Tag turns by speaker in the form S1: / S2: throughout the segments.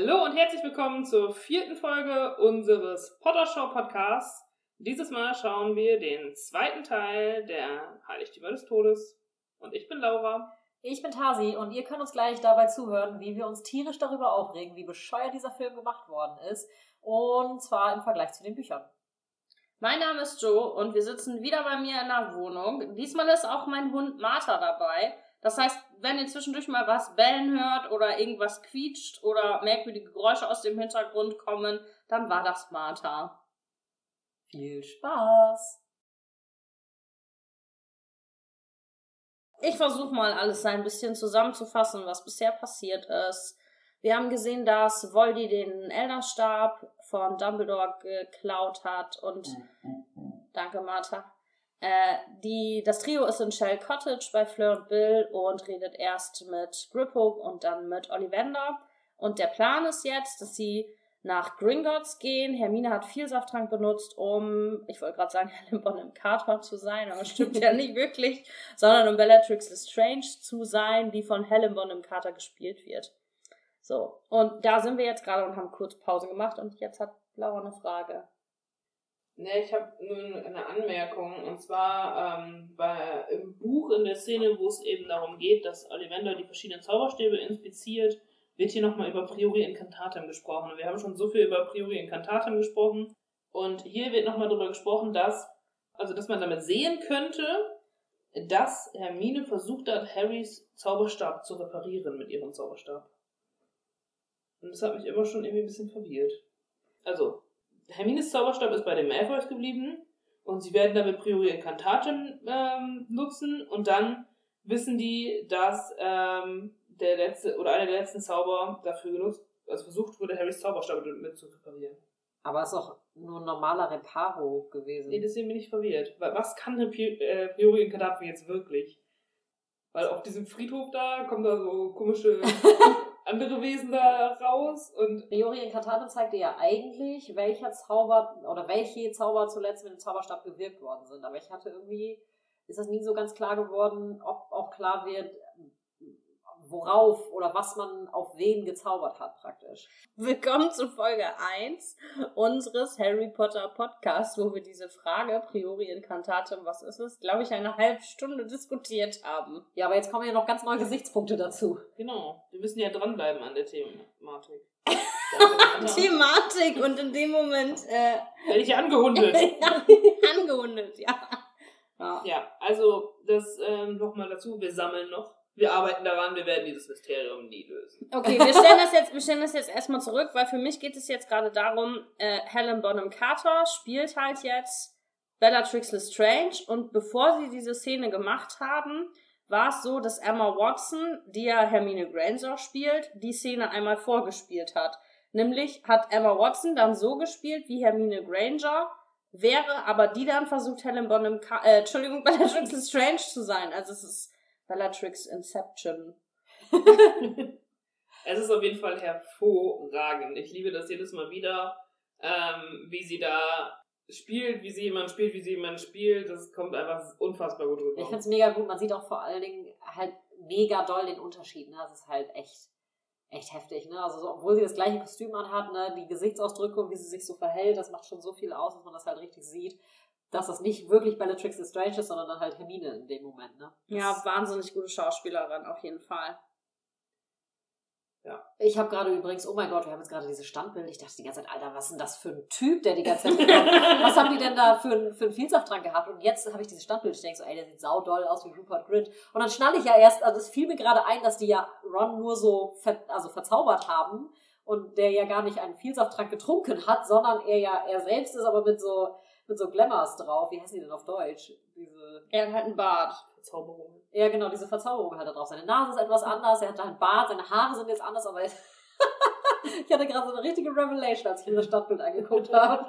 S1: Hallo und herzlich willkommen zur vierten Folge unseres Potter Show Podcasts. Dieses Mal schauen wir den zweiten Teil der Heiligtümer des Todes. Und ich bin Laura.
S2: Ich bin Tasi und ihr könnt uns gleich dabei zuhören, wie wir uns tierisch darüber aufregen, wie bescheuert dieser Film gemacht worden ist. Und zwar im Vergleich zu den Büchern.
S3: Mein Name ist Joe und wir sitzen wieder bei mir in der Wohnung. Diesmal ist auch mein Hund Martha dabei. Das heißt, wenn ihr zwischendurch mal was bellen hört oder irgendwas quietscht oder merkwürdige Geräusche aus dem Hintergrund kommen, dann war das Martha.
S2: Viel Spaß!
S3: Ich versuche mal alles ein bisschen zusammenzufassen, was bisher passiert ist. Wir haben gesehen, dass Voldy den Elderstab von Dumbledore geklaut hat und danke Martha. Äh, die, das Trio ist in Shell Cottage bei Fleur und Bill und redet erst mit Griphook und dann mit Ollivander. Und der Plan ist jetzt, dass sie nach Gringotts gehen. Hermine hat Vielsafttrank benutzt, um, ich wollte gerade sagen, Helen Bonham Carter zu sein, aber stimmt ja nicht wirklich, sondern um Bellatrix Lestrange zu sein, die von Helen Bonham Carter gespielt wird. So, und da sind wir jetzt gerade und haben kurz Pause gemacht und jetzt hat Laura eine Frage.
S1: Ne, ich habe nur eine Anmerkung. Und zwar ähm, bei, im Buch in der Szene, wo es eben darum geht, dass Ollivander die verschiedenen Zauberstäbe inspiziert, wird hier nochmal über Priori Incantatem gesprochen. Wir haben schon so viel über Priori Incantatem gesprochen. Und hier wird nochmal darüber gesprochen, dass, also dass man damit sehen könnte, dass Hermine versucht hat, Harrys Zauberstab zu reparieren mit ihrem Zauberstab. Und das hat mich immer schon irgendwie ein bisschen verwirrt. Also, Hermines Zauberstab ist bei den Malfoys geblieben und sie werden damit Priori Incantatem ähm, nutzen und dann wissen die, dass ähm, der letzte oder einer der letzten Zauber dafür genutzt, also versucht wurde, Harrys Zauberstab mit zu reparieren.
S2: Aber es ist auch nur ein normaler Reparo gewesen.
S1: Nee, deswegen bin ich verwirrt. Was kann eine äh, Priori Incantatem jetzt wirklich? Weil auf diesem Friedhof da kommen da so komische andere Wesen da raus und.
S2: Priori Incantatem zeigte ja eigentlich, welcher Zauber oder welche Zauber zuletzt mit dem Zauberstab gewirkt worden sind. Aber ich hatte irgendwie, ist das nie so ganz klar geworden, ob auch klar wird, worauf oder was man auf wen gezaubert hat, praktisch.
S3: Willkommen zu Folge 1 unseres Harry Potter Podcasts, wo wir diese Frage, Priori Incantatem, was ist es, glaube ich, eine halbe Stunde diskutiert haben.
S2: Ja, aber jetzt kommen ja noch ganz neue Gesichtspunkte dazu.
S1: Genau. Wir müssen ja dranbleiben an der Thematik.
S3: Thematik und in dem Moment äh,
S1: werde ich angehundet.
S3: angehundet, ja.
S1: ja. Ja, also das ähm, nochmal dazu, wir sammeln noch wir arbeiten daran, wir werden dieses Mysterium nie lösen.
S3: Okay, wir stellen das jetzt, wir stellen das jetzt erstmal zurück, weil für mich geht es jetzt gerade darum, äh, Helen Bonham Carter spielt halt jetzt Bellatrix Lestrange und bevor sie diese Szene gemacht haben, war es so, dass Emma Watson, die ja Hermine Granger spielt, die Szene einmal vorgespielt hat. Nämlich hat Emma Watson dann so gespielt wie Hermine Granger, wäre aber die dann versucht, Helen Bonham, Car äh, Entschuldigung, Bellatrix Lestrange zu sein. Also es ist Bellatrix Inception.
S1: es ist auf jeden Fall hervorragend. Ich liebe das jedes Mal wieder, ähm, wie sie da spielt, wie sie jemand spielt, wie sie jemand spielt. Das kommt einfach unfassbar gut rüber.
S2: Ich finde es mega gut. Man sieht auch vor allen Dingen halt mega doll den Unterschied. Ne? Das ist halt echt, echt heftig. Ne? Also, so, obwohl sie das gleiche Kostüm anhat, ne? die Gesichtsausdrücke und wie sie sich so verhält, das macht schon so viel aus, dass man das halt richtig sieht dass das nicht wirklich Bellatrix Lestrange ist, sondern dann halt Hermine in dem Moment, ne?
S3: Ja, wahnsinnig gute Schauspielerin, auf jeden Fall.
S2: Ja. Ich habe gerade übrigens, oh mein Gott, wir haben jetzt gerade dieses Standbild. Ich dachte die ganze Zeit, Alter, was ist denn das für ein Typ, der die ganze Zeit. was haben die denn da für, ein, für einen Vielsaft dran gehabt? Und jetzt habe ich dieses Standbild. Ich denke so, ey, der sieht saudoll aus wie Rupert Grint. Und dann schnalle ich ja erst, also es fiel mir gerade ein, dass die ja Ron nur so ver, also verzaubert haben und der ja gar nicht einen Vielsafttrank getrunken hat, sondern er ja er selbst ist aber mit so mit so Glamours drauf. Wie heißen die denn auf Deutsch? Diese.
S3: Er hat halt einen Bart.
S1: Verzauberung.
S2: Ja, genau, diese Verzauberung hat er drauf. Seine Nase ist etwas anders, er hat da einen Bart, seine Haare sind jetzt anders, aber ich hatte gerade so eine richtige Revelation, als ich mir das Stadtbild angeguckt habe.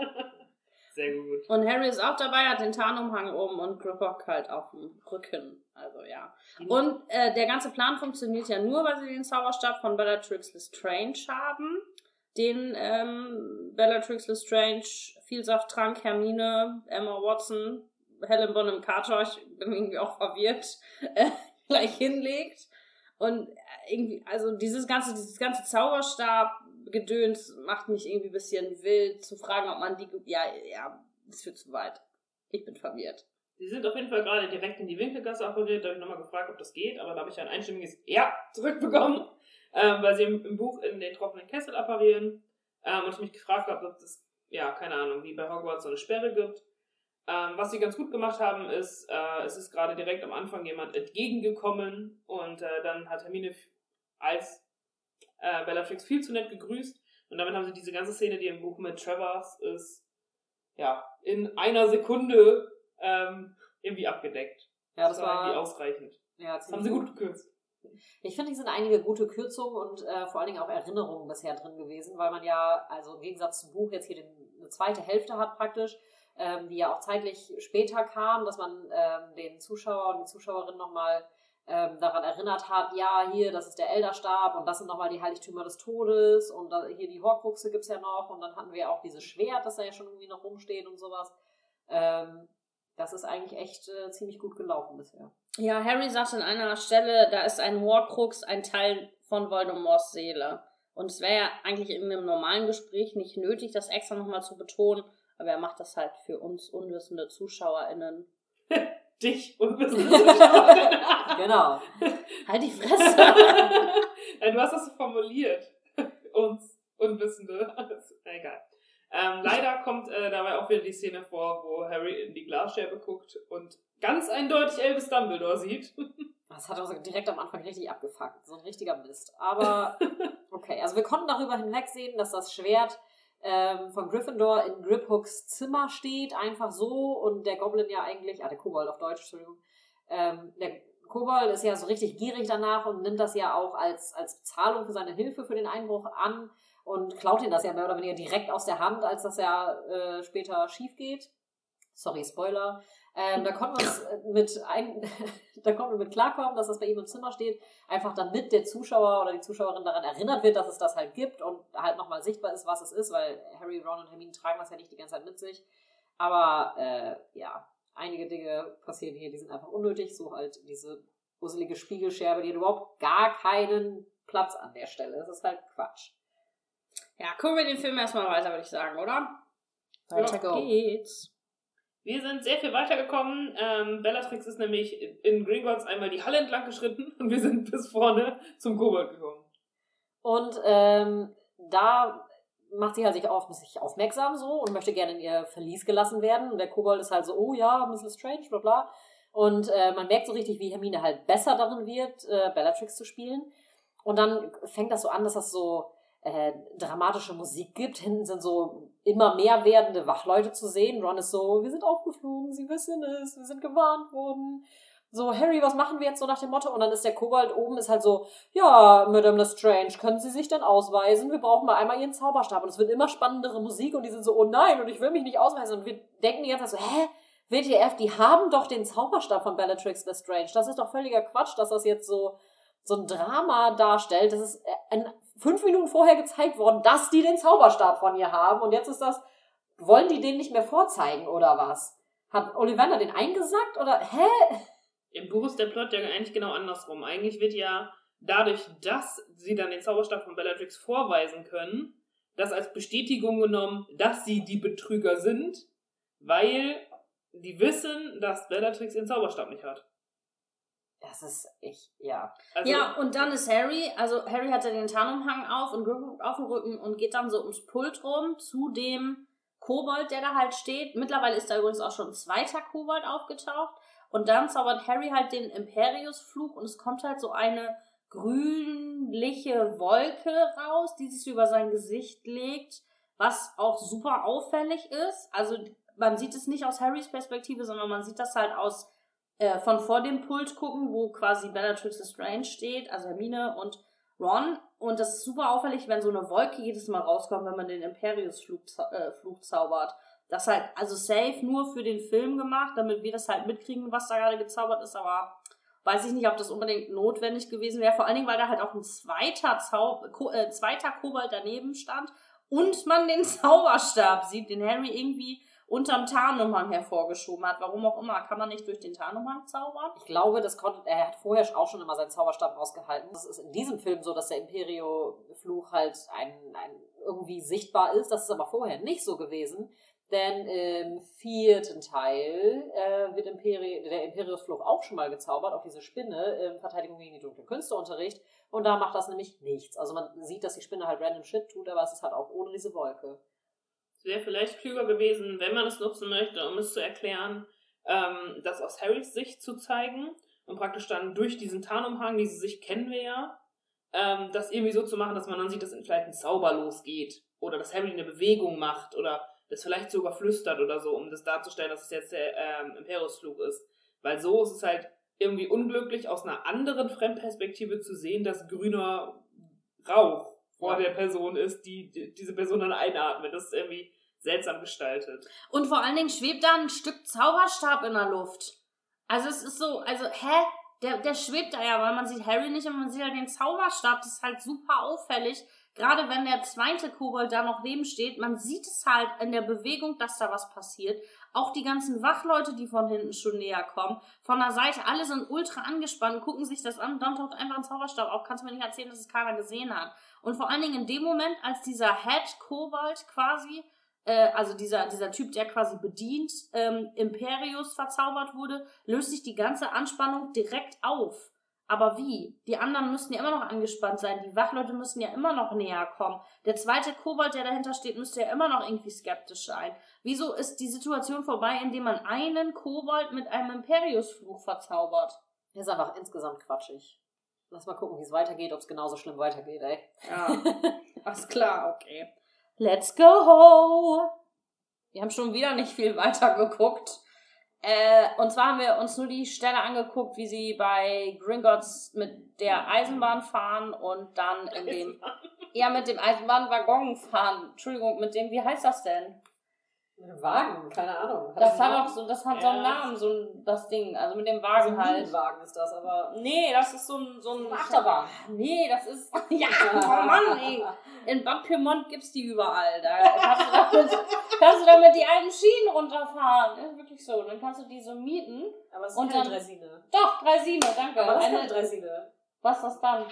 S1: Sehr gut.
S3: Und Harry ist auch dabei, hat den Tarnumhang oben und Griphock halt auf dem Rücken. Also ja. Mhm. Und äh, der ganze Plan funktioniert ja nur, weil sie den Zauberstab von Bellatrix Lestrange haben den ähm, Bellatrix Lestrange, Vielsafttrank, Hermine, Emma Watson, Helen Bonham Carter, ich bin irgendwie auch verwirrt, äh, gleich hinlegt. Und irgendwie, also dieses ganze, dieses ganze Zauberstab, Gedöns macht mich irgendwie ein bisschen wild zu fragen, ob man die. Ja, ja, das führt zu weit. Ich bin verwirrt.
S1: Sie sind auf jeden Fall gerade direkt in die Winkelgasse appariert. Da habe ich nochmal gefragt, ob das geht, aber da habe ich ein einstimmiges Ja zurückbekommen, ähm, weil sie im, im, Buch in den trockenen Kessel apparieren. Ähm, und ich mich gefragt habe, ob das, ja, keine Ahnung, wie bei Hogwarts so eine Sperre gibt. Ähm, was sie ganz gut gemacht haben, ist, äh, es ist gerade direkt am Anfang jemand entgegengekommen und äh, dann hat Hermine als äh, Bellatrix viel zu nett gegrüßt. Und damit haben sie diese ganze Szene, die im Buch mit Travers ist, ja, in einer Sekunde ähm, irgendwie abgedeckt.
S2: Ja, das, das war
S1: irgendwie ausreichend.
S2: Ja,
S1: das haben sie gut gekürzt.
S2: Ich finde, hier sind einige gute Kürzungen und äh, vor allen Dingen auch Erinnerungen bisher drin gewesen, weil man ja, also im Gegensatz zum Buch, jetzt hier den, eine zweite Hälfte hat praktisch, ähm, die ja auch zeitlich später kam, dass man ähm, den Zuschauer und die Zuschauerin nochmal ähm, daran erinnert hat, ja, hier, das ist der Elderstab und das sind nochmal die Heiligtümer des Todes und da, hier die Horcruxe gibt es ja noch und dann hatten wir auch dieses Schwert, das da ja schon irgendwie noch rumsteht und sowas. Ähm, das ist eigentlich echt äh, ziemlich gut gelaufen bisher.
S3: Ja, Harry sagt an einer Stelle, da ist ein Horcrux, ein Teil von Voldemorts Seele. Und es wäre ja eigentlich in einem normalen Gespräch nicht nötig, das extra nochmal zu betonen, aber er macht das halt für uns unwissende ZuschauerInnen.
S1: dich unwissende ZuschauerInnen.
S2: genau.
S3: Halt die Fresse.
S1: ja, du hast das so formuliert. uns Unwissende. Egal. Ähm, leider kommt äh, dabei auch wieder die Szene vor, wo Harry in die Glasscherbe guckt und ganz eindeutig Elvis Dumbledore sieht.
S2: Das hat also direkt am Anfang richtig abgefuckt. So ein richtiger Mist. Aber okay, also wir konnten darüber hinwegsehen, dass das Schwert ähm, von Gryffindor in Griphooks Zimmer steht, einfach so. Und der Goblin ja eigentlich, ah, der Kobold auf Deutsch, Entschuldigung. Ähm, der Kobold ist ja so richtig gierig danach und nimmt das ja auch als, als Bezahlung für seine Hilfe für den Einbruch an und klaut ihn das ja mehr oder weniger direkt aus der Hand, als das ja äh, später schief geht. Sorry, Spoiler. Ähm, da konnten wir mit ein, da konnten wir mit klarkommen, dass das bei ihm im Zimmer steht, einfach damit der Zuschauer oder die Zuschauerin daran erinnert wird, dass es das halt gibt und halt nochmal sichtbar ist, was es ist, weil Harry, Ron und Hermine tragen das ja nicht die ganze Zeit mit sich. Aber äh, ja, einige Dinge passieren hier, die sind einfach unnötig, so halt diese gruselige Spiegelscherbe, die hat überhaupt gar keinen Platz an der Stelle. Das ist halt Quatsch.
S3: Ja, gucken wir den Film erstmal weiter, würde ich sagen, oder?
S2: Weiter ja, geht's.
S1: Wir sind sehr viel weitergekommen. Ähm, Bellatrix ist nämlich in Gringotts einmal die Halle entlang geschritten und wir sind bis vorne zum Kobold gekommen.
S2: Und ähm, da macht sie halt sich auf sich aufmerksam so und möchte gerne in ihr Verlies gelassen werden. Und der Kobold ist halt so, oh ja, Mrs. Strange, bla bla. Und äh, man merkt so richtig, wie Hermine halt besser darin wird, äh, Bellatrix zu spielen. Und dann fängt das so an, dass das so äh, dramatische Musik gibt. Hinten sind so immer mehr werdende Wachleute zu sehen. Ron ist so, wir sind aufgeflogen, sie wissen es, wir sind gewarnt worden. So, Harry, was machen wir jetzt so nach dem Motto? Und dann ist der Kobold oben, ist halt so, ja, Madame Lestrange, können Sie sich denn ausweisen? Wir brauchen mal einmal Ihren Zauberstab. Und es wird immer spannendere Musik und die sind so, oh nein, und ich will mich nicht ausweisen. Und wir denken die ganze Zeit so, hä? WTF, die haben doch den Zauberstab von Bellatrix Lestrange. Das ist doch völliger Quatsch, dass das jetzt so, so ein Drama darstellt. Das ist ein fünf Minuten vorher gezeigt worden, dass die den Zauberstab von ihr haben. Und jetzt ist das, wollen die den nicht mehr vorzeigen oder was? Hat Ollivander den eingesackt oder, hä?
S1: Im Buch ist der Plot ja eigentlich genau andersrum. Eigentlich wird ja dadurch, dass sie dann den Zauberstab von Bellatrix vorweisen können, das als Bestätigung genommen, dass sie die Betrüger sind, weil die wissen, dass Bellatrix den Zauberstab nicht hat.
S2: Das ist ich, ja.
S3: Also, ja, und dann ist Harry, also Harry hat ja den Tarnumhang auf und auf dem Rücken und geht dann so ums Pult rum zu dem Kobold, der da halt steht. Mittlerweile ist da übrigens auch schon ein zweiter Kobold aufgetaucht. Und dann zaubert Harry halt den Imperius-Fluch und es kommt halt so eine grünliche Wolke raus, die sich über sein Gesicht legt, was auch super auffällig ist. Also man sieht es nicht aus Harrys Perspektive, sondern man sieht das halt aus äh, von vor dem Pult gucken, wo quasi Bellatrix Strange steht, also Hermine und Ron. Und das ist super auffällig, wenn so eine Wolke jedes Mal rauskommt, wenn man den Imperius-Fluch äh, Fluch zaubert. Das halt, also safe nur für den Film gemacht, damit wir das halt mitkriegen, was da gerade gezaubert ist, aber weiß ich nicht, ob das unbedingt notwendig gewesen wäre. Vor allen Dingen, weil da halt auch ein zweiter, Zau äh, zweiter Kobold daneben stand und man den Zauberstab sieht, den Harry irgendwie unterm Tarnumhang hervorgeschoben hat. Warum auch immer. Kann man nicht durch den Tarnumhang zaubern?
S2: Ich glaube, das konnte, er hat vorher auch schon immer seinen Zauberstab rausgehalten. Das ist in diesem Film so, dass der Imperio-Fluch halt ein, ein irgendwie sichtbar ist. Das ist aber vorher nicht so gewesen. Denn im vierten Teil äh, wird Imperi der Imperiusfluch auch schon mal gezaubert auf diese Spinne im Verteidigung gegen die dunklen Künsteunterricht. Und da macht das nämlich nichts. Also man sieht, dass die Spinne halt random Shit tut, aber es ist halt auch ohne diese Wolke.
S1: Es wäre vielleicht klüger gewesen, wenn man es nutzen möchte, um es zu erklären, ähm, das aus Harrys Sicht zu zeigen und praktisch dann durch diesen Tarnumhang, diese Sicht kennen wir ja, ähm, das irgendwie so zu machen, dass man dann sieht, dass vielleicht ein Zauber losgeht oder dass Harry eine Bewegung macht oder das vielleicht sogar flüstert oder so, um das darzustellen, dass es jetzt der ähm, Imperiusflug ist. Weil so ist es halt irgendwie unglücklich, aus einer anderen Fremdperspektive zu sehen, dass grüner Rauch vor ja. der Person ist, die, die, diese Person dann einatmet. Das ist irgendwie seltsam gestaltet.
S3: Und vor allen Dingen schwebt da ein Stück Zauberstab in der Luft. Also es ist so, also, hä? Der, der schwebt da ja, weil man sieht Harry nicht und man sieht halt den Zauberstab. Das ist halt super auffällig. Gerade wenn der zweite Kobold da noch neben steht, man sieht es halt in der Bewegung, dass da was passiert. Auch die ganzen Wachleute, die von hinten schon näher kommen, von der Seite, alle sind ultra angespannt, gucken sich das an, dann taucht einfach ein Zauberstab auf. Kannst du mir nicht erzählen, dass es keiner gesehen hat. Und vor allen Dingen in dem Moment, als dieser Head-Kobold quasi, äh, also dieser, dieser Typ, der quasi bedient, ähm, Imperius verzaubert wurde, löst sich die ganze Anspannung direkt auf. Aber wie? Die anderen müssten ja immer noch angespannt sein. Die Wachleute müssen ja immer noch näher kommen. Der zweite Kobold, der dahinter steht, müsste ja immer noch irgendwie skeptisch sein. Wieso ist die Situation vorbei, indem man einen Kobold mit einem Imperiusfluch verzaubert?
S2: Das ist einfach insgesamt quatschig. Lass mal gucken, wie es weitergeht, ob es genauso schlimm weitergeht, ey.
S3: Ja. Alles klar, okay. Let's go! Wir haben schon wieder nicht viel weiter geguckt. Äh, und zwar haben wir uns nur die Stelle angeguckt, wie sie bei Gringotts mit der Eisenbahn fahren und dann in dem. Ja, mit dem Eisenbahnwaggon fahren. Entschuldigung, mit dem, wie heißt das denn?
S2: Wagen, keine Ahnung.
S3: Hat das hat auch so, das hat ja. so einen Namen, so ein, das Ding. Also mit dem Wagen
S2: so
S3: halt.
S2: Ein Wagen ist das, aber.
S3: Nee, das ist so ein. So ein
S2: Achterbahn.
S3: Nee, das ist. Ja, oh Mann, ey. In Bad Pyrmont gibt's die überall. Da kannst du damit, kannst du damit die alten Schienen runterfahren. Ist wirklich so. Dann kannst du die so mieten.
S2: Aber es ist und keine dann, Dresine.
S3: Doch, Dresine, danke.
S2: Aber das ist keine Dresine.
S3: Was ist das dann?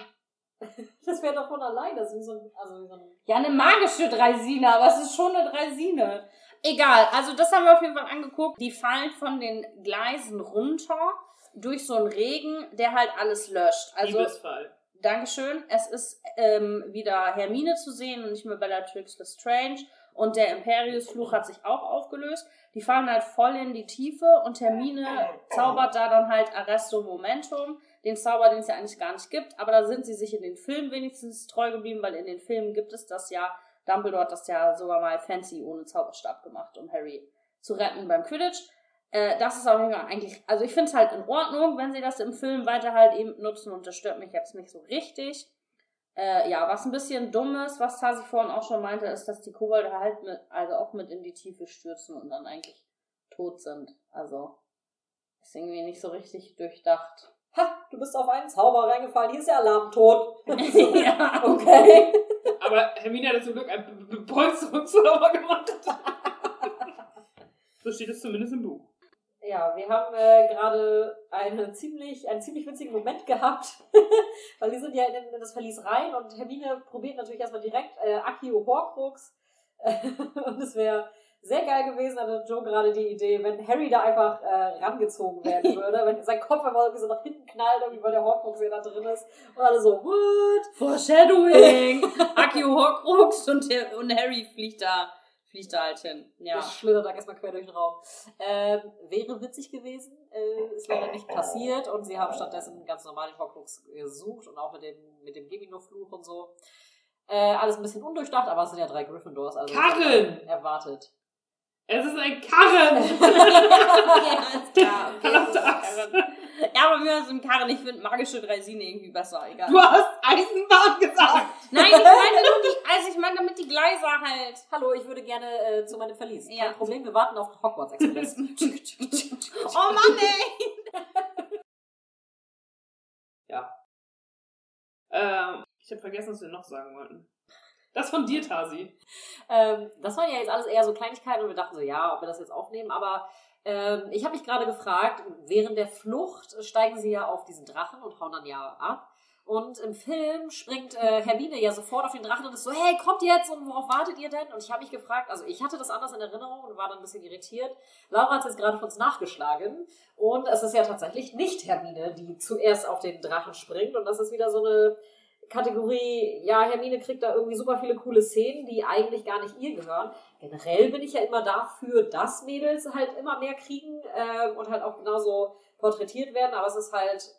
S2: Das wäre doch von allein. Das ist wie so ein, also wie so ein.
S3: Ja, eine magische Dresine, aber es ist schon eine Dresine. Egal, also das haben wir auf jeden Fall angeguckt. Die fallen von den Gleisen runter durch so einen Regen, der halt alles löscht. Also,
S1: Liebesfall.
S3: Dankeschön. Es ist ähm, wieder Hermine zu sehen und nicht mehr Bellatrix Lestrange. Und der Imperius-Fluch hat sich auch aufgelöst. Die fallen halt voll in die Tiefe und Hermine zaubert da dann halt Arresto Momentum, den Zauber, den es ja eigentlich gar nicht gibt. Aber da sind sie sich in den Filmen wenigstens treu geblieben, weil in den Filmen gibt es das ja Dumbledore hat das ja sogar mal fancy ohne Zauberstab gemacht, um Harry zu retten beim Quidditch. Äh, das ist auch eigentlich, also ich finde es halt in Ordnung, wenn sie das im Film weiter halt eben nutzen und das stört mich jetzt nicht so richtig. Äh, ja, was ein bisschen dumm ist, was Tasi vorhin auch schon meinte, ist, dass die Kobolde halt mit, also auch mit in die Tiefe stürzen und dann eigentlich tot sind. Also, ist irgendwie nicht so richtig durchdacht.
S2: Ha, du bist auf einen Zauber reingefallen, hier ist der Alarm tot.
S3: ja,
S2: okay.
S1: Aber Hermine hat zum Glück einen Polsterungszauber gemacht. so steht es zumindest im Buch.
S2: Ja, wir haben äh, gerade eine ziemlich, einen ziemlich witzigen Moment gehabt, weil wir sind ja in, in, das Verlies rein und Hermine probiert natürlich erstmal direkt äh, Akio Horcrux und es wäre sehr geil gewesen, hatte Joe gerade die Idee, wenn Harry da einfach äh, rangezogen werden würde, wenn sein Kopf einfach irgendwie so nach hinten knallt, irgendwie weil der Horcrux ja da drin ist und alle so, what?
S3: Foreshadowing! Akio Horcrux und, und Harry fliegt da fliegt da halt hin. Ja.
S2: Das schlittert da erstmal quer durch den Raum. Ähm, wäre witzig gewesen, äh, ist leider nicht passiert und sie haben stattdessen ganz normal den Horcrux gesucht und auch mit dem, mit dem Gemino-Fluch und so. Äh, alles ein bisschen undurchdacht, aber es sind ja drei Gryffindors, also
S1: Karren!
S2: erwartet.
S1: Es ist ein Karren!
S3: ja, alles klar. Okay, ja, aber mir ein Karren. Ich finde magische Dreisine irgendwie besser. Egal.
S1: Du hast Eisenbahn gesagt!
S3: Nein, ich meine nur nicht Eis. Ich meine damit die Gleise halt.
S2: Hallo, ich würde gerne äh, zu meinem Verlies. Ja. Kein Problem, wir warten auf Hogwarts Express.
S3: oh Mann, ey!
S1: Ja. Ähm, ich habe vergessen, was wir noch sagen wollten. Das von dir, Tasi.
S2: Ähm, das waren ja jetzt alles eher so Kleinigkeiten und wir dachten so, ja, ob wir das jetzt aufnehmen. Aber ähm, ich habe mich gerade gefragt, während der Flucht steigen sie ja auf diesen Drachen und hauen dann ja ab. Und im Film springt äh, Hermine ja sofort auf den Drachen und ist so, hey, kommt jetzt und worauf wartet ihr denn? Und ich habe mich gefragt, also ich hatte das anders in Erinnerung und war dann ein bisschen irritiert. Laura hat es jetzt gerade von uns nachgeschlagen und es ist ja tatsächlich nicht Hermine, die zuerst auf den Drachen springt und das ist wieder so eine Kategorie, ja, Hermine kriegt da irgendwie super viele coole Szenen, die eigentlich gar nicht ihr gehören. Generell bin ich ja immer dafür, dass Mädels halt immer mehr kriegen äh, und halt auch genauso porträtiert werden, aber es ist halt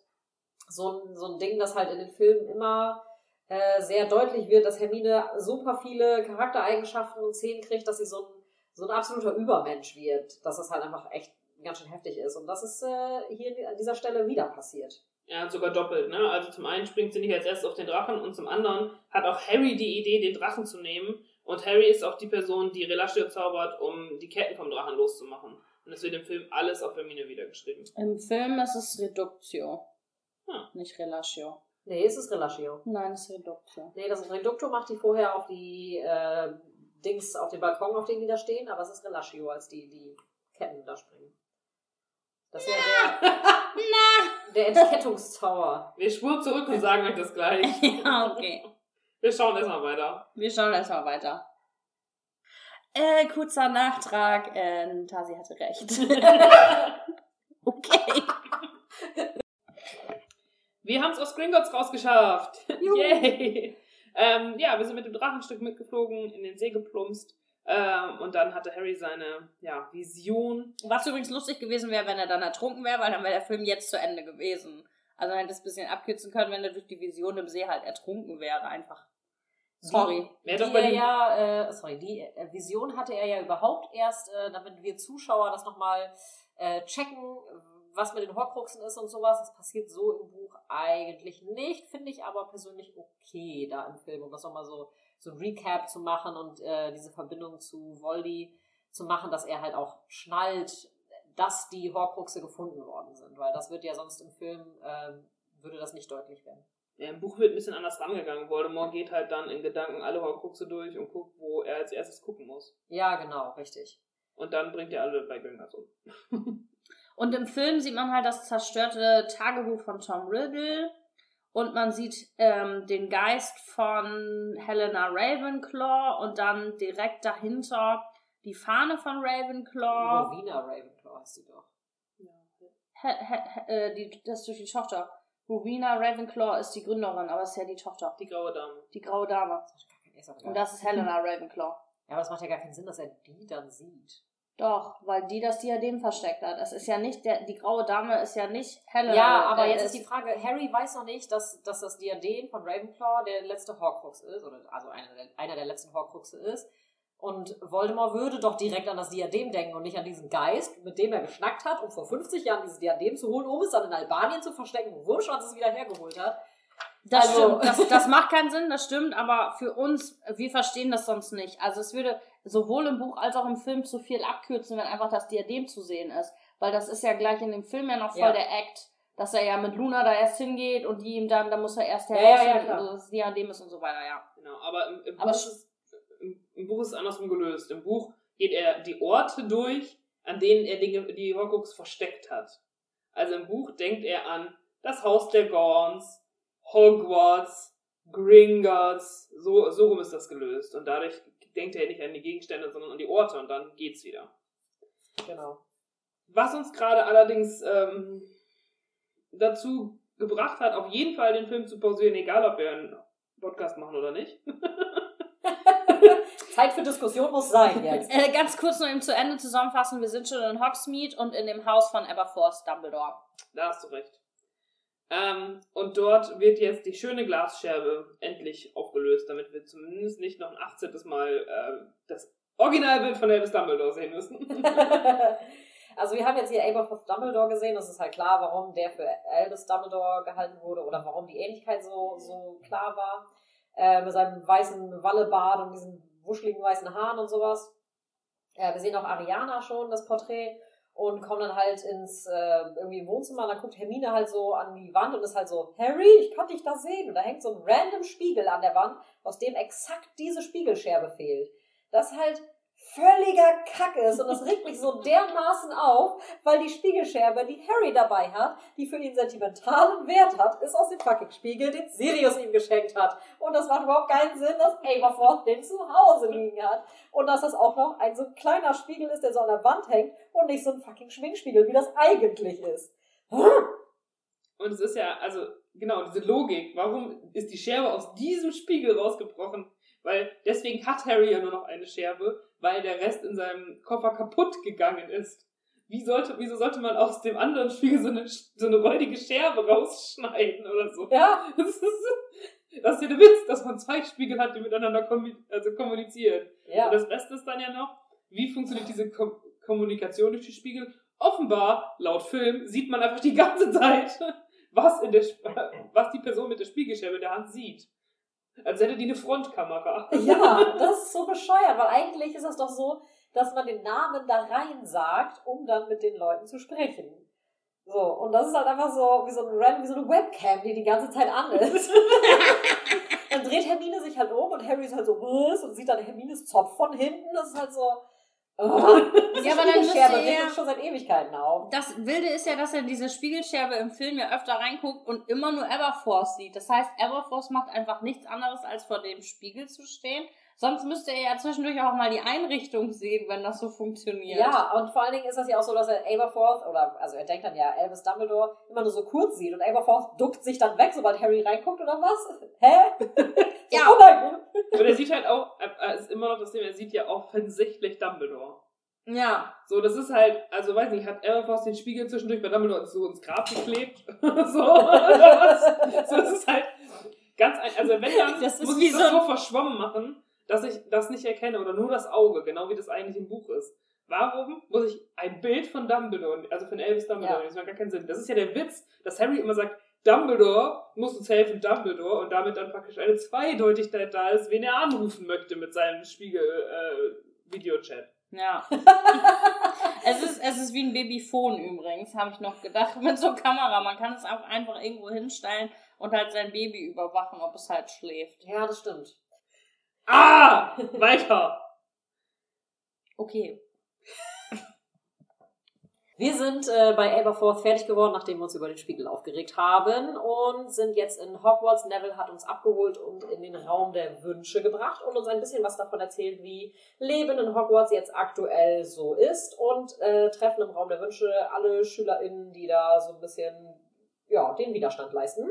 S2: so ein, so ein Ding, das halt in den Filmen immer äh, sehr deutlich wird, dass Hermine super viele Charaktereigenschaften und Szenen kriegt, dass sie so ein, so ein absoluter Übermensch wird, dass es halt einfach echt ganz schön heftig ist. Und das ist äh, hier an dieser Stelle wieder passiert.
S1: Ja, sogar doppelt, ne? Also zum einen springt sie nicht als erstes auf den Drachen und zum anderen hat auch Harry die Idee, den Drachen zu nehmen. Und Harry ist auch die Person, die Relatio zaubert, um die Ketten vom Drachen loszumachen. Und es wird im Film alles auf Hermine wiedergeschrieben.
S3: Im Film ist es Reductio.
S1: Hm.
S3: Nicht Relatio.
S2: Nee, es ist Relatio.
S3: Nein, es ist Reductio.
S2: Nee, das Reducto macht die vorher auf die äh, Dings, auf den Balkon, auf denen die da stehen, aber es ist Relatio, als die die Ketten da springen. Das ja der,
S3: Na!
S2: der Entkettungstower.
S1: Wir spuren zurück und sagen euch das gleich.
S3: ja, okay.
S1: Wir schauen erstmal weiter.
S3: Wir schauen erstmal weiter. Äh, kurzer Nachtrag. Äh, Tasi hatte recht. okay.
S1: Wir haben es aus Gringotts rausgeschafft.
S2: Juhu.
S1: Yay! Ähm, ja, wir sind mit dem Drachenstück mitgeflogen, in den See geplumpst. Ähm, und dann hatte Harry seine ja, Vision.
S3: Was übrigens lustig gewesen wäre, wenn er dann ertrunken wäre, weil dann wäre der Film jetzt zu Ende gewesen. Also man hätte es ein bisschen abkürzen können, wenn er durch die Vision im See halt ertrunken wäre, einfach. Sorry.
S2: Die
S1: doch bei
S2: er ja, äh, sorry, die äh, Vision hatte er ja überhaupt erst, äh, damit wir Zuschauer das nochmal äh, checken, was mit den Horcruxen ist und sowas. Das passiert so im Buch eigentlich nicht, finde ich aber persönlich okay da im Film, um das nochmal so, so ein Recap zu machen und äh, diese Verbindung zu Voldy zu machen, dass er halt auch schnallt, dass die Horcruxe gefunden worden sind, weil das wird ja sonst im Film, ähm, würde das nicht deutlich werden.
S1: ja, Im Buch wird ein bisschen anders rangegangen. Voldemort geht halt dann in Gedanken alle Horcruxe durch und guckt, wo er als erstes gucken muss.
S2: Ja, genau, richtig.
S1: Und dann bringt er alle bei Gringotts um.
S3: Und im Film sieht man halt das zerstörte Tagebuch von Tom Riddle. Und man sieht ähm, den Geist von Helena Ravenclaw und dann direkt dahinter die Fahne von Ravenclaw.
S2: Rowena Ravenclaw heißt sie doch.
S3: He, he, he, äh, die, das ist durch die Tochter. Rowena Ravenclaw ist die Gründerin, aber es ist ja die Tochter.
S1: Die graue Dame.
S3: Die graue Dame. Und das ist Helena Ravenclaw.
S2: Ja, aber das macht ja gar keinen Sinn, dass er die dann sieht.
S3: Doch, weil die das Diadem versteckt hat. Es ist ja nicht, der, die graue Dame ist ja nicht Helena.
S2: Ja, aber
S3: äh,
S2: jetzt ist die Frage, Harry weiß noch nicht, dass, dass das Diadem von Ravenclaw der letzte Horcrux ist, oder also einer der, einer der letzten Horcruxe ist. Und Voldemort würde doch direkt an das Diadem denken und nicht an diesen Geist, mit dem er geschnackt hat, um vor 50 Jahren dieses Diadem zu holen, um es dann in Albanien zu verstecken, wo Wurmschwanz es wieder hergeholt hat.
S3: Das
S2: Also-
S3: stimmt, das, das macht keinen Sinn, das stimmt, aber für uns, wir verstehen das sonst nicht. Also es würde sowohl im Buch als auch im Film zu viel abkürzen, wenn einfach das Diadem zu sehen ist. Weil das ist ja gleich in dem Film ja noch voll
S2: Ja.
S3: der Act, dass er ja mit Luna da erst hingeht und die ihm dann, da muss er erst heraus,
S2: ja, ja,
S3: und das Diadem ist und so weiter, ja.
S1: Genau, aber im, im,
S3: Aber
S1: Buch ist, im, im Buch ist es andersrum gelöst. Im Buch geht er die Orte durch, an denen er die, die Horcrux versteckt hat. Also im Buch denkt er an das Haus der Gorns, Hogwarts, Gringotts, so, so rum ist das gelöst. Und dadurch denkt er nicht an die Gegenstände, sondern an die Orte und dann geht's wieder.
S2: Genau.
S1: Was uns gerade allerdings ähm, dazu gebracht hat, auf jeden Fall den Film zu pausieren, egal ob wir einen Podcast machen oder nicht.
S2: Zeit für Diskussion muss sein jetzt.
S3: Äh, ganz kurz noch eben zu Ende zusammenfassen, wir sind schon in Hogsmeade und in dem Haus von Aberforth Dumbledore.
S1: Da hast du recht. Ähm, und dort wird jetzt die schöne Glasscherbe endlich aufgelöst, damit wir zumindest nicht noch ein 18. Mal äh, das Originalbild von Albus Dumbledore sehen müssen.
S2: also wir haben jetzt hier Aberforth Dumbledore gesehen. Das ist halt klar, warum der für Albus Dumbledore gehalten wurde oder warum die Ähnlichkeit so, so klar war. Äh, mit seinem weißen Wallebart und diesen wuscheligen weißen Haaren und sowas. Äh, wir sehen auch Ariana schon, das Porträt. Und kommen dann halt ins äh, irgendwie Wohnzimmer und dann guckt Hermine halt so an die Wand und ist halt so, Harry, ich kann dich da sehen. Und da hängt so ein random Spiegel an der Wand, aus dem exakt diese Spiegelscherbe fehlt. Das halt völliger Kack ist und das regt mich so dermaßen auf, weil die Spiegelscherbe, die Harry dabei hat, die für ihn sentimentalen Wert hat, ist aus dem fucking Spiegel, den Sirius ihm geschenkt hat. Und das macht überhaupt keinen Sinn, dass Aberforth den zu Hause liegen hat. Und dass das auch noch ein so kleiner Spiegel ist, der so an der Wand hängt und nicht so ein fucking Schminkspiegel, wie das eigentlich ist.
S1: Und es ist ja, also, genau, diese Logik. Warum ist die Scherbe aus diesem Spiegel rausgebrochen? Weil deswegen hat Harry ja nur noch eine Scherbe, weil der Rest in seinem Koffer kaputt gegangen ist. Wie sollte, wieso sollte man aus dem anderen Spiegel so eine, so eine räudige Scherbe rausschneiden oder so?
S2: Ja.
S1: Das ist, das ist ja der Witz, dass man zwei Spiegel hat, die miteinander also kommunizieren.
S2: Ja.
S1: Und das Beste ist dann ja noch, wie funktioniert diese Ko Kommunikation durch die Spiegel? Offenbar, laut Film, sieht man einfach die ganze Zeit, was, in der, was die Person mit der Spiegelscherbe in der Hand sieht. Als hätte die eine Frontkamera.
S2: Ja, das ist so bescheuert, weil eigentlich ist es doch so, dass man den Namen da rein sagt, um dann mit den Leuten zu sprechen. So, und das ist halt einfach so wie so, ein random, wie so eine Webcam, die die ganze Zeit an ist. dann dreht Hermine sich halt um und Harry ist halt so, was? Und sieht dann Hermines Zopf von hinten. Das ist halt so, oh,
S3: Ja, aber dann
S2: Spiegelschärbe
S3: er-
S2: uns schon seit Ewigkeiten auf.
S3: Das Wilde ist ja, dass er diese Spiegelscherbe im Film ja öfter reinguckt und immer nur Everforce sieht. Das heißt, Everforce macht einfach nichts anderes, als vor dem Spiegel zu stehen. Sonst müsste er ja zwischendurch auch mal die Einrichtung sehen, wenn das so funktioniert.
S2: Ja, und vor allen Dingen ist das ja auch so, dass er Aberforth, oder, also er denkt dann ja, Albus Dumbledore immer nur so kurz sieht und Aberforth duckt sich dann weg, sobald Harry reinguckt, oder was? Hä?
S3: Ja.
S1: Und er sieht halt auch, er ist immer noch das Thema, er sieht ja offensichtlich Dumbledore.
S3: Ja.
S1: So, das ist halt, also weiß nicht, hat Everforce den Spiegel zwischendurch bei Dumbledore so ins Grab geklebt? so, so, das ist halt ganz, ein, also wenn dann,
S3: Das
S1: muss ich das
S3: so
S1: so verschwommen machen, dass ich das nicht erkenne oder nur das Auge, genau wie das eigentlich im Buch ist. Warum muss ich ein Bild von Dumbledore, also von Elvis Dumbledore,
S2: Ja.
S1: das macht gar keinen Sinn. Das ist ja der Witz, dass Harry immer sagt, Dumbledore muss uns helfen, Dumbledore, und damit dann praktisch eine Zweideutigkeit da ist, wen er anrufen möchte mit seinem Spiegel-Videochat.
S3: Ja. es, ist, es ist wie ein Babyphone übrigens, habe ich noch gedacht, mit so Kamera. Man kann es auch einfach irgendwo hinstellen und halt sein Baby überwachen, ob es halt schläft.
S2: Ja, das stimmt.
S1: Ah! Weiter!
S3: Okay.
S2: Wir sind äh, bei Aberforth fertig geworden, nachdem wir uns über den Spiegel aufgeregt haben und sind jetzt in Hogwarts. Neville hat uns abgeholt und in den Raum der Wünsche gebracht und uns ein bisschen was davon erzählt, wie Leben in Hogwarts jetzt aktuell so ist und äh, treffen im Raum der Wünsche alle SchülerInnen, die da so ein bisschen ja, den Widerstand leisten.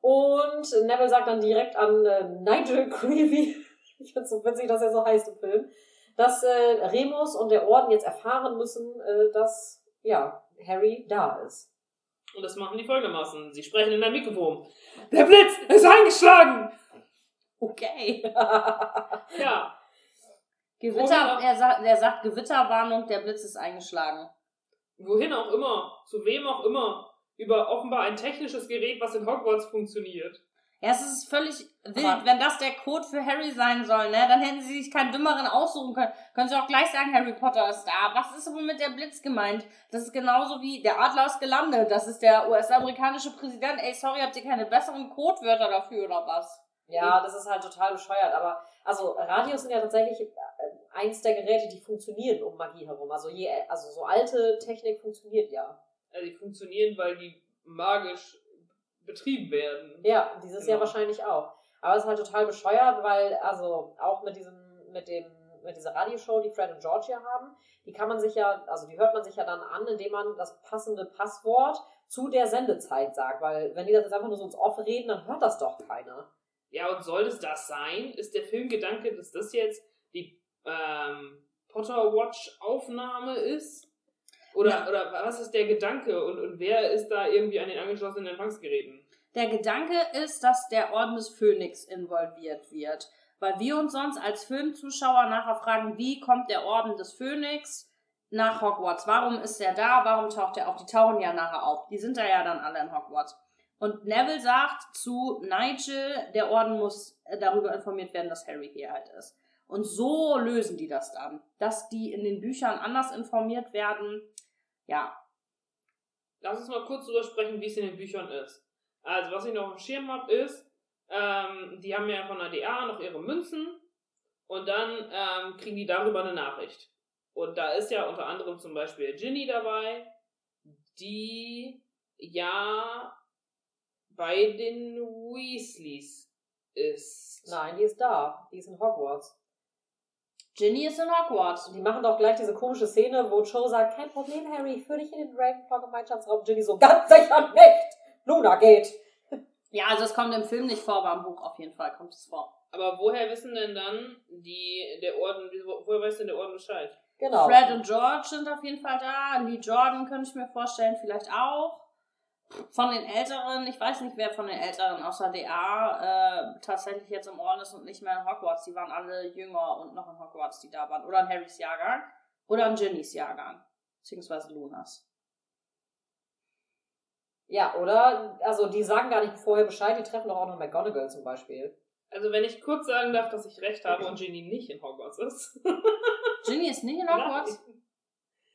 S2: Und Neville sagt dann direkt an äh, Nigel Creevy, ich finde es so witzig, dass er so heißt im Film, dass äh, Remus und der Orden jetzt erfahren müssen, äh, dass ja, Harry da ist.
S1: Und das machen die folgendermaßen. Sie sprechen in ein Mikrofon. Der Blitz ist eingeschlagen!
S3: Okay.
S1: Ja.
S3: Gewitter, er, er sagt Gewitterwarnung, der Blitz ist eingeschlagen.
S1: Wohin auch immer, zu wem auch immer, über offenbar ein technisches Gerät, was in Hogwarts funktioniert.
S3: Ja, es ist völlig wild.
S2: Aber-
S3: Wenn das der Code für Harry sein soll, ne, dann hätten sie sich keinen dümmeren aussuchen können. Können sie auch gleich sagen, Harry Potter ist da. Was ist wohl mit der Blitz gemeint? Das ist genauso wie der Adler ist gelandet. Das ist der US-amerikanische Präsident. Ey, sorry, habt ihr keine besseren Codewörter dafür oder was?
S2: Ja, das ist halt total bescheuert, aber also Radios sind ja tatsächlich äh, eins der Geräte, die funktionieren um Magie herum. Also je, also so alte Technik funktioniert ja.
S1: Also die funktionieren, weil die magisch betrieben werden.
S2: Ja, dieses
S1: Genau.
S2: Jahr wahrscheinlich auch. Aber es ist halt total bescheuert, weil, also auch mit diesem, mit dem, mit dieser Radioshow, die Fred und George hier haben, die kann man sich ja, also die hört man sich ja dann an, indem man das passende Passwort zu der Sendezeit sagt. Weil wenn die das jetzt einfach nur so ins Off reden, dann hört das doch keiner.
S1: Ja, und soll es das sein? Ist der Filmgedanke, dass das jetzt die ähm, Potter Watch Aufnahme ist? Oder, oder was ist der Gedanke? Und, und wer ist da irgendwie an den angeschlossenen Empfangsgeräten?
S3: Der Gedanke ist, dass der Orden des Phönix involviert wird. Weil wir uns sonst als Filmzuschauer nachher fragen, wie kommt der Orden des Phönix nach Hogwarts? Warum ist er da? Warum taucht er auf? Die tauchen ja nachher auf. Die sind da ja dann alle in Hogwarts. Und Neville sagt zu Nigel, der Orden muss darüber informiert werden, dass Harry hier halt ist. Und so lösen die das dann. Dass die in den Büchern anders informiert werden, Ja.
S1: Lass uns mal kurz drüber sprechen, wie es in den Büchern ist. Also, was ich noch auf dem Schirm habe, ist, ähm, die haben ja von der DA noch ihre Münzen und dann ähm, kriegen die darüber eine Nachricht. Und da ist ja unter anderem zum Beispiel Ginny dabei, die ja bei den Weasleys ist.
S2: Nein, die ist da. Die ist in Hogwarts.
S3: Ginny ist in Hogwarts.
S2: Die machen doch gleich diese komische Szene, wo Cho sagt, kein Problem, Harry, ich führe dich in den Ravenclaw-Gemeinschaftsraum. Ginny so, ganz sicher nicht! Luna geht!
S3: Ja, also es kommt im Film nicht vor, aber im Buch auf jeden Fall kommt es vor.
S1: Aber woher wissen denn dann die, der Orden, woher weiß denn der Orden Bescheid?
S2: Genau.
S3: Fred und George sind auf jeden Fall da. Lee Jordan könnte ich mir vorstellen, vielleicht auch. Von den Älteren, ich weiß nicht, wer von den Älteren außer DA äh, tatsächlich jetzt im Orden ist und nicht mehr in Hogwarts. Die waren alle jünger und noch in Hogwarts, die da waren. Oder in Harrys Jahrgang. Oder in Ginnys Jahrgang. Beziehungsweise Lunas.
S2: Ja, oder, also die sagen gar nicht vorher Bescheid, die treffen doch auch noch McGonagall zum Beispiel.
S1: Also wenn ich kurz sagen darf, dass ich recht habe und Ginny nicht in Hogwarts ist.
S3: Ginny ist nicht in Hogwarts?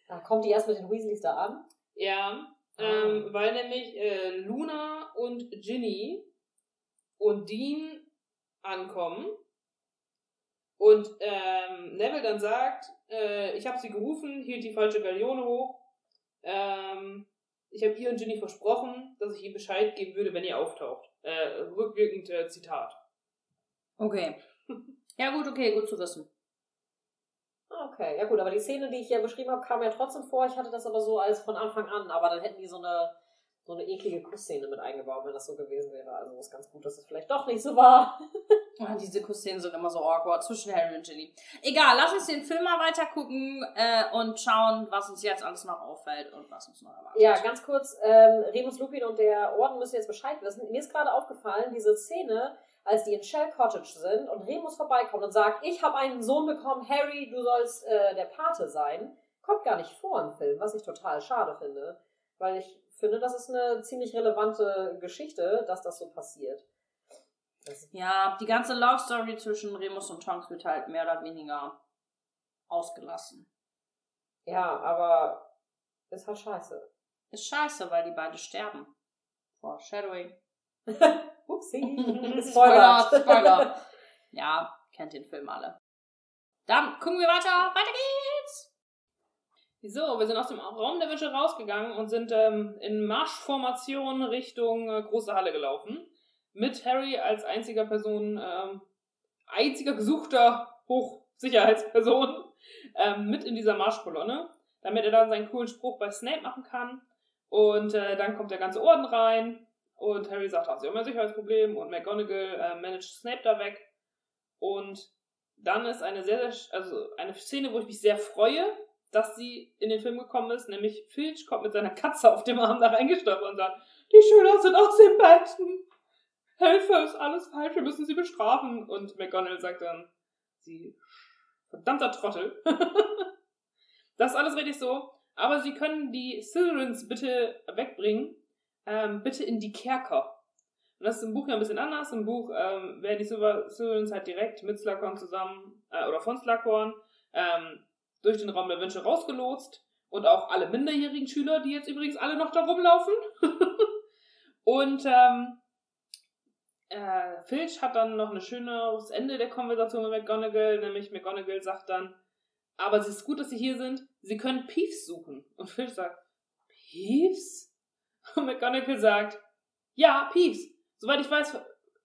S2: Da kommt die erst mit den Weasleys da an.
S1: Ja, ähm, weil nämlich äh, Luna und Ginny und Dean ankommen und ähm, Neville dann sagt, äh, ich habe sie gerufen, hielt die falsche Galeone hoch. Ähm, ich habe ihr und Ginny versprochen, dass ich ihr Bescheid geben würde, wenn ihr auftaucht. Äh, rückwirkend äh, Zitat.
S3: Okay. Ja, gut, okay, gut zu wissen.
S2: Okay, ja gut, aber die Szene, die ich ja beschrieben habe, kam ja trotzdem vor. Ich hatte das aber so als von Anfang an, aber dann hätten die so eine, so eine eklige Kussszene mit eingebaut, wenn das so gewesen wäre. Also ist ganz gut, dass es vielleicht doch nicht so war.
S3: Ah, diese Kussszenen sind immer so awkward zwischen Harry und Ginny. Egal, lass uns den Film mal weiter gucken äh, und schauen, was uns jetzt alles noch auffällt und was uns noch erwartet.
S2: Ja, ganz kurz, ähm, Remus Lupin und der Orden müssen jetzt Bescheid wissen. Mir ist gerade aufgefallen, diese Szene, als die in Shell Cottage sind und Remus vorbeikommt und sagt, ich habe einen Sohn bekommen, Harry, du sollst äh, der Pate sein, kommt gar nicht vor im Film, was ich total schade finde. Weil ich finde, das ist eine ziemlich relevante Geschichte, dass das so passiert. Das
S3: Ja, die ganze Love Story zwischen Remus und Tonks wird halt mehr oder weniger ausgelassen.
S2: ja, aber ist halt scheiße.
S3: Ist scheiße, weil die beide sterben. Foreshadowing.
S2: Upsi.
S3: Spoiler,
S2: Spoiler.
S3: Spoiler. Ja, kennt den Film alle. Dann gucken wir weiter. Weiter geht's.
S1: So, wir sind aus dem Raum der Wünsche rausgegangen und sind ähm, in Marschformation Richtung äh, große Halle gelaufen. Mit Harry als einziger Person, ähm, einziger gesuchter Hochsicherheitsperson ähm, mit in dieser Marschkolonne, damit er dann seinen coolen Spruch bei Snape machen kann. Und äh, dann kommt der ganze Orden rein und Harry sagt, sie haben ein Sicherheitsproblem und McGonagall äh, managt Snape da weg. Und dann ist eine sehr, sehr, also eine Szene, wo ich mich sehr freue, dass sie in den Film gekommen ist, nämlich Filch kommt mit seiner Katze auf dem Arm da reingestopft und sagt, die Schüler sind aus den Betten. Hilfe, ist alles falsch, wir müssen sie bestrafen. Und McGonagall sagt dann, sie verdammter Trottel. das ist alles richtig so. Aber sie können die Slytherins bitte wegbringen. Ähm, bitte in die Kerker. Und das ist im Buch ja ein bisschen anders. Im Buch ähm, werden die Slytherins halt direkt mit Slughorn zusammen, äh, oder von Slughorn, ähm, durch den Raum der Wünsche rausgelotst. Und auch alle minderjährigen Schüler, die jetzt übrigens alle noch da rumlaufen. und ähm, äh, Filch hat dann noch ein schönes Ende der Konversation mit McGonagall, nämlich McGonagall sagt dann, aber es ist gut, dass Sie hier sind. Sie können Peeves suchen. Und Filch sagt, Peeves? Und McGonagall sagt, ja, Peeves. Soweit ich weiß,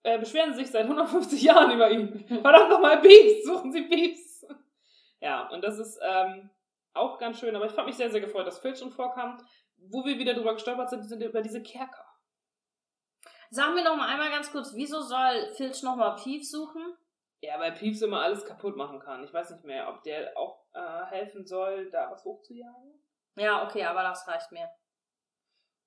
S1: äh, beschweren Sie sich seit 150 Jahren über ihn. Verdammt nochmal, Peeves. Suchen Sie Peeves. Ja, und das ist ähm, auch ganz schön. Aber ich fand mich sehr, sehr gefreut, dass Filch schon vorkam. Wo wir wieder drüber gestolpert sind, sind über diese Kerker.
S3: Sagen wir noch mal einmal ganz kurz, wieso soll Filch noch mal Pief suchen?
S1: Ja, weil Peeves immer alles kaputt machen kann. Ich weiß nicht mehr, ob der auch äh, helfen soll, da was hochzujagen.
S3: Ja, okay, aber das reicht mir.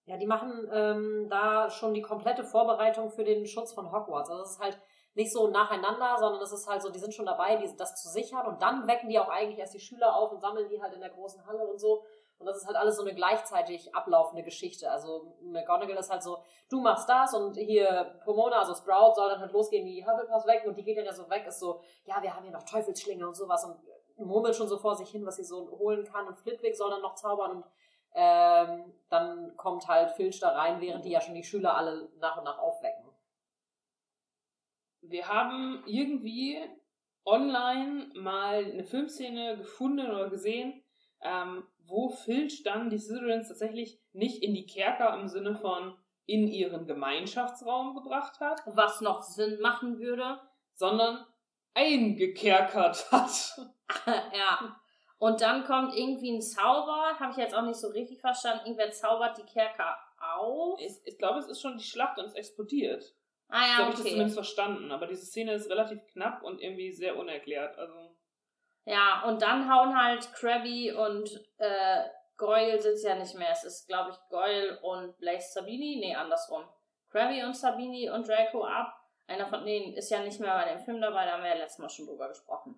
S2: Ja, die machen ähm, da schon die komplette Vorbereitung für den Schutz von Hogwarts. Also es ist halt nicht so nacheinander, sondern es ist halt so, die sind schon dabei, die, das zu sichern und dann wecken die auch eigentlich erst die Schüler auf und sammeln die halt in der großen Halle und so. Und das ist halt alles so eine gleichzeitig ablaufende Geschichte. Also McGonagall ist halt so, du machst das und hier Pomona, also Sprout, soll dann halt losgehen, die Hufflepuffs weg und die geht dann ja so weg, ist so, ja, wir haben hier noch Teufelsschlinge und sowas und murmelt schon so vor sich hin, was sie so holen kann und Flitwick soll dann noch zaubern und Ähm, dann kommt halt Filch da rein, während die ja schon die Schüler alle nach und nach aufwecken.
S1: Wir haben irgendwie online mal eine Filmszene gefunden oder gesehen, ähm, wo Filch dann die Slytherins tatsächlich nicht in die Kerker im Sinne von in ihren Gemeinschaftsraum gebracht hat,
S3: Was noch Sinn machen würde.
S1: sondern eingekerkert hat.
S3: ja. Und dann kommt irgendwie ein Zauber, habe ich jetzt auch nicht so richtig verstanden. Irgendwer zaubert die Kerker auf.
S1: Ich, ich glaube, es ist schon die Schlacht und es explodiert.
S3: Ah
S1: so
S3: ja,
S1: habe ich das zumindest verstanden. Aber diese Szene ist relativ knapp und irgendwie sehr unerklärt. Also,
S3: Ja, und dann hauen halt Krabby und äh, Goyle sind ja nicht mehr. Es ist, glaube ich, Goyle und Blaze Sabini. Nee, andersrum. Krabby und Sabini und Draco ab. Einer von denen ist ja nicht mehr bei dem Film dabei, da haben wir ja letztes Mal schon drüber gesprochen.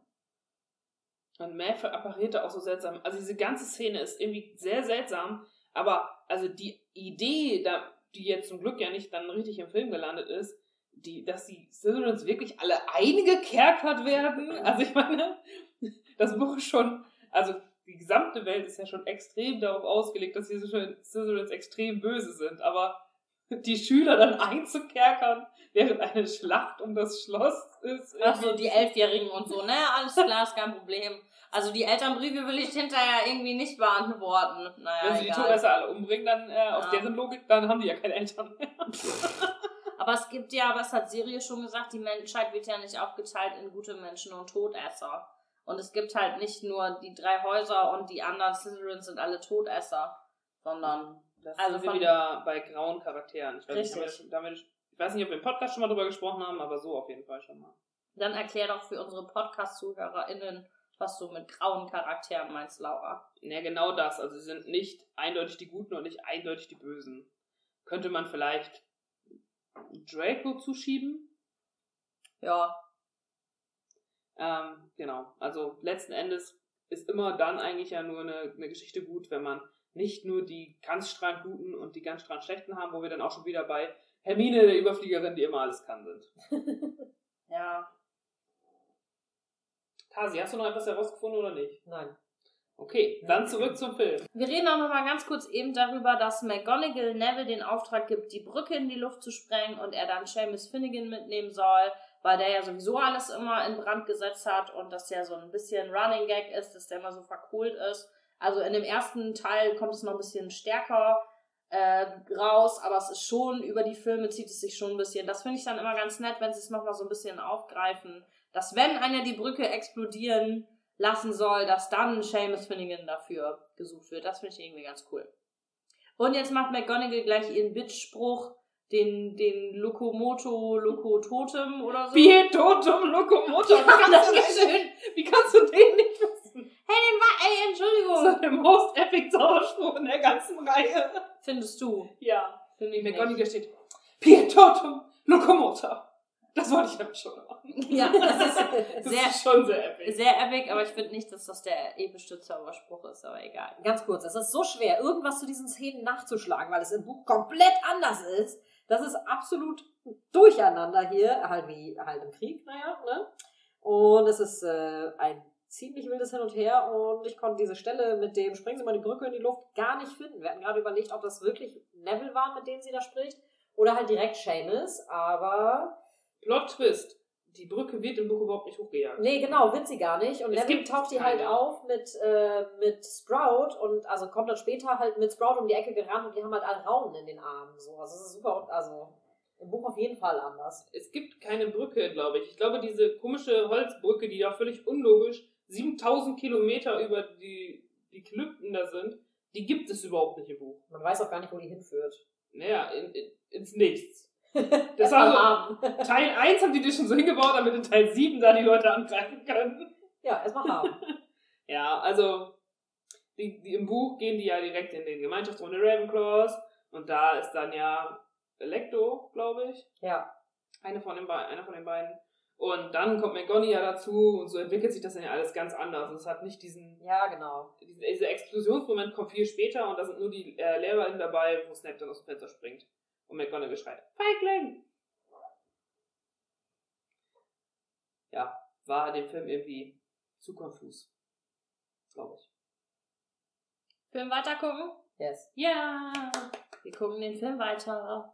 S1: und Maeve apparierte auch so seltsam. Also diese ganze Szene ist irgendwie sehr seltsam. Aber also die Idee, da, die jetzt zum Glück ja nicht dann richtig im Film gelandet ist, die, dass die Slytherins wirklich alle eingekerkert werden. Also ich meine, das Buch ist schon, also die gesamte Welt ist ja schon extrem darauf ausgelegt, dass diese Slytherins extrem böse sind. Aber die Schüler dann einzukerkern, während eine Schlacht um das Schloss ist.
S3: Achso,
S1: irgendwie-
S3: die Elfjährigen und so, ne? Alles klar, ist kein Problem. Also die Elternbriefe will ich hinterher irgendwie nicht beantworten. Naja,
S1: Wenn sie die
S3: egal.
S1: Todesser alle umbringen, dann äh, aus
S3: Ja.
S1: deren Logik, dann haben die ja keine Eltern mehr.
S3: Aber es gibt ja, was hat Sirius schon gesagt, die Menschheit wird ja nicht aufgeteilt in gute Menschen und Todesser. Und es gibt halt nicht nur die drei Häuser und die anderen Slytherins sind alle Todesser, sondern
S1: Das
S3: Also
S1: sind wir wieder bei grauen Charakteren. Ich weiß, nicht, haben wir, ich weiß nicht, ob wir im Podcast schon mal drüber gesprochen haben, aber so auf jeden Fall schon mal.
S3: dann erklär doch für unsere Podcast-ZuhörerInnen, was du mit grauen Charakteren meinst, Laura.
S1: Ja, genau das. Also sie sind nicht eindeutig die Guten und nicht eindeutig die Bösen. Könnte man vielleicht Draco zuschieben?
S3: Ja,
S1: Ähm, genau. Also letzten Endes ist immer dann eigentlich ja nur eine, eine Geschichte gut, wenn man nicht nur die ganz strahlend Guten und die ganz strahlend Schlechten haben, wo wir dann auch schon wieder bei Hermine, der Überfliegerin, die immer alles kann, sind.
S3: ja.
S1: Tasi, hast du noch etwas herausgefunden oder nicht?
S2: Nein.
S1: Okay, dann zurück zum Film.
S3: Wir reden auch noch mal ganz kurz eben darüber, dass McGonagall Neville den Auftrag gibt, die Brücke in die Luft zu sprengen und er dann Seamus Finnegan mitnehmen soll, weil der ja sowieso alles immer in Brand gesetzt hat und das ja so ein bisschen Running Gag ist, dass der immer so verkohlt ist. Also in dem ersten Teil kommt es noch ein bisschen stärker äh, raus, aber es ist schon, über die Filme zieht es sich schon ein bisschen. Das finde ich dann immer ganz nett, wenn sie es nochmal so ein bisschen aufgreifen, dass wenn einer die Brücke explodieren lassen soll, dass dann Seamus Finnegan dafür gesucht wird. Das finde ich irgendwie ganz cool. Und jetzt macht McGonagall gleich ihren Bitch-Spruch, den, den Lokomoto Lokototem oder so.
S1: Pietotum Lokomotor. Wie kannst, du das,
S3: schön.
S1: wie kannst du den nicht wissen?
S3: Hey, den war, ey,
S1: Das
S3: Entschuldigung.
S1: ist der most epic Zauberspruch in der ganzen Reihe.
S3: Findest du?
S1: Ja.
S3: Finde ich
S1: McGonagall steht Pietotum Lokomotor. Das wollte ich aber schon machen.
S3: Ja, das ist
S1: Das
S3: sehr,
S1: ist schon sehr epic.
S3: sehr epic, aber ich finde nicht, dass das der epische Zauberspruch ist, aber egal.
S2: Ganz kurz, es ist so schwer, irgendwas zu diesen Szenen nachzuschlagen, weil es im Buch komplett anders ist. Das ist absolut durcheinander hier, halt wie halt im Krieg, naja, ne? Und es ist äh, ein ziemlich wildes Hin und Her und ich konnte diese Stelle mit dem Springen Sie mal die Brücke in die Luft gar nicht finden. Wir hatten gerade überlegt, ob das wirklich Neville war, mit dem sie da spricht, oder halt direkt Seamus, aber
S1: Plot Twist. Die Brücke wird im Buch überhaupt nicht hochgejagt.
S2: Nee, genau, wird sie gar nicht. Und
S1: Es
S2: Neville taucht die halt auf mit, äh, mit Sprout und also kommt dann später halt mit Sprout um die Ecke gerannt und die haben halt alle Raunen in den Armen. So. Also es ist super, also im Buch auf jeden Fall anders.
S1: Es gibt keine Brücke, glaube ich. Ich glaube, diese komische Holzbrücke, die da völlig unlogisch 7000 Kilometer über die, die Klüften da sind, die gibt es überhaupt nicht im Buch.
S2: Man weiß auch gar nicht, wo die hinführt.
S1: Naja, in, in, ins Nichts. Das war so. Teil 1 haben die das schon so hingebaut, damit in Teil 7 da die Leute angreifen können.
S2: Ja, erstmal haben.
S1: Ja, also die, die, im Buch gehen die ja direkt in den Gemeinschaftsraum der Ravenclaws und da ist dann ja Electo, glaube ich,
S2: Ja.
S1: eine von den Be einer von den beiden. Und dann kommt McGonagall ja dazu und so entwickelt sich das dann ja alles ganz anders. Und es hat nicht diesen,
S2: Ja, genau.
S1: dieser Explosionsmoment kommt viel später und da sind nur die äh, LehrerInnen dabei, wo Snape dann aus dem Fenster springt und McGonagall schreit, Feigling! Ja, war dem Film irgendwie zu konfus. Glaube ich.
S3: Film weitergucken?
S2: Yes.
S3: Ja, wir gucken den Film weiter.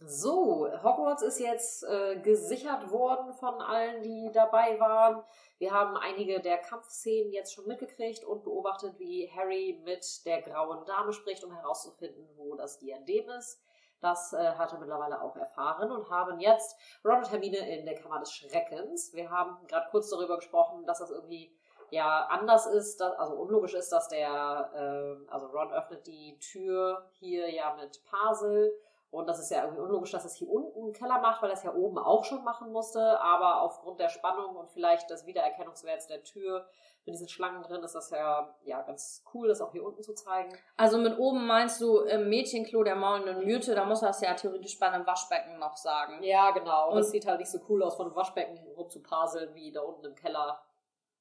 S2: So, Hogwarts ist jetzt äh, gesichert worden von allen, die dabei waren. Wir haben einige der Kampfszenen jetzt schon mitgekriegt und beobachtet, wie Harry mit der grauen Dame spricht, um herauszufinden, wo das Diadem ist. Das äh, hat er mittlerweile auch erfahren und haben jetzt Ron und Hermine in der Kammer des Schreckens. Wir haben gerade kurz darüber gesprochen, dass das irgendwie ja anders ist, dass, also unlogisch ist, dass der, äh, also Ron öffnet die Tür hier ja mit Pasel und das ist ja irgendwie unlogisch, dass es hier unten einen Keller macht, weil es ja oben auch schon machen musste. Aber aufgrund der Spannung und vielleicht des Wiedererkennungswerts der Tür mit diesen Schlangen drin ist das ja, ja ganz cool, das auch hier unten zu zeigen.
S3: Also mit oben meinst du im Mädchenklo der maulenden Myrte, da muss er es ja theoretisch bei einem Waschbecken noch sagen.
S2: Ja, genau. Und es sieht halt nicht so cool aus, von einem Waschbecken rumzupaseln wie da unten im Keller.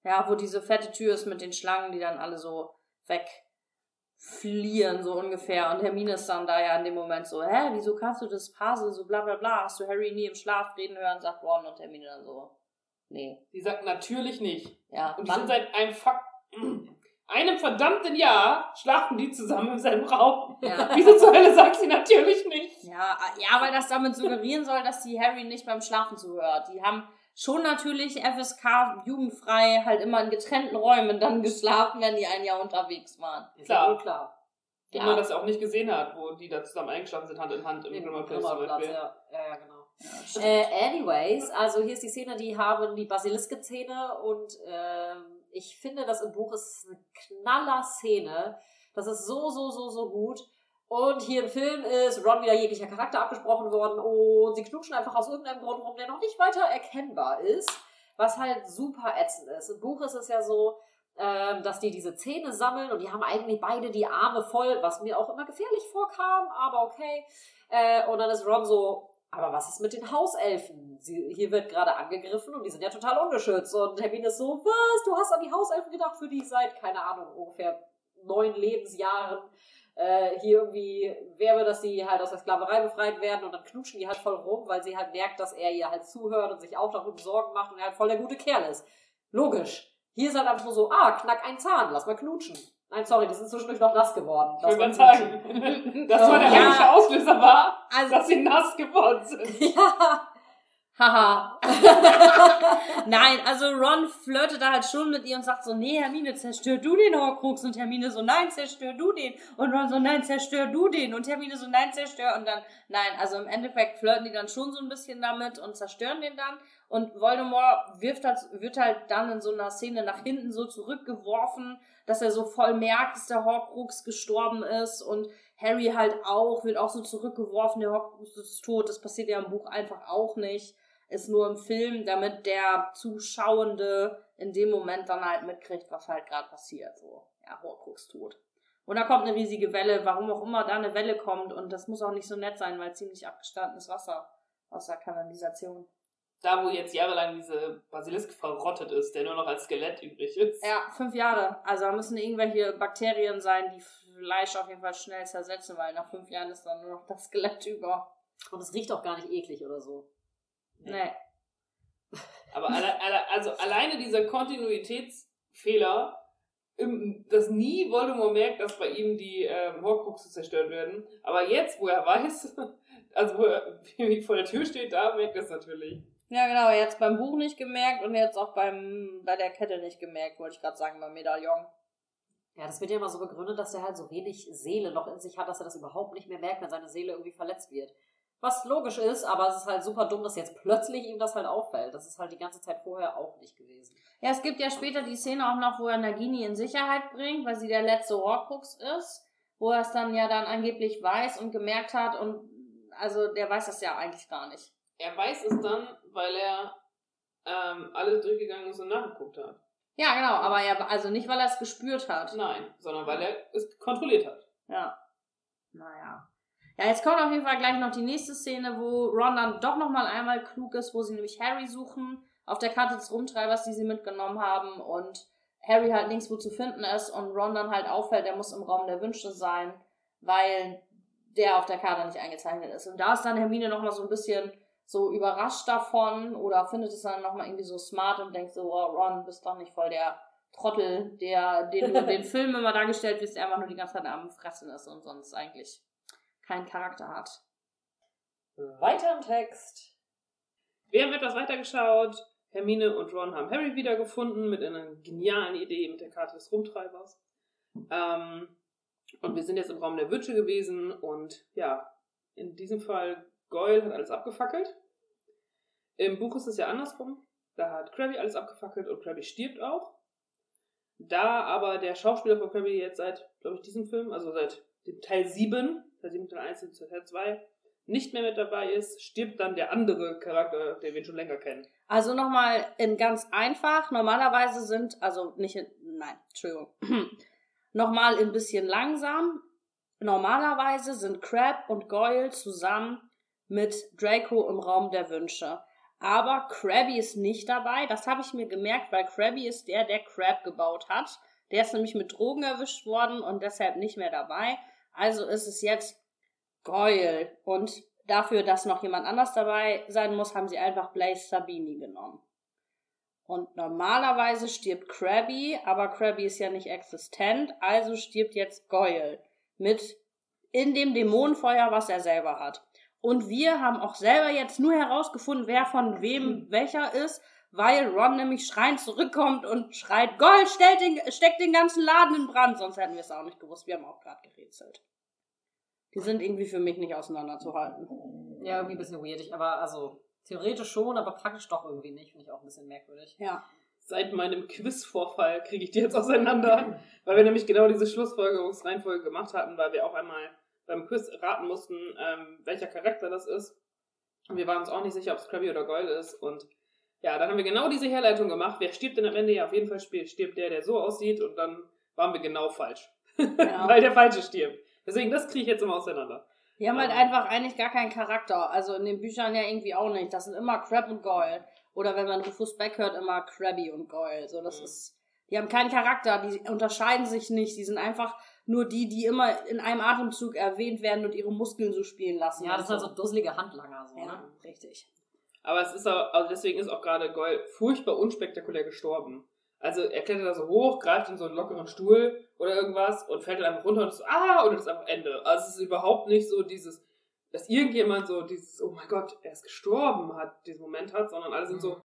S3: Ja, wo diese fette Tür ist mit den Schlangen, die dann alle so weg fliehen, so ungefähr. Und Hermine ist dann da ja in dem Moment so, hä, wieso kannst du das Puzzle, so bla bla bla, hast du Harry nie im Schlaf reden hören, sagt Ron und Hermine dann so, nee.
S1: Die sagt natürlich nicht.
S3: Ja,
S1: Und die sind seit einem Fuck, einem verdammten Jahr schlafen die zusammen im selben Raum.
S3: Ja.
S1: Wieso zur Hölle sagt sie natürlich nicht?
S3: Ja, ja, weil das damit suggerieren soll, dass sie Harry nicht beim Schlafen zuhört. Die haben schon natürlich FSK jugendfrei halt immer in getrennten Räumen dann geschlafen, wenn die ein Jahr unterwegs waren.
S2: Ist
S1: Klar.
S2: ja wohl klar.
S3: Ja.
S1: man das auch nicht gesehen hat, wo die da zusammen eingeschlafen sind, Hand in Hand im Place zum Beispiel.
S2: ja. ja, ja, genau. Äh, anyways, also hier ist die Szene, die haben die Basiliske-Szene und ähm, ich finde, das im Buch ist eine Knaller-Szene. Das ist so, so, so, so gut. Und hier im Film ist Ron wieder jeglicher Charakter abgesprochen worden und sie knutschen einfach aus irgendeinem Grund rum, der noch nicht weiter erkennbar ist, was halt super ätzend ist. Im Buch ist es ja so, ähm, dass die diese Zähne sammeln und die haben eigentlich beide die Arme voll, was mir auch immer gefährlich vorkam, aber okay. Äh, und dann ist Ron so, aber was ist mit den Hauselfen? Sie, hier wird gerade angegriffen und die sind ja total ungeschützt. Und Hermine ist so, was? Du hast an die Hauselfen gedacht, für die seit, keine Ahnung, ungefähr neun Lebensjahren äh, hier irgendwie werbe, dass sie halt aus der Sklaverei befreit werden und dann knutschen die halt voll rum, weil sie halt merkt, dass er ihr halt zuhört und sich auch darüber Sorgen macht und er halt voll der gute Kerl ist. Logisch. Hier ist halt einfach nur so, ah, knack ein Zahn, lass mal knutschen. Nein, sorry, die sind zwischendurch noch nass geworden.
S1: Ich würde
S2: mal
S1: sagen, das war der
S3: Ja.
S1: eigentliche Auslöser war,
S3: Also,
S1: dass sie nass geworden sind.
S2: Ja.
S3: Haha. Nein, also Ron flirtet da halt schon mit ihr und sagt so, nee, Hermine, zerstör du den Horcrux. Und Hermine so, nein, zerstör du den. Und Ron so, nein, zerstör du den. Und Hermine so, nein, zerstör. Und dann, nein, also im Endeffekt flirten die dann schon so ein bisschen damit und zerstören den dann. Und Voldemort wirft halt, wird halt dann in so einer Szene nach hinten so zurückgeworfen, dass er so voll merkt, dass der Horcrux gestorben ist. Und Harry halt auch, wird auch so zurückgeworfen, der Horcrux ist tot. Das passiert ja im Buch einfach auch nicht ist nur im Film, damit der Zuschauende in dem Moment dann halt mitkriegt, was halt gerade passiert. So, ja, Horcrux tot. Und da kommt eine riesige Welle, warum auch immer da eine Welle kommt. Und das muss auch nicht so nett sein, weil ziemlich abgestandenes Wasser aus der Kanalisation.
S1: Da, wo jetzt jahrelang diese Basilisk verrottet ist, der nur noch als Skelett übrig ist.
S3: Ja, fünf Jahre. Also da müssen irgendwelche Bakterien sein, die Fleisch auf jeden Fall schnell zersetzen, weil nach fünf Jahren ist dann nur noch das Skelett über.
S2: Und es riecht auch gar nicht eklig oder so.
S3: Nee.
S1: Aber alle, alle, also alleine dieser Kontinuitätsfehler, im, dass nie Voldemort merkt, dass bei ihm die ähm, Horcruxe zerstört werden. Aber jetzt, wo er weiß, also wo er vor der Tür steht, da merkt er es natürlich.
S3: Ja, genau, jetzt beim Buch nicht gemerkt und jetzt auch beim, bei der Kette nicht gemerkt, wollte ich gerade sagen, beim Medaillon.
S2: Ja, das wird ja immer so begründet, dass er halt so wenig Seele noch in sich hat, dass er das überhaupt nicht mehr merkt, wenn seine Seele irgendwie verletzt wird. Was logisch ist, aber es ist halt super dumm, dass jetzt plötzlich ihm das halt auffällt. Das ist halt die ganze Zeit vorher auch nicht gewesen.
S3: Ja, es gibt ja später die Szene auch noch, wo er Nagini in Sicherheit bringt, weil sie der letzte Horcrux ist, wo er es dann ja dann angeblich weiß und gemerkt hat und also der weiß das ja eigentlich gar nicht.
S1: Er weiß es dann, weil er ähm, alles durchgegangen ist und nachgeguckt hat.
S3: Ja, genau, aber er, also nicht, weil er es gespürt hat.
S1: Nein, sondern weil er es kontrolliert hat.
S3: Ja. Naja. Ja, jetzt kommt auf jeden Fall gleich noch die nächste Szene, wo Ron dann doch nochmal einmal klug ist, wo sie nämlich Harry suchen, auf der Karte des Rumtreibers, die sie mitgenommen haben und Harry halt nirgendwo zu finden ist und Ron dann halt auffällt, er muss im Raum der Wünsche sein, weil der auf der Karte nicht eingezeichnet ist. Und da ist dann Hermine nochmal so ein bisschen so überrascht davon oder findet es dann nochmal irgendwie so smart und denkt so, oh, Ron, bist doch nicht voll der Trottel, der den, den Film immer dargestellt wird, der einfach nur die ganze Zeit am Fressen ist und sonst eigentlich keinen Charakter hat.
S2: Weiter im Text.
S1: Wir haben etwas weitergeschaut. Hermine und Ron haben Harry wiedergefunden mit einer genialen Idee mit der Karte des Rumtreibers. Ähm, und wir sind jetzt im Raum der Wünsche gewesen und ja, in diesem Fall Goyle hat alles abgefackelt. Im Buch ist es ja andersrum. Da hat Krabby alles abgefackelt und Krabby stirbt auch. Da aber der Schauspieler von Krabby jetzt seit, glaube ich, diesem Film, also seit dem Teil 7, Teil 7, Teil 1 und Teil 2, nicht mehr mit dabei ist, stirbt dann der andere Charakter, den wir schon länger kennen.
S3: Also nochmal in ganz einfach. Normalerweise sind, also nicht in, nein, Entschuldigung. nochmal ein bisschen langsam. Normalerweise sind Crab und Goyle zusammen mit Draco im Raum der Wünsche. Aber Krabby ist nicht dabei. Das habe ich mir gemerkt, weil Krabby ist der, der Crab gebaut hat. Der ist nämlich mit Drogen erwischt worden und deshalb nicht mehr dabei. Also ist es jetzt Goyle. Und dafür, dass noch jemand anders dabei sein muss, haben sie einfach Blaze Sabini genommen. Und normalerweise stirbt Krabby, aber Krabby ist ja nicht existent, also stirbt jetzt Goyle mit in dem Dämonenfeuer, was er selber hat. Und wir haben auch selber jetzt nur herausgefunden, wer von wem welcher ist, weil Ron nämlich schreiend zurückkommt und schreit, Gold, stellt den, steckt den ganzen Laden in Brand, sonst hätten wir es auch nicht gewusst. Wir haben auch gerade gerätselt. Die sind irgendwie für mich nicht auseinanderzuhalten.
S2: Ja, irgendwie ein bisschen weirdig, aber also theoretisch schon, aber praktisch doch irgendwie nicht. Finde ich auch ein bisschen merkwürdig.
S3: Ja.
S1: Seit meinem Quizvorfall kriege ich die jetzt auseinander, weil wir nämlich genau diese Schlussfolgerungsreihenfolge gemacht hatten, weil wir auch einmal beim Quiz raten mussten, ähm, welcher Charakter das ist. Und wir waren uns auch nicht sicher, ob es Krabby oder Goyle ist. Und ja, dann haben wir genau diese Herleitung gemacht. Wer stirbt denn am Ende? Ja, auf jeden Fall stirbt der, der so aussieht. Und dann waren wir genau falsch.
S3: Genau.
S1: weil der Falsche stirbt. Deswegen, das kriege ich jetzt immer auseinander.
S3: Die haben halt
S1: Ähm.
S3: einfach eigentlich gar keinen Charakter. Also in den Büchern ja irgendwie auch nicht. Das sind immer Crab und Goyle. Oder wenn man Rufus Beck hört, immer Krabby und Goyle. So, das
S1: Mhm.
S3: ist. Die haben keinen Charakter, die unterscheiden sich nicht. Die sind einfach nur die, die immer in einem Atemzug erwähnt werden und ihre Muskeln so spielen lassen.
S2: Ja, das sind halt so dusselige Handlanger, so,
S3: Ja,
S2: ne?
S3: richtig.
S1: Aber es ist auch, also deswegen ist auch gerade Goyle furchtbar unspektakulär gestorben. Also er klettert da so hoch, greift in so einen lockeren Stuhl oder irgendwas und fällt dann einfach runter und ist so, ah, und es ist einfach Ende. Also es ist überhaupt nicht so dieses, dass irgendjemand so dieses, oh mein Gott, er ist gestorben hat, diesen Moment hat, sondern alle sind so,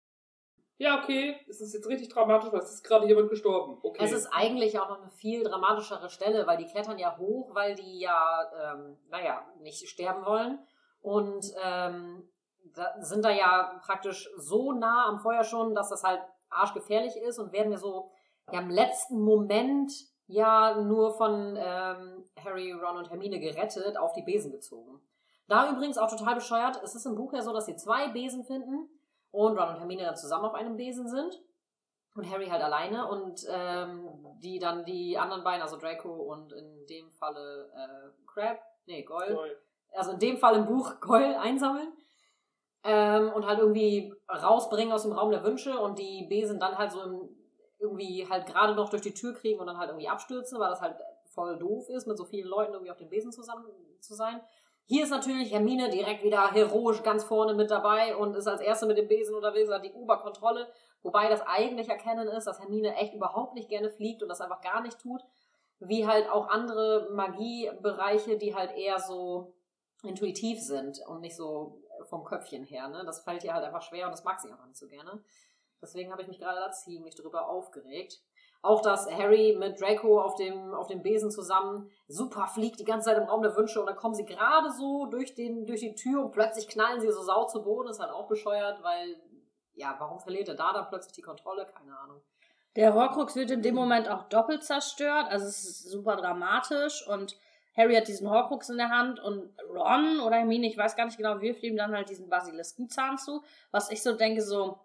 S1: ja, okay, es ist jetzt richtig dramatisch, weil es ist gerade jemand gestorben. Okay.
S2: Es ist eigentlich auch noch eine viel dramatischere Stelle, weil die klettern ja hoch, weil die ja, ähm, naja, nicht sterben wollen. Und ähm, da sind da ja praktisch so nah am Feuer schon, dass das halt arschgefährlich ist und werden ja so ja, im letzten Moment ja nur von ähm, Harry, Ron und Hermine gerettet auf die Besen gezogen. Da übrigens auch total bescheuert. Es ist im Buch ja so, dass sie zwei Besen finden und Ron und Hermine dann zusammen auf einem Besen sind und Harry halt alleine und ähm, die dann die anderen beiden, also Draco und in dem Falle äh, Crab, nee, Goyle,
S1: Goyle.
S2: also in dem Fall im Buch Goyle einsammeln ähm, und halt irgendwie rausbringen aus dem Raum der Wünsche und die Besen dann halt so im, irgendwie halt gerade noch durch die Tür kriegen und dann halt irgendwie abstürzen, weil das halt voll doof ist, mit so vielen Leuten irgendwie auf dem Besen zusammen zu sein. Hier ist natürlich Hermine direkt wieder heroisch ganz vorne mit dabei und ist als Erste mit dem Besen unterwegs, hat die Oberkontrolle. Wobei das eigentlich erkennen ist, dass Hermine echt überhaupt nicht gerne fliegt und das einfach gar nicht tut. Wie halt auch andere Magiebereiche, die halt eher so intuitiv sind und nicht so vom Köpfchen her. Ne? Das fällt ihr halt einfach schwer und das mag sie einfach nicht so gerne. Deswegen habe ich mich gerade da ziemlich drüber aufgeregt. Auch, dass Harry mit Draco auf dem, auf dem Besen zusammen super fliegt die ganze Zeit im Raum der Wünsche und dann kommen sie gerade so durch, den, durch die Tür und plötzlich knallen sie so sau zu Boden. Ist halt auch bescheuert, weil, ja, warum verliert er da dann plötzlich die Kontrolle? Keine Ahnung.
S3: Der Horcrux wird in dem Moment auch doppelt zerstört. Also es ist super dramatisch und Harry hat diesen Horcrux in der Hand und Ron oder Hermine, ich weiß gar nicht genau, wirft ihm dann halt diesen Basiliskenzahn zu. Was ich so denke, so,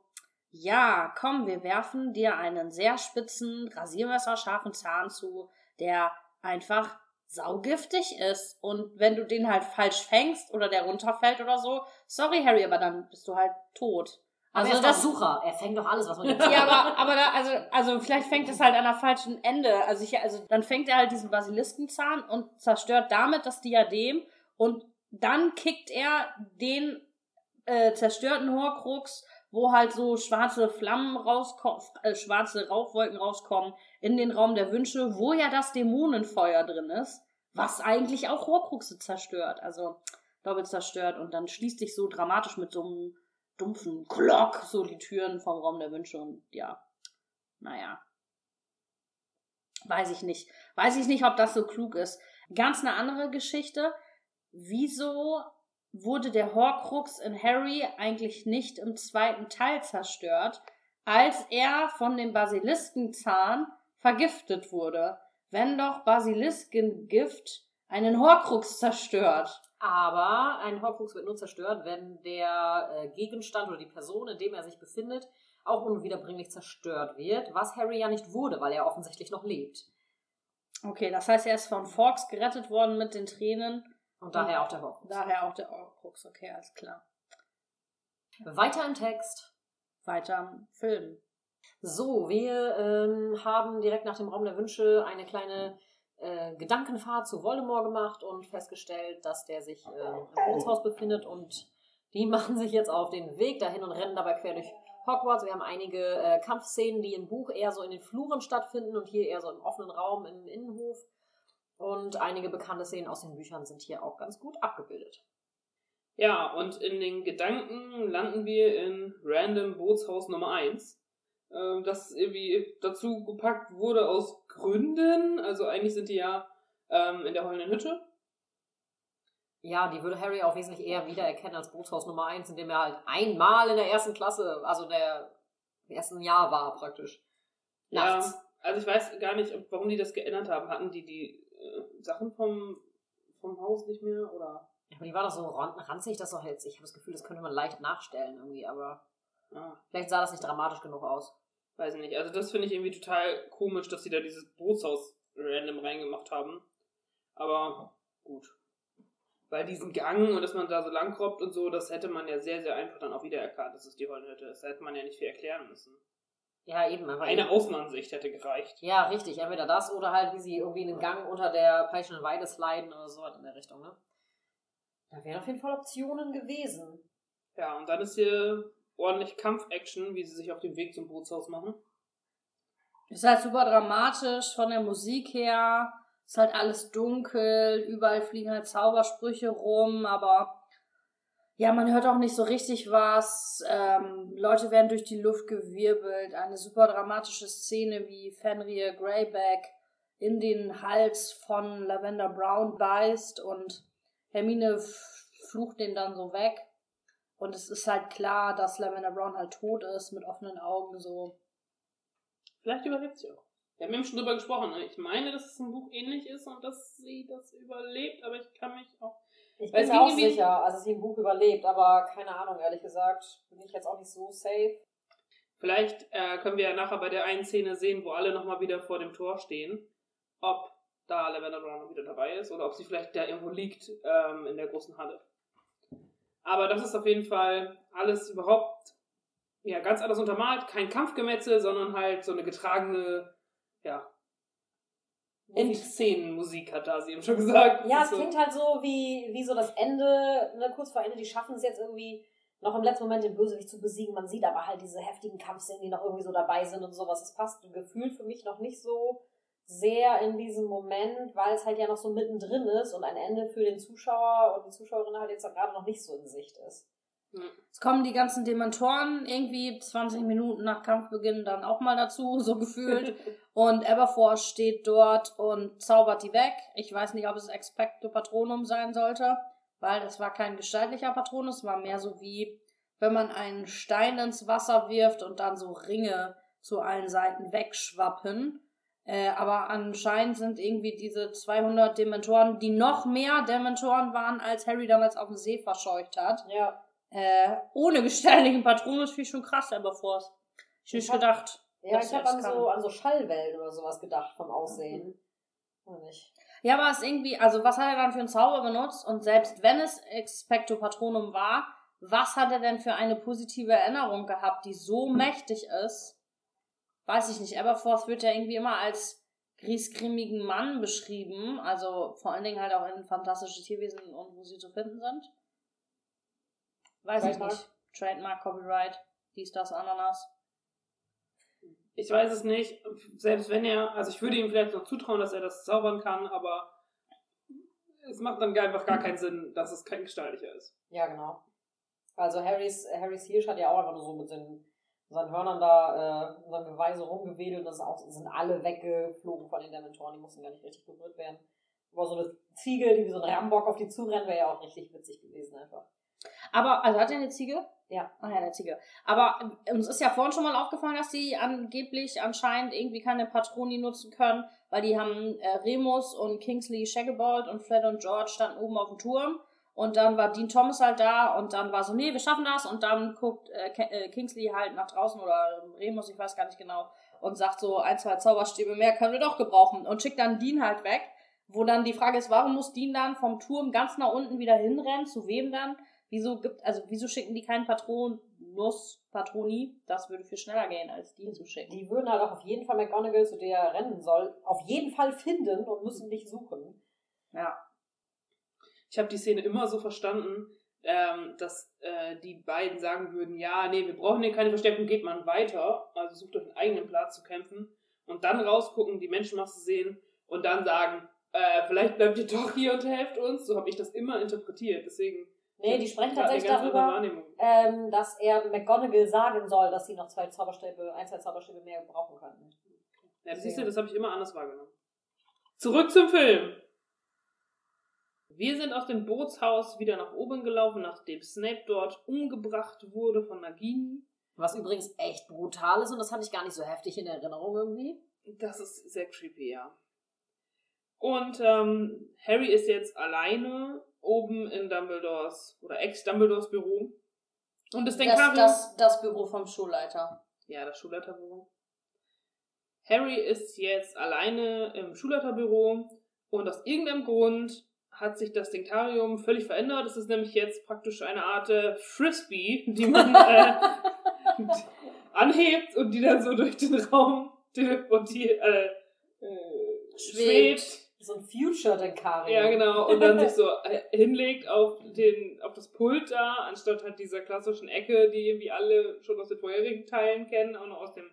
S3: ja, komm, wir werfen dir einen sehr spitzen, rasiermesserscharfen Zahn zu, der einfach saugiftig ist. Und wenn du den halt falsch fängst oder der runterfällt oder so, sorry Harry, aber dann bist du halt tot.
S2: Also
S3: Also
S2: er ist
S3: das
S2: doch Sucher. Er fängt doch alles, was man ihm
S3: ja, aber, aber da, also, also vielleicht fängt es halt an der falschen Ende. Also, ich, also dann fängt er halt diesen Basiliskenzahn und zerstört damit das Diadem und dann kickt er den äh, zerstörten Horcrux wo halt so schwarze Flammen rauskommen, äh, schwarze Rauchwolken rauskommen in den Raum der Wünsche, wo ja das Dämonenfeuer drin ist, was eigentlich auch Horcruxe zerstört, also doppelt zerstört und dann schließt sich so dramatisch mit so einem dumpfen Glock so die Türen vom Raum der Wünsche und ja, naja. Weiß ich nicht. Weiß ich nicht, ob das so klug ist. Ganz eine andere Geschichte. Wieso wurde der Horcrux in Harry eigentlich nicht im zweiten Teil zerstört, als er von dem Basiliskenzahn vergiftet wurde? Wenn doch Basiliskengift einen Horcrux zerstört.
S2: Aber ein Horcrux wird nur zerstört, wenn der äh, Gegenstand oder die Person, in dem er sich befindet, auch unwiederbringlich zerstört wird, was Harry ja nicht wurde, weil er offensichtlich noch lebt.
S3: Okay, das heißt, er ist von Forks gerettet worden mit den Tränen.
S2: Und daher auch der Horcrux.
S3: Daher auch der Horcrux, okay, alles klar.
S2: Weiter im Text.
S3: Weiter im Film.
S2: So, wir ähm, haben direkt nach dem Raum der Wünsche eine kleine äh, Gedankenfahrt zu Voldemort gemacht und festgestellt, dass der sich äh, im Bootshaus befindet und die machen sich jetzt auf den Weg dahin und rennen dabei quer durch Hogwarts. Wir haben einige äh, Kampfszenen, die im Buch eher so in den Fluren stattfinden und hier eher so im offenen Raum im Innenhof. Und einige bekannte Szenen aus den Büchern sind hier auch ganz gut abgebildet.
S1: Ja, und in den Gedanken landen wir in Random Bootshaus Nummer 1. Äh, das irgendwie dazu gepackt wurde aus Gründen. Also eigentlich sind die ja ähm, in der heulenden Hütte.
S2: Ja, die würde Harry auch wesentlich eher wiedererkennen als Bootshaus Nummer 1, in dem er halt einmal in der ersten Klasse, also in der ersten Jahr war praktisch.
S1: Nachts. Ja, also ich weiß gar nicht, warum die das geändert haben. Hatten die die Sachen vom, vom Haus nicht mehr oder?
S2: Ja, aber die war doch so ranzig, dass auch jetzt. Ich habe das Gefühl, das könnte man leicht nachstellen irgendwie, aber ah. vielleicht sah das nicht dramatisch genug aus.
S1: Weiß nicht. Also das finde ich irgendwie total komisch, dass sie da dieses Bootshaus random reingemacht haben. Aber gut. Weil diesen Gang und dass man da so lang kroppt und so, das hätte man ja sehr, sehr einfach dann auch wieder erkannt, dass es die Heulenhütte ist. Da hätte man ja nicht viel erklären müssen.
S2: Ja, eben.
S1: Aber Eine eben. Außenansicht hätte gereicht.
S2: Ja, richtig. Entweder das oder halt, wie sie irgendwie in den Gang unter der peitschenden Weide sliden oder so in der Richtung, ne? Da wären auf jeden Fall Optionen gewesen.
S1: Ja, und dann ist hier ordentlich Kampf-Action, wie sie sich auf den Weg zum Bootshaus machen.
S3: Ist halt super dramatisch von der Musik her. Ist halt alles dunkel, überall fliegen halt Zaubersprüche rum, aber ja, man hört auch nicht so richtig was. Ähm, Leute werden durch die Luft gewirbelt. Eine super dramatische Szene, wie Fenrir Greyback in den Hals von Lavender Brown beißt und Hermine flucht den dann so weg. Und es ist halt klar, dass Lavender Brown halt tot ist, mit offenen Augen so.
S1: Vielleicht überlebt sie auch. Wir haben eben schon drüber gesprochen. Ne? Ich meine, dass es im Buch ähnlich ist und dass sie das überlebt, aber ich kann mich auch.
S2: Ich bin mir auch sicher, also sie im Buch überlebt, aber keine Ahnung, ehrlich gesagt, bin ich jetzt auch nicht so safe.
S1: Vielleicht äh, können wir ja nachher bei der einen Szene sehen, wo alle nochmal wieder vor dem Tor stehen, ob da Lavender Brown wieder dabei ist oder ob sie vielleicht da irgendwo liegt ähm, in der großen Halle. Aber das ist auf jeden Fall alles überhaupt ja, ganz anders untermalt. Kein Kampfgemetzel, sondern halt so eine getragene ja, Endszenenmusik hat da sie eben schon gesagt.
S2: Ja, es so. klingt halt so wie, wie so das Ende, ne, kurz vor Ende, die schaffen es jetzt irgendwie noch im letzten Moment den Bösewicht zu besiegen. Man sieht aber halt diese heftigen Kampfszenen, die noch irgendwie so dabei sind und sowas. Es passt gefühlt für mich noch nicht so sehr in diesem Moment, weil es halt ja noch so mittendrin ist und ein Ende für den Zuschauer und die Zuschauerin halt jetzt auch gerade noch nicht so in Sicht ist.
S3: Es kommen die ganzen Dementoren irgendwie 20 Minuten nach Kampfbeginn dann auch mal dazu, so gefühlt. und Everforce steht dort und zaubert die weg. Ich weiß nicht, ob es Expecto Patronum sein sollte, weil das war kein gestaltlicher Patron, es war mehr so wie, wenn man einen Stein ins Wasser wirft und dann so Ringe zu allen Seiten wegschwappen. Äh, aber anscheinend sind irgendwie diese 200 Dementoren, die noch mehr Dementoren waren, als Harry damals auf dem See verscheucht hat.
S2: Ja
S3: äh, ohne gestaltlichen Patronus finde ich schon krass, aber vor. Ich nicht hab, gedacht.
S2: Ja, ich habe an so, an so Schallwellen oder sowas gedacht vom Aussehen. Mhm. Nicht.
S3: Ja, aber es irgendwie, also was hat er dann für einen Zauber benutzt? Und selbst wenn es Expecto Patronum war, was hat er denn für eine positive Erinnerung gehabt, die so mächtig ist? Weiß ich nicht. Everforth wird ja irgendwie immer als griesgrimmigen Mann beschrieben, also vor allen Dingen halt auch in fantastische Tierwesen und wo sie zu finden sind. Weiß Trademark. ich nicht. Trademark, Copyright. dies, das, Ananas.
S1: Ich weiß es nicht. Selbst wenn er, also ich würde ihm vielleicht noch zutrauen, dass er das zaubern kann, aber es macht dann einfach gar keinen Sinn, dass es kein gestaltlicher ist.
S2: Ja, genau. Also Harrys, Harrys Hirsch hat ja auch einfach nur so mit seinen, seinen Hörnern da, äh, seinem Beweise rumgewedelt. Das ist auch, sind alle weggeflogen von den Dementoren. Die mussten gar nicht richtig berührt werden. Aber so eine Ziege, die wie so ein Rambock auf die zurennt, wäre ja auch richtig witzig gewesen einfach.
S3: Aber, also hat er eine Ziege?
S2: Ja.
S3: Ach ja, eine Ziege. Aber äh, uns ist ja vorhin schon mal aufgefallen, dass die angeblich anscheinend irgendwie keine Patroni nutzen können, weil die haben äh, Remus und Kingsley Shacklebolt und Fred und George standen oben auf dem Turm. Und dann war Dean Thomas halt da und dann war so, nee, wir schaffen das. Und dann guckt äh, äh Kingsley halt nach draußen oder Remus, ich weiß gar nicht genau, und sagt so, ein, zwei Zauberstäbe mehr können wir doch gebrauchen. Und schickt dann Dean halt weg. Wo dann die Frage ist, warum muss Dean dann vom Turm ganz nach unten wieder hinrennen? Zu wem dann? Wieso gibt, also wieso schicken die keinen Patronus, Patroni? Das würde viel schneller gehen, als die zu schicken.
S2: Die würden halt auch auf jeden Fall McGonagall, zu der er rennen soll, auf jeden Fall finden und müssen nicht suchen.
S3: Ja.
S1: Ich habe die Szene immer so verstanden, ähm, dass äh, die beiden sagen würden, ja, nee, wir brauchen hier keine Verstärkung, geht man weiter, also sucht euch einen eigenen Platz zu kämpfen und dann rausgucken, die Menschenmasse sehen und dann sagen, äh, vielleicht bleibt ihr doch hier und helft uns. So habe ich das immer interpretiert. Deswegen
S2: Nee, die sprechen tatsächlich darüber, ähm, dass er McGonagall sagen soll, dass sie noch zwei Zauberstäbe, ein, zwei Zauberstäbe mehr brauchen könnten.
S1: Ja, siehst du, das habe ich immer anders wahrgenommen. Zurück zum Film. Wir sind aus dem Bootshaus wieder nach oben gelaufen, nachdem Snape dort umgebracht wurde von Nagini.
S2: Was übrigens echt brutal ist und das hatte ich gar nicht so heftig in Erinnerung irgendwie.
S1: Das ist sehr creepy, ja. Und ähm, Harry ist jetzt alleine oben in Dumbledores oder Ex-Dumbledores Büro. Und das
S3: Denkarium. Das, das, das Büro vom Schulleiter.
S1: Ja, das Schulleiterbüro. Harry ist jetzt alleine im Schulleiterbüro und aus irgendeinem Grund hat sich das Denkarium völlig verändert. Es ist nämlich jetzt praktisch eine Art äh, Frisbee, die man äh, anhebt und die dann so durch den Raum teleportiert, äh, äh, schwebt. schwebt
S2: so ein Future-Denkarium.
S1: Ja, genau. Und dann sich so äh, hinlegt auf, den, auf das Pult da, anstatt halt dieser klassischen Ecke, die irgendwie alle schon aus den vorherigen Teilen kennen, auch noch aus dem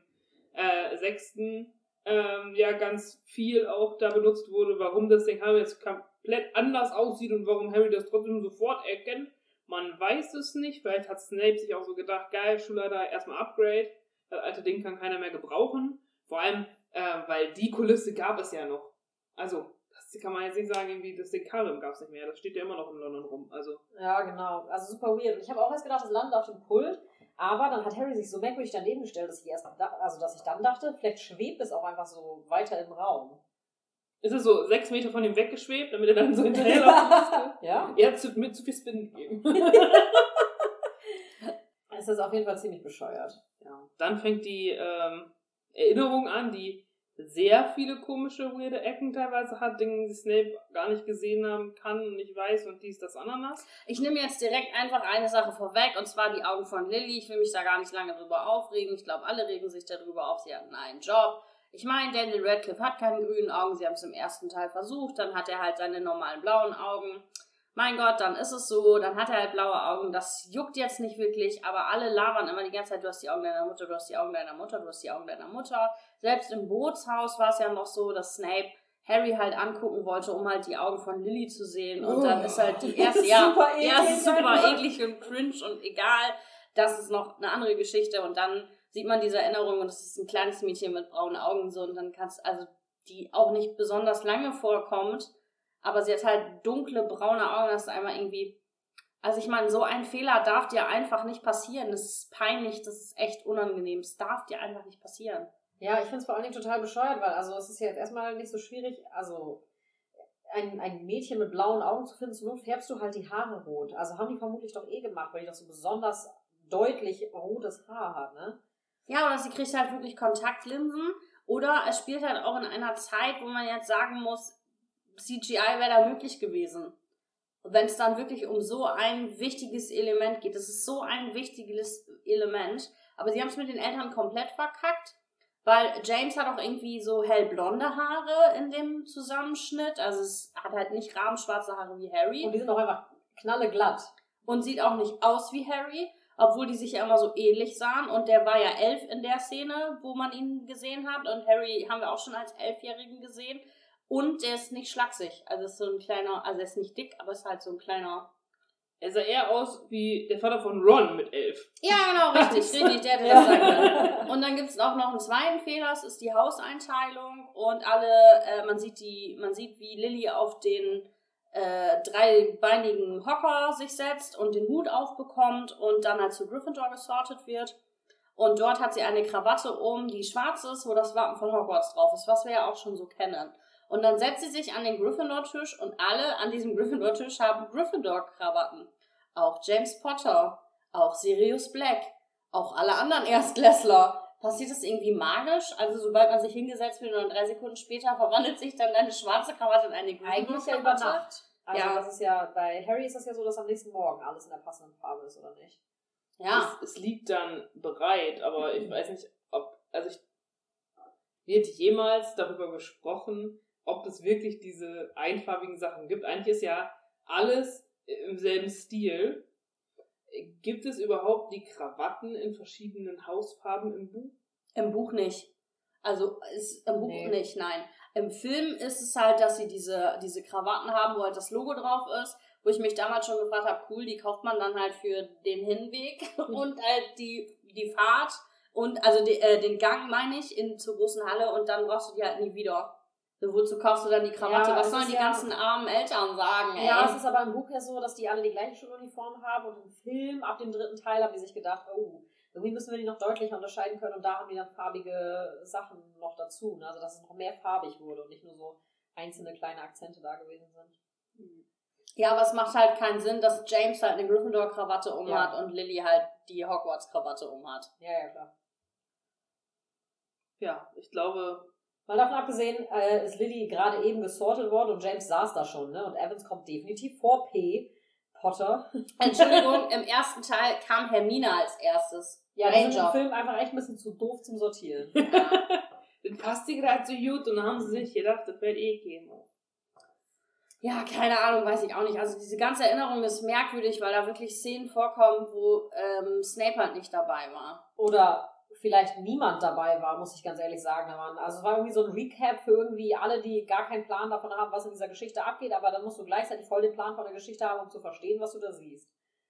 S1: äh, sechsten, ähm, ja, ganz viel auch da benutzt wurde, warum das Denkarium jetzt komplett anders aussieht und warum Harry das trotzdem sofort erkennt. Man weiß es nicht. Vielleicht hat Snape sich auch so gedacht, geil, Schulleiter, erstmal Upgrade. Das alte Ding kann keiner mehr gebrauchen. Vor allem, äh, weil die Kulisse gab es ja noch. Also, kann man jetzt nicht sagen, irgendwie, das Dekarium gab es nicht mehr. Das steht ja immer noch in London rum. Also.
S2: Ja, genau. Also super weird. Ich habe auch erst gedacht, das landet auf dem Pult. Aber dann hat Harry sich so merkwürdig daneben gestellt, dass ich erst, also dass ich dann dachte, vielleicht schwebt es auch einfach so weiter im Raum.
S1: Ist es so sechs Meter von ihm weggeschwebt, damit er dann so hinterher laufen musste?
S2: ja.
S1: Er hat zu, mir zu viel Spin gegeben.
S2: es ist auf jeden Fall ziemlich bescheuert.
S1: Ja. Dann fängt die ähm, Erinnerung an, die sehr viele komische, weirde Ecken teilweise hat, Dinge, die Snape gar nicht gesehen haben kann und nicht weiß und dies, das, Ananas.
S3: Ich nehme jetzt direkt einfach eine Sache vorweg und zwar die Augen von Lilly. Ich will mich da gar nicht lange drüber aufregen. Ich glaube, alle regen sich darüber auf. Sie hatten einen Job. Ich meine, Daniel Radcliffe hat keine grünen Augen. Sie haben es im ersten Teil versucht. Dann hat er halt seine normalen blauen Augen mein Gott, dann ist es so, dann hat er halt blaue Augen, das juckt jetzt nicht wirklich, aber alle labern immer die ganze Zeit, du hast die Augen deiner Mutter, du hast die Augen deiner Mutter, du hast die Augen deiner Mutter. Selbst im Bootshaus war es ja noch so, dass Snape Harry halt angucken wollte, um halt die Augen von Lily zu sehen. Und dann ist halt die erste, ja, super eklig, erste super eklig und cringe und egal. Das ist noch eine andere Geschichte. Und dann sieht man diese Erinnerung und es ist ein kleines Mädchen mit braunen Augen so und dann kannst, also die auch nicht besonders lange vorkommt aber sie hat halt dunkle, braune Augen, das ist einmal irgendwie. Also ich meine, so ein Fehler darf dir einfach nicht passieren. Das ist peinlich, das ist echt unangenehm. Es darf dir einfach nicht passieren.
S2: Ja, ich finde es vor allen Dingen total bescheuert, weil also es ist ja jetzt erstmal nicht so schwierig, also ein, ein Mädchen mit blauen Augen zu finden, zur Not färbst du halt die Haare rot. Also haben die vermutlich doch eh gemacht, weil die doch so besonders deutlich rotes Haar hat, ne?
S3: Ja, oder sie kriegt halt wirklich Kontaktlinsen. Oder es spielt halt auch in einer Zeit, wo man jetzt sagen muss, CGI wäre da möglich gewesen. Und wenn es dann wirklich um so ein wichtiges Element geht, das ist so ein wichtiges Element, aber sie haben es mit den Eltern komplett verkackt, weil James hat auch irgendwie so hellblonde Haare in dem Zusammenschnitt, also es hat halt nicht rahmenschwarze Haare wie Harry.
S2: Und die sind auch einfach knalleglatt.
S3: Und sieht auch nicht aus wie Harry. obwohl die sich ja immer so ähnlich sahen. Und der war ja elf in der Szene, wo man ihn gesehen hat. Und Harry haben wir auch schon als Elfjährigen gesehen. Und der ist nicht schlaksig. Also ist so ein kleiner, also er ist nicht dick, aber ist halt so ein kleiner.
S1: Er sah eher aus wie der Vater von Ron mit elf.
S3: Ja, genau, richtig, richtig, der hätte das sein können. Und dann gibt es auch noch einen zweiten Fehler, das ist die Hauseinteilung. Und alle, äh, man sieht die, man sieht, wie Lilly auf den äh, dreibeinigen Hocker sich setzt und den Hut aufbekommt und dann halt zu Gryffindor gesortet wird. Und dort hat sie eine Krawatte um, die schwarz ist, wo das Wappen von Hogwarts drauf ist, was wir ja auch schon so kennen. Und dann setzt sie sich an den Gryffindor-Tisch und alle an diesem Gryffindor-Tisch haben Gryffindor-Krawatten. Auch James Potter, auch Sirius Black, auch alle anderen Erstklässler. Passiert das irgendwie magisch? Also sobald man sich hingesetzt wird und drei Sekunden später verwandelt sich dann deine schwarze Krawatte in eine grüne
S2: Eigentlich ja über
S3: Krawatte?
S2: Nacht. Also
S3: Ja.
S2: das ist ja, bei Harry ist das ja so, dass am nächsten Morgen alles in der passenden Farbe ist, oder nicht?
S3: Ja.
S1: Es, es liegt dann bereit, aber ich weiß nicht, ob, also ich, wird jemals darüber gesprochen, ob es wirklich diese einfarbigen Sachen gibt. Eigentlich ist ja alles im selben Stil. Gibt es überhaupt die Krawatten in verschiedenen Hausfarben im Buch?
S3: Im Buch nicht. Also ist im Buch
S2: Nee.
S3: nicht, nein. Im Film ist es halt, dass sie diese, diese Krawatten haben, wo halt das Logo drauf ist, wo ich mich damals schon gefragt habe, cool, die kauft man dann halt für den Hinweg und halt die, die Fahrt und also die, äh, den Gang meine ich in zur großen Halle und dann brauchst du die halt nie wieder. So, wozu kaufst du dann die Krawatte?
S2: Ja,
S3: Was sollen die
S2: ja-
S3: ganzen armen Eltern sagen, ey?
S2: Ja, es ist aber im Buch ja so, dass die alle die gleiche Schuluniform haben und im Film, ab dem dritten Teil, haben die sich gedacht, oh, irgendwie müssen wir die noch deutlicher unterscheiden können und da haben die dann farbige Sachen noch dazu. Ne? Also dass es noch mehr farbig wurde und nicht nur so einzelne kleine Akzente da gewesen sind.
S3: Ja, aber es macht halt keinen Sinn, dass James halt eine Gryffindor-Krawatte um
S2: Ja.
S3: hat und Lily halt die Hogwarts-Krawatte um hat.
S2: Ja, ja, klar.
S1: Ja, ich glaube,
S2: Mal davon abgesehen, äh, ist Lilly gerade eben gesortet worden und James saß da schon, ne? Und Evans kommt definitiv vor P. Potter.
S3: Entschuldigung, im ersten Teil kam Hermine als erstes.
S2: Ja, die sind im. Film einfach echt ein bisschen zu doof zum Sortieren.
S3: Ja.
S1: dann passt die gerade so gut und dann haben sie sich gedacht, das wird eh gehen.
S3: ja, keine Ahnung, weiß ich auch nicht. Also diese ganze Erinnerung ist merkwürdig, weil da wirklich Szenen vorkommen, wo ähm, Snape halt nicht dabei war.
S2: Oder vielleicht niemand dabei war, muss ich ganz ehrlich sagen. Also es war irgendwie so ein Recap für irgendwie alle, die gar keinen Plan davon haben, was in dieser Geschichte abgeht, aber dann musst du gleichzeitig voll den Plan von der Geschichte haben, um zu verstehen, was du da siehst.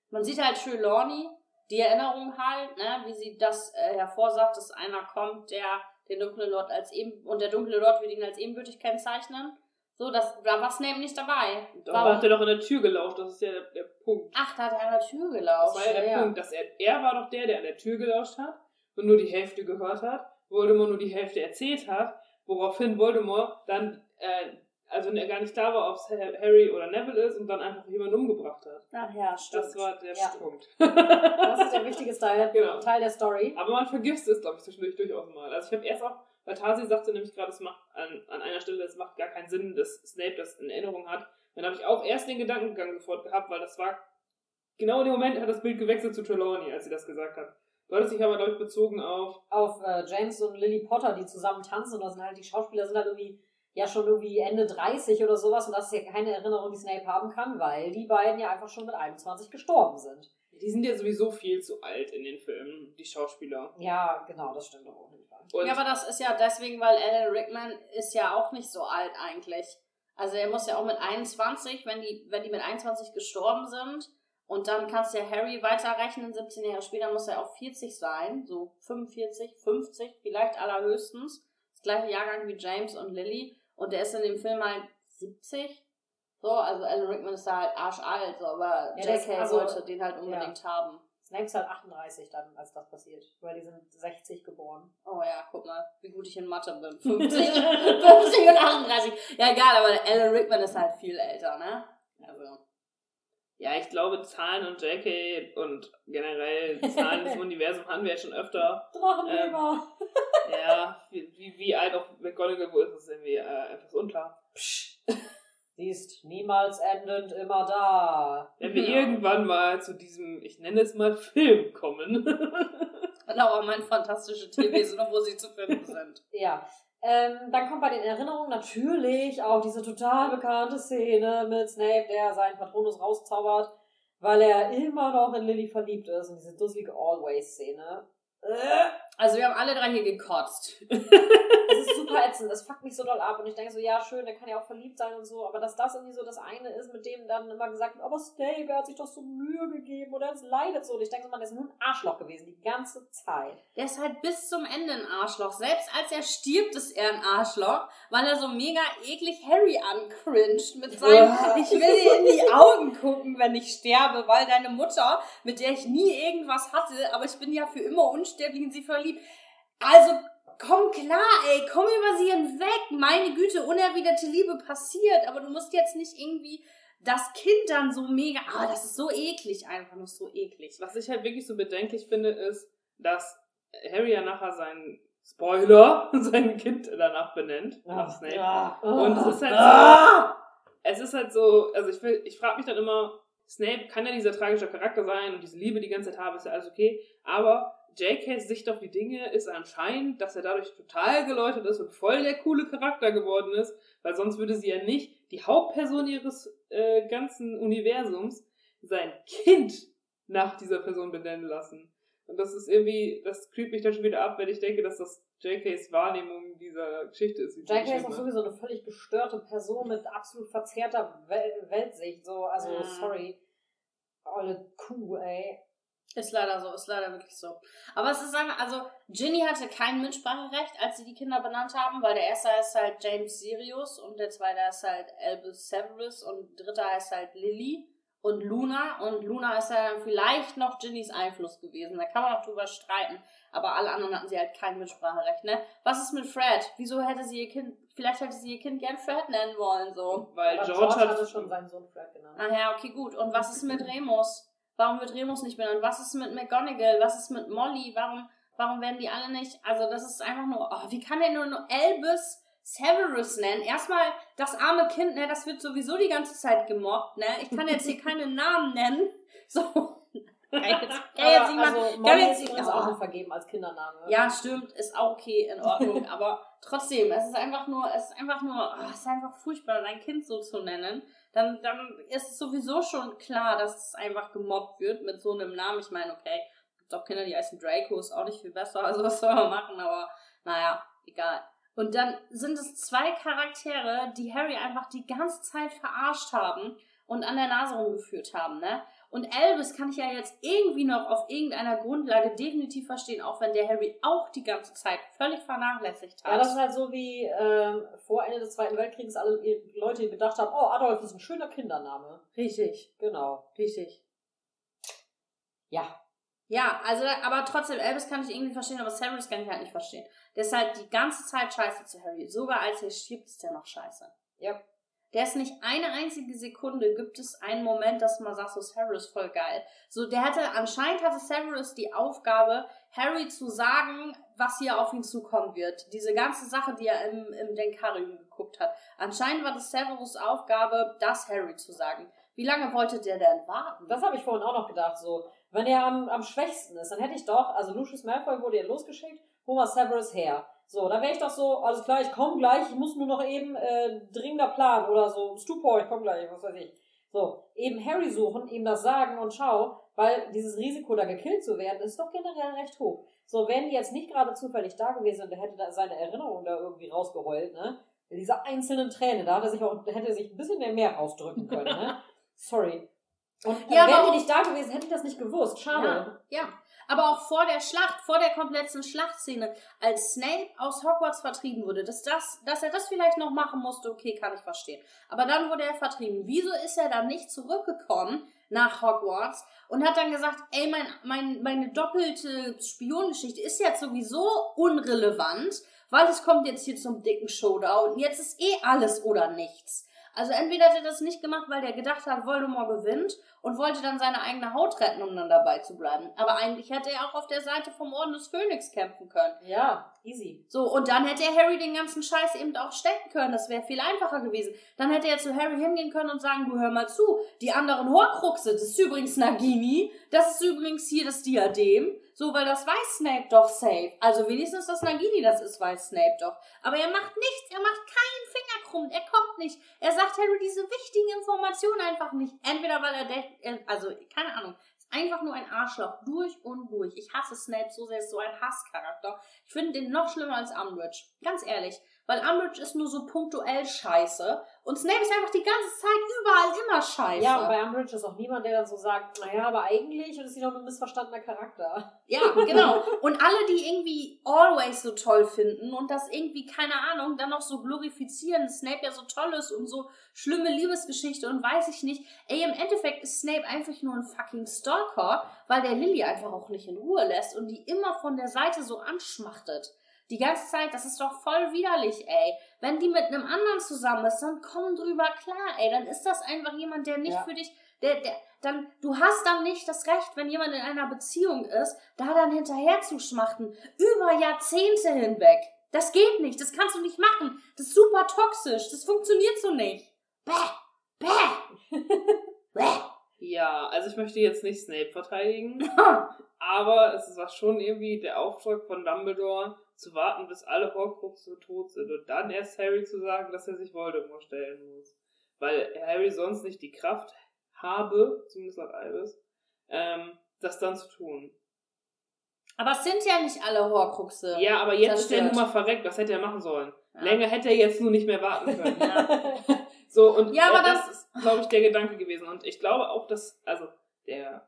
S3: Man sieht halt Trelawney, die Erinnerung halt, ne, wie sie das äh, hervorsagt, dass einer kommt, der den dunklen Lord als eben und der dunkle Lord wird ihn als ebenbürtig kennzeichnen. So, das, da war Snape nicht dabei.
S1: Da
S3: Warum?
S1: hat er doch in der Tür gelauscht, das ist ja der, der Punkt.
S3: Ach, da hat er an der Tür
S1: Das
S3: gelauscht.
S1: war ja der
S2: ja.
S1: Punkt, dass er, er war doch der, der an der Tür gelauscht hat und nur die Hälfte gehört hat, Voldemort nur die Hälfte erzählt hat, woraufhin Voldemort dann, äh, also gar nicht klar war, ob es Harry oder Neville ist und dann einfach jemanden umgebracht hat.
S3: Ach ja, stimmt.
S1: Das war der
S2: Ja.
S1: Punkt.
S2: Das ist der wichtige Teil,
S1: Genau.
S2: Teil der Story.
S1: Aber man vergisst es, glaube ich, zwischendurch durchaus mal. Also ich habe erst auch, weil Tasi sagte nämlich gerade, es macht an, an einer Stelle, es macht gar keinen Sinn, dass Snape das in Erinnerung hat. Dann habe ich auch erst den Gedankengang sofort gehabt, weil das war, genau in dem Moment hat das Bild gewechselt zu Trelawney, als sie das gesagt hat. Du hattest dich aber, glaube ich, bezogen auf,
S2: Auf äh, James und Lily Potter, die zusammen tanzen und da sind halt die Schauspieler sind halt irgendwie ja schon irgendwie Ende 30 oder sowas und das ist ja keine Erinnerung, die Snape haben kann, weil die beiden ja einfach schon mit 21 gestorben sind.
S1: die sind ja sowieso viel zu alt in den Filmen, die Schauspieler.
S2: Ja, genau, das stimmt auch.
S1: Und
S3: ja, aber das ist ja deswegen, weil Alan Rickman ist ja auch nicht so alt eigentlich. Also er muss ja auch mit 21, wenn die, wenn die mit 21 gestorben sind, und dann kannst du ja Harry weiterrechnen, 17 Jahre später muss er auch 40 sein, so 45, 50, vielleicht allerhöchstens. Das gleiche Jahrgang wie James und Lily. Und der ist in dem Film halt 70. So, also Alan Rickman ist da halt arschalt, so, aber
S2: Ja,
S3: JK
S2: also,
S3: sollte den halt unbedingt haben.
S2: Snape ist halt 38 dann, als das passiert, weil die sind 60 geboren.
S3: Oh ja, guck mal, wie gut ich in Mathe bin. 50, 50 und 38. Ja, egal, aber Alan Rickman ist halt viel älter, ne? Also.
S1: Ja, ich glaube, Zahlen und JK und generell Zahlen des Universums hatten wir ja schon öfter.
S2: Drachenleber!
S1: Ja, wie, wie, wie alt auch McGonagall wohl ist, ist irgendwie äh, etwas unklar.
S2: Psch. Sie ist niemals endend immer da.
S1: Wenn wir
S3: Ja.
S1: irgendwann mal zu diesem, ich nenne es mal Film kommen.
S3: Genau, aber mein fantastische Tierwesen, wo sie zu finden sind.
S2: Ja. Ähm, dann kommt bei den Erinnerungen natürlich auch diese total bekannte Szene mit Snape, der seinen Patronus rauszaubert, weil er immer noch in Lily verliebt ist und diese dusselige Always-Szene. Äh,
S3: Also wir haben alle drei hier gekotzt.
S2: Es ist super ätzend, das fuckt mich so doll ab und ich denke so, ja schön, der kann ja auch verliebt sein und so, aber dass das irgendwie so das eine ist, mit dem dann immer gesagt wird, aber Snape, er hat sich doch so Mühe gegeben oder es leidet so. Und ich denke so, man, der ist nur ein Arschloch gewesen, die ganze Zeit.
S3: Der ist halt bis zum Ende ein Arschloch. Selbst als er stirbt, ist er ein Arschloch, weil er so mega eklig Harry ancringed mit seinem,
S2: Uah.
S3: ich will dir in die Augen gucken, wenn ich sterbe, weil deine Mutter, mit der ich nie irgendwas hatte, aber ich bin ja für immer unsterblich in sie verliebt. Also, komm klar, ey, komm über sie hinweg. Meine Güte, unerwiderte Liebe passiert, aber du musst jetzt nicht irgendwie das Kind dann so mega, ah, das ist so eklig, einfach nur so eklig.
S1: Was ich halt wirklich so bedenklich finde, ist, dass Harry ja nachher seinen Spoiler, sein Kind danach benennt. nach Snape.
S2: Ja.
S1: Und es ist halt so,
S2: Ah!
S1: es ist halt so, also ich will, ich frage mich dann immer, Snape kann ja dieser tragische Charakter sein und diese Liebe die ganze Zeit haben, ist ja alles okay, aber JKs Sicht auf die Dinge ist anscheinend, dass er dadurch total geläutert ist und voll der coole Charakter geworden ist, weil sonst würde sie ja nicht die Hauptperson ihres äh, ganzen Universums sein Kind nach dieser Person benennen lassen. Und das ist irgendwie, das creept mich dann schon wieder ab, wenn ich denke, dass das JKs Wahrnehmung dieser Geschichte ist. sie
S2: JK ist auch sowieso eine völlig gestörte Person mit absolut verzerrter Wel Weltsicht. So, also,
S3: Mhm.
S2: sorry. Olle Kuh, ey.
S3: Ist leider so, ist leider wirklich so. Aber es ist einfach, also Ginny hatte kein Mitspracherecht, als sie die Kinder benannt haben, weil der erste heißt halt James Sirius und der zweite heißt halt Albus Severus und der dritte heißt halt Lily und Luna und Luna ist ja vielleicht noch Ginnys Einfluss gewesen. Da kann man auch drüber streiten, aber alle anderen hatten sie halt kein Mitspracherecht, ne? Was ist mit Fred? Wieso hätte sie ihr Kind, vielleicht hätte sie ihr Kind gern Fred nennen wollen, so.
S1: Weil George, hat
S2: hatte schon seinen Sohn Fred genannt.
S3: Ach ja, okay, gut. Und was ist mit Remus? Warum wird Remus nicht benannt? Was ist mit McGonagall? Was ist mit Molly? Warum, warum werden die alle nicht? Also, das ist einfach nur, oh, wie kann der nur, nur Severus nennen? Erstmal, das arme Kind, ne, das wird sowieso die ganze Zeit gemobbt, ne? Ich kann jetzt hier keine Namen nennen. So. Kann ich jetzt, kann jetzt nicht
S2: also,
S3: kann jetzt-
S2: übrigens
S3: ja.
S2: auch noch vergeben als Kindername.
S3: Ja, stimmt, ist auch okay, in Ordnung, aber trotzdem, es ist einfach nur, es ist einfach nur, ah, es ist einfach furchtbar, dein Kind so zu nennen. Dann, dann ist es sowieso schon klar, dass es einfach gemobbt wird mit so einem Namen. Ich meine, okay, gibt auch Kinder, die heißen Draco, ist auch nicht viel besser, also was soll man machen, aber naja, egal. Und dann sind es zwei Charaktere, die Harry einfach die ganze Zeit verarscht haben und an der Nase rumgeführt haben, ne? Und Elvis kann ich ja jetzt irgendwie noch auf irgendeiner Grundlage definitiv verstehen, auch wenn der Harry auch die ganze Zeit völlig vernachlässigt hat.
S2: Ja, das ist halt so wie ähm, vor Ende des Zweiten Weltkrieges alle Leute gedacht haben, oh, Adolf ist ein schöner Kindername.
S3: richtig,
S2: Genau.
S3: richtig.
S2: Ja.
S3: Ja, also, aber trotzdem, Elvis kann ich irgendwie verstehen, aber Severus kann ich halt nicht verstehen. Der ist halt die ganze Zeit scheiße zu Harry. Sogar als er stirbt, ist der noch scheiße.
S2: Ja.
S3: Der ist nicht eine einzige Sekunde, gibt es einen Moment, dass man sagt, so Severus voll geil. So, der hatte, anscheinend hatte Severus die Aufgabe, Harry zu sagen, was hier auf ihn zukommen wird. Diese ganze Sache, die er im, im Denkarium geguckt hat. Anscheinend war das Severus Aufgabe, das Harry zu sagen. Wie lange wollte der denn warten?
S2: Das habe ich vorhin auch noch gedacht, so. Wenn er am, am schwächsten ist, dann hätte ich doch, also Lucius Malfoy wurde ja losgeschickt, hol mal Severus her. So, dann wäre ich doch so, alles klar, ich komme gleich, ich muss nur noch eben äh, dringender Plan oder so, Stupor, ich komme gleich, was weiß ich. So, eben Harry suchen, ihm das sagen und schau, weil dieses Risiko, da gekillt zu werden, ist doch generell recht hoch. So, wären die jetzt nicht gerade zufällig da gewesen und er hätte da seine Erinnerung da irgendwie rausgeheult, ne? Diese einzelnen Tränen, da er sich auch, hätte er sich ein bisschen mehr, mehr rausdrücken können, ne? Sorry. Und
S3: Ja,
S2: wären die nicht da gewesen, hätte ich das nicht gewusst. Schade.
S3: Ja, ja. Aber auch vor der Schlacht, vor der kompletten Schlachtszene, als Snape aus Hogwarts vertrieben wurde, dass, das, dass er das vielleicht noch machen musste, okay, kann ich verstehen. Aber dann wurde er vertrieben. Wieso ist er dann nicht zurückgekommen nach Hogwarts und hat dann gesagt, ey, mein, mein, meine doppelte Spiongeschichte ist jetzt sowieso unrelevant, weil es kommt jetzt hier zum dicken Showdown und jetzt ist eh alles oder nichts. Also entweder hat er das nicht gemacht, weil er gedacht hat, Voldemort gewinnt und wollte dann seine eigene Haut retten, um dann dabei zu bleiben. Aber eigentlich hätte er auch auf der Seite vom Orden des Phönix kämpfen können.
S2: Ja, easy.
S3: So, und dann hätte er Harry den ganzen Scheiß eben auch stecken können. Das wäre viel einfacher gewesen. Dann hätte er zu Harry hingehen können und sagen, du hör mal zu, die anderen Horcruxe, das ist übrigens Nagini, das ist übrigens hier das Diadem. So, weil das weiß Snape doch safe. Also wenigstens, dass Nagini das ist, weiß Snape doch. Aber er macht nichts, er macht keinen Finger krumm, er kommt nicht. Er sagt Harry diese wichtigen Informationen einfach nicht. Entweder weil er denkt, also keine Ahnung, ist einfach nur ein Arschloch, durch und durch. Ich hasse Snape so sehr, ist so ein Hasscharakter. Ich finde den noch schlimmer als Umbridge. Ganz ehrlich. Weil Umbridge ist nur so punktuell scheiße. Und Snape ist einfach die ganze Zeit überall immer scheiße.
S2: Ja, und bei Umbridge ist auch niemand, der dann so sagt, naja, aber eigentlich ist sie doch ein missverstandener Charakter.
S3: Ja, genau. Und alle, die irgendwie Always so toll finden und das irgendwie, keine Ahnung, dann noch so glorifizieren, Snape ja so toll ist und so schlimme Liebesgeschichte und weiß ich nicht. Ey, im Endeffekt ist Snape einfach nur ein fucking Stalker, weil der Lily einfach auch nicht in Ruhe lässt und die immer von der Seite so anschmachtet. Die ganze Zeit, das ist doch voll widerlich, ey. Wenn die mit einem anderen zusammen ist, dann komm drüber klar, ey. Dann ist das einfach jemand, der nicht
S2: Ja.
S3: für dich, der, der, dann, du hast dann nicht das Recht, wenn jemand in einer Beziehung ist, da dann hinterher zu schmachten. Über Jahrzehnte hinweg. Das geht nicht, das kannst du nicht machen. Das ist super toxisch, das funktioniert so nicht. Bäh, bäh, bäh.
S1: Ja, also ich möchte jetzt nicht Snape verteidigen, aber es war schon irgendwie der Auftrag von Dumbledore, zu warten, bis alle Horcruxe tot sind und dann erst Harry zu sagen, dass er sich Voldemort stellen muss. Weil Harry sonst nicht die Kraft habe, zumindest laut Albus, ähm, das dann zu tun.
S3: Aber es sind ja nicht alle Horcruxe.
S1: Ja, aber jetzt ist er
S3: zerstört.
S1: nun mal verreckt, was hätte er machen sollen?
S3: Ja.
S1: Länger hätte er jetzt nur nicht mehr warten können. So, und
S3: Ja, aber
S1: das, ist, glaube ich, der Gedanke gewesen. Und ich glaube auch, dass, also, der,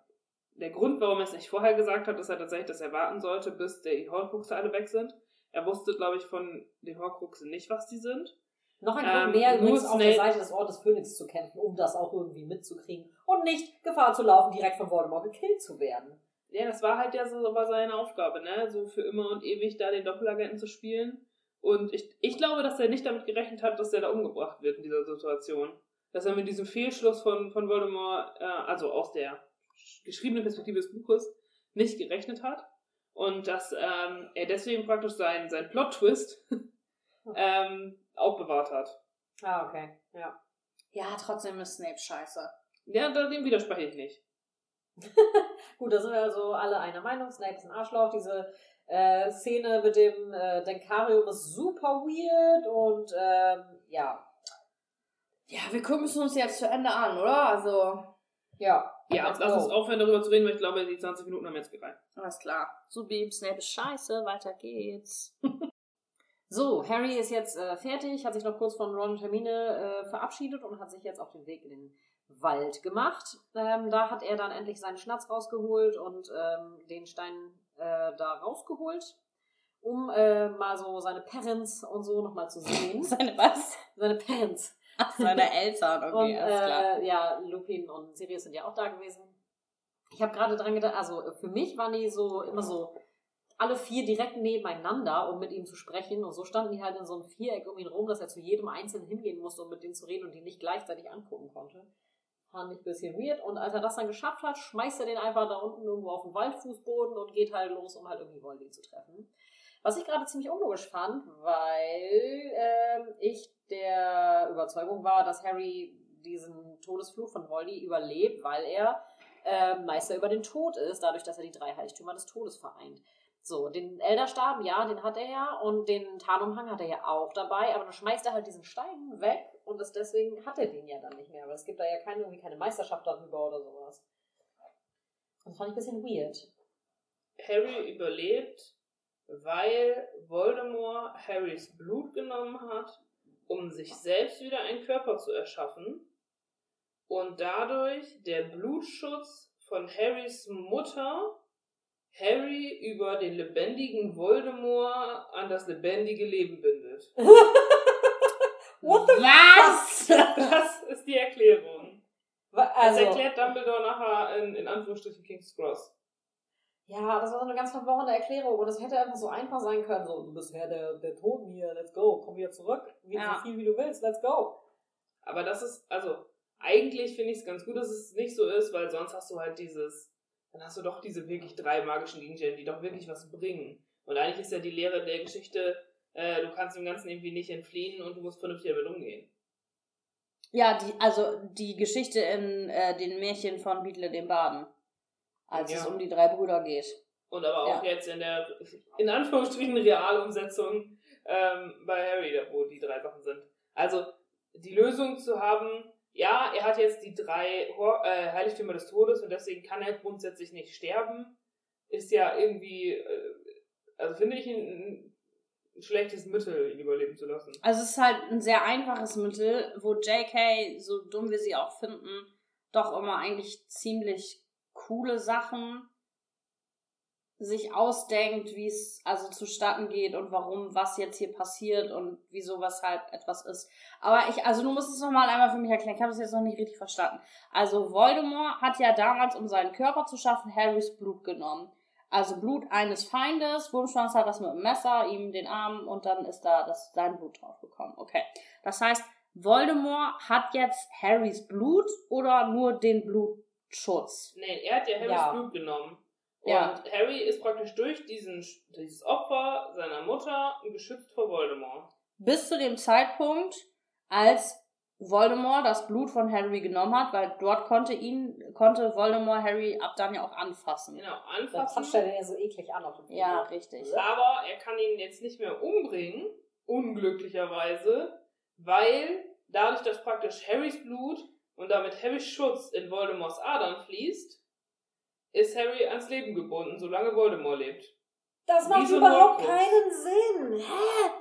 S1: der Grund, warum er es nicht vorher gesagt hat, ist halt tatsächlich, dass er warten sollte, bis die Horcruxe alle weg sind. Er wusste, glaube ich, von den Horcruxen nicht, was die sind.
S2: Noch ein
S1: Ähm,
S2: Grund mehr,
S1: nur
S2: übrigens auf der Seite des Ortes Phönix zu kämpfen, um das auch irgendwie mitzukriegen und nicht Gefahr zu laufen, direkt von Voldemort gekillt zu werden.
S1: Ja, das war halt ja so war seine Aufgabe, ne? So für immer und ewig da den Doppelagenten zu spielen. Und ich, ich glaube, dass er nicht damit gerechnet hat, dass er da umgebracht wird in dieser Situation. Dass er mit diesem Fehlschluss von, von Voldemort, äh, also aus der geschriebenen Perspektive des Buches, nicht gerechnet hat. Und dass ähm, er deswegen praktisch seinen sein Plot-Twist ähm, auch bewahrt hat.
S2: Ah, okay. Ja.
S3: Ja, trotzdem ist Snape scheiße.
S1: Ja, dem widerspreche ich nicht.
S2: Gut, da sind wir also alle einer Meinung. Snape ist ein Arschloch. Diese äh, Szene mit dem äh, Denkarium ist super weird und ähm, ja.
S3: Ja, wir gucken es uns jetzt zu Ende an, oder? Also,
S2: Ja.
S1: Ja,
S2: Let's
S1: lass
S2: go.
S1: uns aufhören, darüber zu reden, weil ich glaube, die 20 Minuten haben jetzt gereicht.
S3: alles klar. Subi, Snape ist scheiße, weiter geht's.
S2: So, Harry ist jetzt äh, fertig, hat sich noch kurz von Ron und Hermine äh, verabschiedet und hat sich jetzt auf den Weg in den Wald gemacht. Ähm, da hat er dann endlich seinen Schnatz rausgeholt und ähm, den Stein äh, da rausgeholt, um äh, mal so seine Parents und so nochmal zu sehen.
S3: Seine was?
S2: seine Parents.
S3: Seine Eltern, okay,
S2: und
S3: alles klar.
S2: äh, ja, Lupin und Sirius sind ja auch da gewesen. Ich habe gerade dran gedacht, also für mich waren die so immer so alle vier direkt nebeneinander, um mit ihm zu sprechen. Und so standen die halt in so einem Viereck um ihn rum, dass er zu jedem Einzelnen hingehen musste, um mit denen zu reden und die nicht gleichzeitig angucken konnte. Fand ich ein bisschen weird. Und als er das dann geschafft hat, schmeißt er den einfach da unten irgendwo auf den Waldfußboden und geht halt los, um halt irgendwie Voldy zu treffen. Was ich gerade ziemlich unlogisch fand, weil ähm, ich der Überzeugung war, dass Harry diesen Todesfluch von Voldy überlebt, weil er äh, Meister über den Tod ist, dadurch, dass er die drei Heiligtümer des Todes vereint. So, den Elderstab, ja, den hat er ja und den Tarnumhang hat er ja auch dabei, aber dann schmeißt er halt diesen Stein weg und das, deswegen hat er den ja dann nicht mehr, aber es gibt da ja keine, irgendwie keine Meisterschaft darüber oder sowas. Das fand ich ein bisschen weird.
S1: Harry überlebt, weil Voldemort Harrys Blut genommen hat, um sich selbst wieder einen Körper zu erschaffen und dadurch der Blutschutz von Harrys Mutter Harry über den lebendigen Voldemort an das lebendige Leben bindet.
S2: What the
S3: Was?
S1: Das ist die Erklärung.
S2: Wa-
S1: Das
S2: Also,
S1: erklärt Dumbledore nachher in, in Anführungsstrichen King's Cross.
S2: Ja, das war so eine ganz verworrene Erklärung und es hätte einfach so einfach sein können, so, du bist Herr der, der Toten hier, let's go, komm wieder zurück, wie
S3: Ja.
S2: so viel wie du willst, let's go.
S1: Aber das ist, also, eigentlich finde ich es ganz gut, dass es nicht so ist, weil sonst hast du halt dieses, dann hast du doch diese wirklich drei magischen Gegenstände, die doch wirklich was bringen. Und eigentlich ist ja die Lehre der Geschichte, äh, du kannst dem Ganzen irgendwie nicht entfliehen und du musst vernünftig damit umgehen.
S3: Ja, die, also die Geschichte in äh, den Märchen von Beadle dem Baden. Als
S1: Ja.
S3: es um die drei Brüder geht.
S1: Und aber auch
S2: Ja.
S1: jetzt in der, in Anführungsstrichen, Realumsetzung ähm, bei Harry, wo die drei Sachen sind. Also die Lösung zu haben, ja, er hat jetzt die drei äh, Heiligtümer des Todes und deswegen kann er grundsätzlich nicht sterben, ist ja irgendwie, äh, also finde ich ein, ein schlechtes Mittel, ihn überleben zu lassen.
S3: Also es ist halt ein sehr einfaches Mittel, wo JK, so dumm wir sie auch finden, doch immer eigentlich ziemlich coole Sachen sich ausdenkt, wie es also zustatten geht und warum was jetzt hier passiert und wieso weshalb etwas ist. Aber ich, also du musst es nochmal einmal für mich erklären. Ich habe es jetzt noch nicht richtig verstanden. Also Voldemort hat ja damals, um seinen Körper zu schaffen, Harrys Blut genommen. Also Blut eines Feindes. Wurmschwanz hat das mit dem Messer, ihm den Arm und dann ist da das, sein Blut draufgekommen. Okay. Das heißt, Voldemort hat jetzt Harrys Blut oder nur den Blutschutz?
S1: Nee, er hat ja Harrys
S2: Ja.
S1: Blut genommen. Und
S3: Ja.
S1: Harry ist praktisch durch diesen, dieses Opfer seiner Mutter geschützt vor Voldemort.
S3: Bis zu dem Zeitpunkt, als Voldemort das Blut von Harry genommen hat, weil dort konnte ihn, konnte Voldemort Harry ab dann ja auch anfassen.
S1: Genau, anfassen.
S2: fatscht er den ja so eklig an auf dem
S3: Ja,
S2: Foto.
S3: richtig.
S1: Aber er kann ihn jetzt nicht mehr umbringen, unglücklicherweise, weil dadurch, dass praktisch Harrys Blut und damit Harrys Schutz in Voldemorts Adern fließt, ist Harry ans Leben gebunden, solange Voldemort lebt.
S2: Das macht
S1: so
S2: überhaupt
S1: Horcrux.
S2: keinen Sinn. Hä?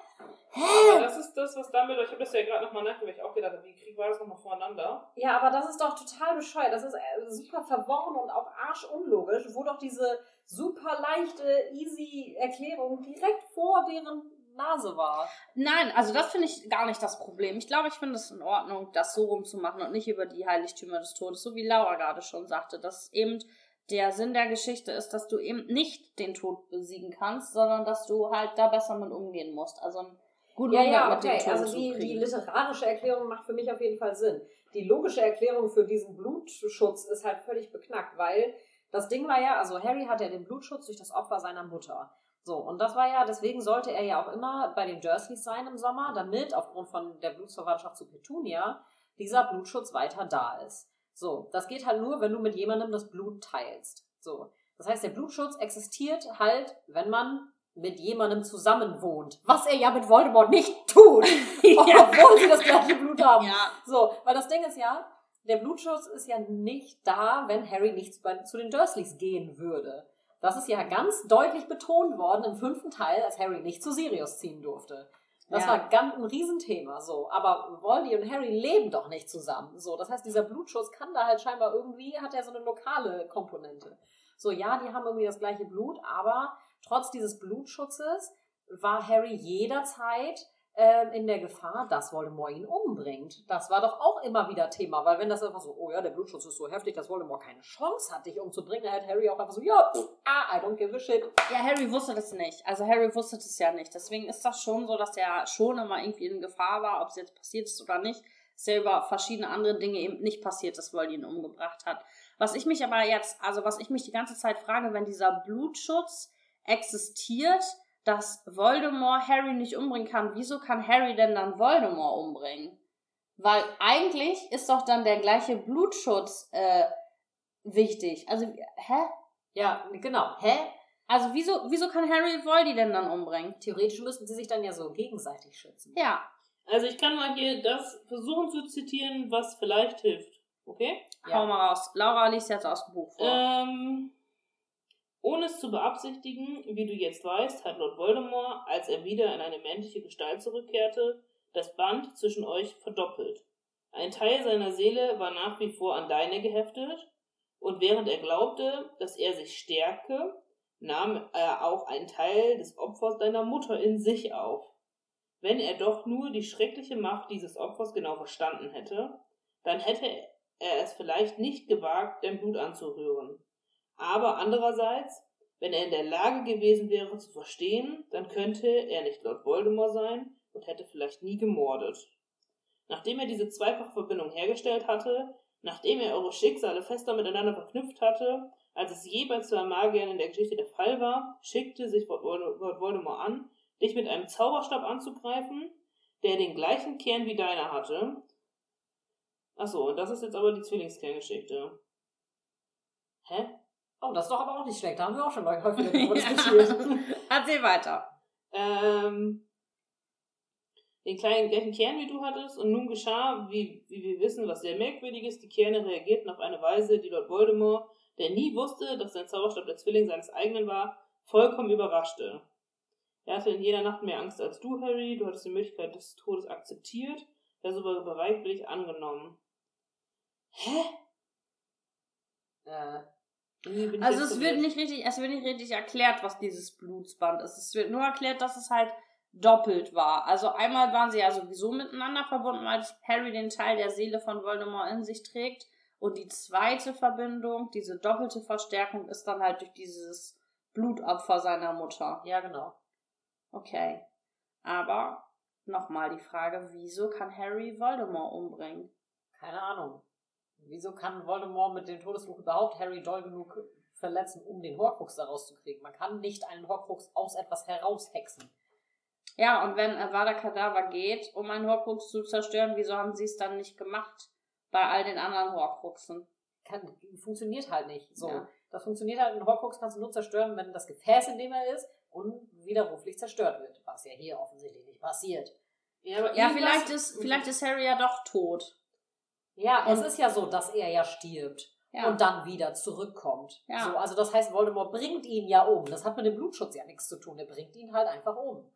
S1: Aber
S2: Hä?
S1: das ist das, was Dumbledore, ich habe das ja gerade nochmal nachgedacht, weil ich auch gedacht habe, wie krieg war das nochmal voreinander?
S2: Ja, aber das ist doch total bescheuert. Das ist äh, super verworren und auch arschunlogisch, wo doch diese super leichte, easy Erklärung direkt vor deren Nase war.
S3: Nein, also das finde ich gar nicht das Problem. Ich glaube, ich finde es in Ordnung, das so rumzumachen und nicht über die Heiligtümer des Todes, so wie Laura gerade schon sagte, dass eben der Sinn der Geschichte ist, dass du eben nicht den Tod besiegen kannst, sondern dass du halt da besser mit umgehen musst. Also einen guten
S2: Ja,
S3: Umgang
S2: ja,
S3: mit dem. Tod
S2: Also die, die literarische Erklärung macht für mich auf jeden Fall Sinn. Die logische Erklärung für diesen Blutschutz ist halt völlig beknackt, weil das Ding war ja, also Harry hat ja den Blutschutz durch das Opfer seiner Mutter. So, und das war ja, deswegen sollte er ja auch immer bei den Dursleys sein im Sommer, damit aufgrund von der Blutsverwandtschaft zu Petunia dieser Blutschutz weiter da ist. So, das geht halt nur, wenn du mit jemandem das Blut teilst. So, das heißt, der Blutschutz existiert halt, wenn man mit jemandem zusammen wohnt. Was er ja mit Voldemort nicht tut. Obwohl sie das gleiche Blut haben.
S3: ja,
S2: So, weil das Ding ist ja, der Blutschutz ist ja nicht da, wenn Harry nicht zu den Dursleys gehen würde. Das ist ja ganz deutlich betont worden im fünften Teil, als Harry nicht zu Sirius ziehen durfte. Das
S3: Ja.
S2: war ganz ein Riesenthema, so. Aber Voldy und Harry leben doch nicht zusammen, so. Das heißt, dieser Blutschutz kann da halt scheinbar irgendwie, hat er so eine lokale Komponente. So, ja, die haben irgendwie das gleiche Blut, aber trotz dieses Blutschutzes war Harry jederzeit ähm, in der Gefahr, dass Voldemort ihn umbringt. Das war doch auch immer wieder Thema, weil wenn das einfach so, oh ja, der Blutschutz ist so heftig, dass Voldemort keine Chance hat, dich umzubringen, dann hätte Harry auch einfach so, ja, ah, I don't give a shit.
S3: ja, Harry wusste das nicht. Also Harry wusste das ja nicht. Deswegen ist das schon so, dass er schon immer irgendwie in Gefahr war, ob es jetzt passiert ist oder nicht. Ist ja über verschiedene andere Dinge eben nicht passiert, dass Voldy ihn umgebracht hat. Was ich mich aber jetzt, also was ich mich die ganze Zeit frage, wenn dieser Blutschutz existiert, dass Voldemort Harry nicht umbringen kann, wieso kann Harry denn dann Voldemort umbringen? Weil eigentlich ist doch dann der gleiche Blutschutz äh, wichtig. Also, hä?
S2: Ja, genau. Hä?
S3: Also wieso, wieso kann Harry Voldy denn dann umbringen?
S2: Theoretisch müssten sie sich dann ja so gegenseitig schützen.
S3: Ja.
S1: Also ich kann mal hier das versuchen zu zitieren, was vielleicht hilft. Okay?
S2: Ja.
S3: Hau mal raus. Laura liest jetzt aus dem Buch vor.
S1: Ähm, ohne es zu beabsichtigen, wie du jetzt weißt, hat Lord Voldemort, als er wieder in eine männliche Gestalt zurückkehrte, das Band zwischen euch verdoppelt. Ein Teil seiner Seele war nach wie vor an deine geheftet, und während er glaubte, dass er sich stärke, nahm er auch einen Teil des Opfers deiner Mutter in sich auf. Wenn er doch nur die schreckliche Macht dieses Opfers genau verstanden hätte, dann hätte er es vielleicht nicht gewagt, dein Blut anzurühren. Aber andererseits, wenn er in der Lage gewesen wäre zu verstehen, dann könnte er nicht Lord Voldemort sein und hätte vielleicht nie gemordet. Nachdem er diese Zweifachverbindung hergestellt hatte, nachdem er eure Schicksale fester miteinander verknüpft hatte, als es je bei zwei Magiern in der Geschichte der Fall war, schickte sich Lord Voldemort an, dich mit einem Zauberstab anzugreifen, der den gleichen Kern wie deiner hatte. Achso, und das ist jetzt aber die Zwillingskerngeschichte. Hä?
S2: Oh, das ist doch aber auch nicht schlecht. Da haben wir auch schon häufiger drüber diskutiert.
S3: Erzähl weiter.
S1: Ähm, den kleinen gleichen Kern, wie du hattest, und nun geschah, wie, wie wir wissen, was sehr merkwürdig ist, die Kerne reagierten auf eine Weise, die Lord Voldemort, der nie wusste, dass sein Zauberstab der Zwilling seines eigenen war, vollkommen überraschte. Er hatte in jeder Nacht mehr Angst als du, Harry, du hattest die Möglichkeit des Todes akzeptiert, der sogar bereitwillig angenommen. Hä?
S2: äh,
S3: Also es wird nicht richtig, es wird nicht richtig erklärt, was dieses Blutsband ist. Es wird nur erklärt, dass es halt doppelt war. Also einmal waren sie ja sowieso miteinander verbunden, weil Harry den Teil der Seele von Voldemort in sich trägt. Und die zweite Verbindung, diese doppelte Verstärkung, ist dann halt durch dieses Blutopfer seiner Mutter.
S2: ja, genau.
S3: Okay. Aber nochmal die Frage, wieso kann Harry Voldemort umbringen?
S2: Keine Ahnung. Wieso kann Voldemort mit dem Todesfluch überhaupt Harry doll genug verletzen, um den Horcrux da rauszukriegen? Man kann nicht einen Horcrux aus etwas heraushexen.
S3: Ja, und wenn Avada Kedavra geht, um einen Horcrux zu zerstören, wieso haben sie es dann nicht gemacht bei all den anderen Horcruxen?
S2: Kann, funktioniert halt nicht. So.
S3: Ja.
S2: Das funktioniert halt, ein Horcrux kannst du nur zerstören, wenn das Gefäß, in dem er ist, unwiderruflich zerstört wird. Was ja hier offensichtlich nicht passiert.
S1: Ja,
S3: Ja, vielleicht ist, vielleicht ist Harry ja doch tot.
S2: Ja, es
S3: Und-
S2: ist ja so, dass er ja stirbt.
S3: Ja.
S2: und dann wieder zurückkommt.
S3: Ja.
S2: So, also das heißt, Voldemort bringt ihn ja um. Das hat mit dem Blutschutz ja nichts zu tun. Der bringt ihn halt einfach um.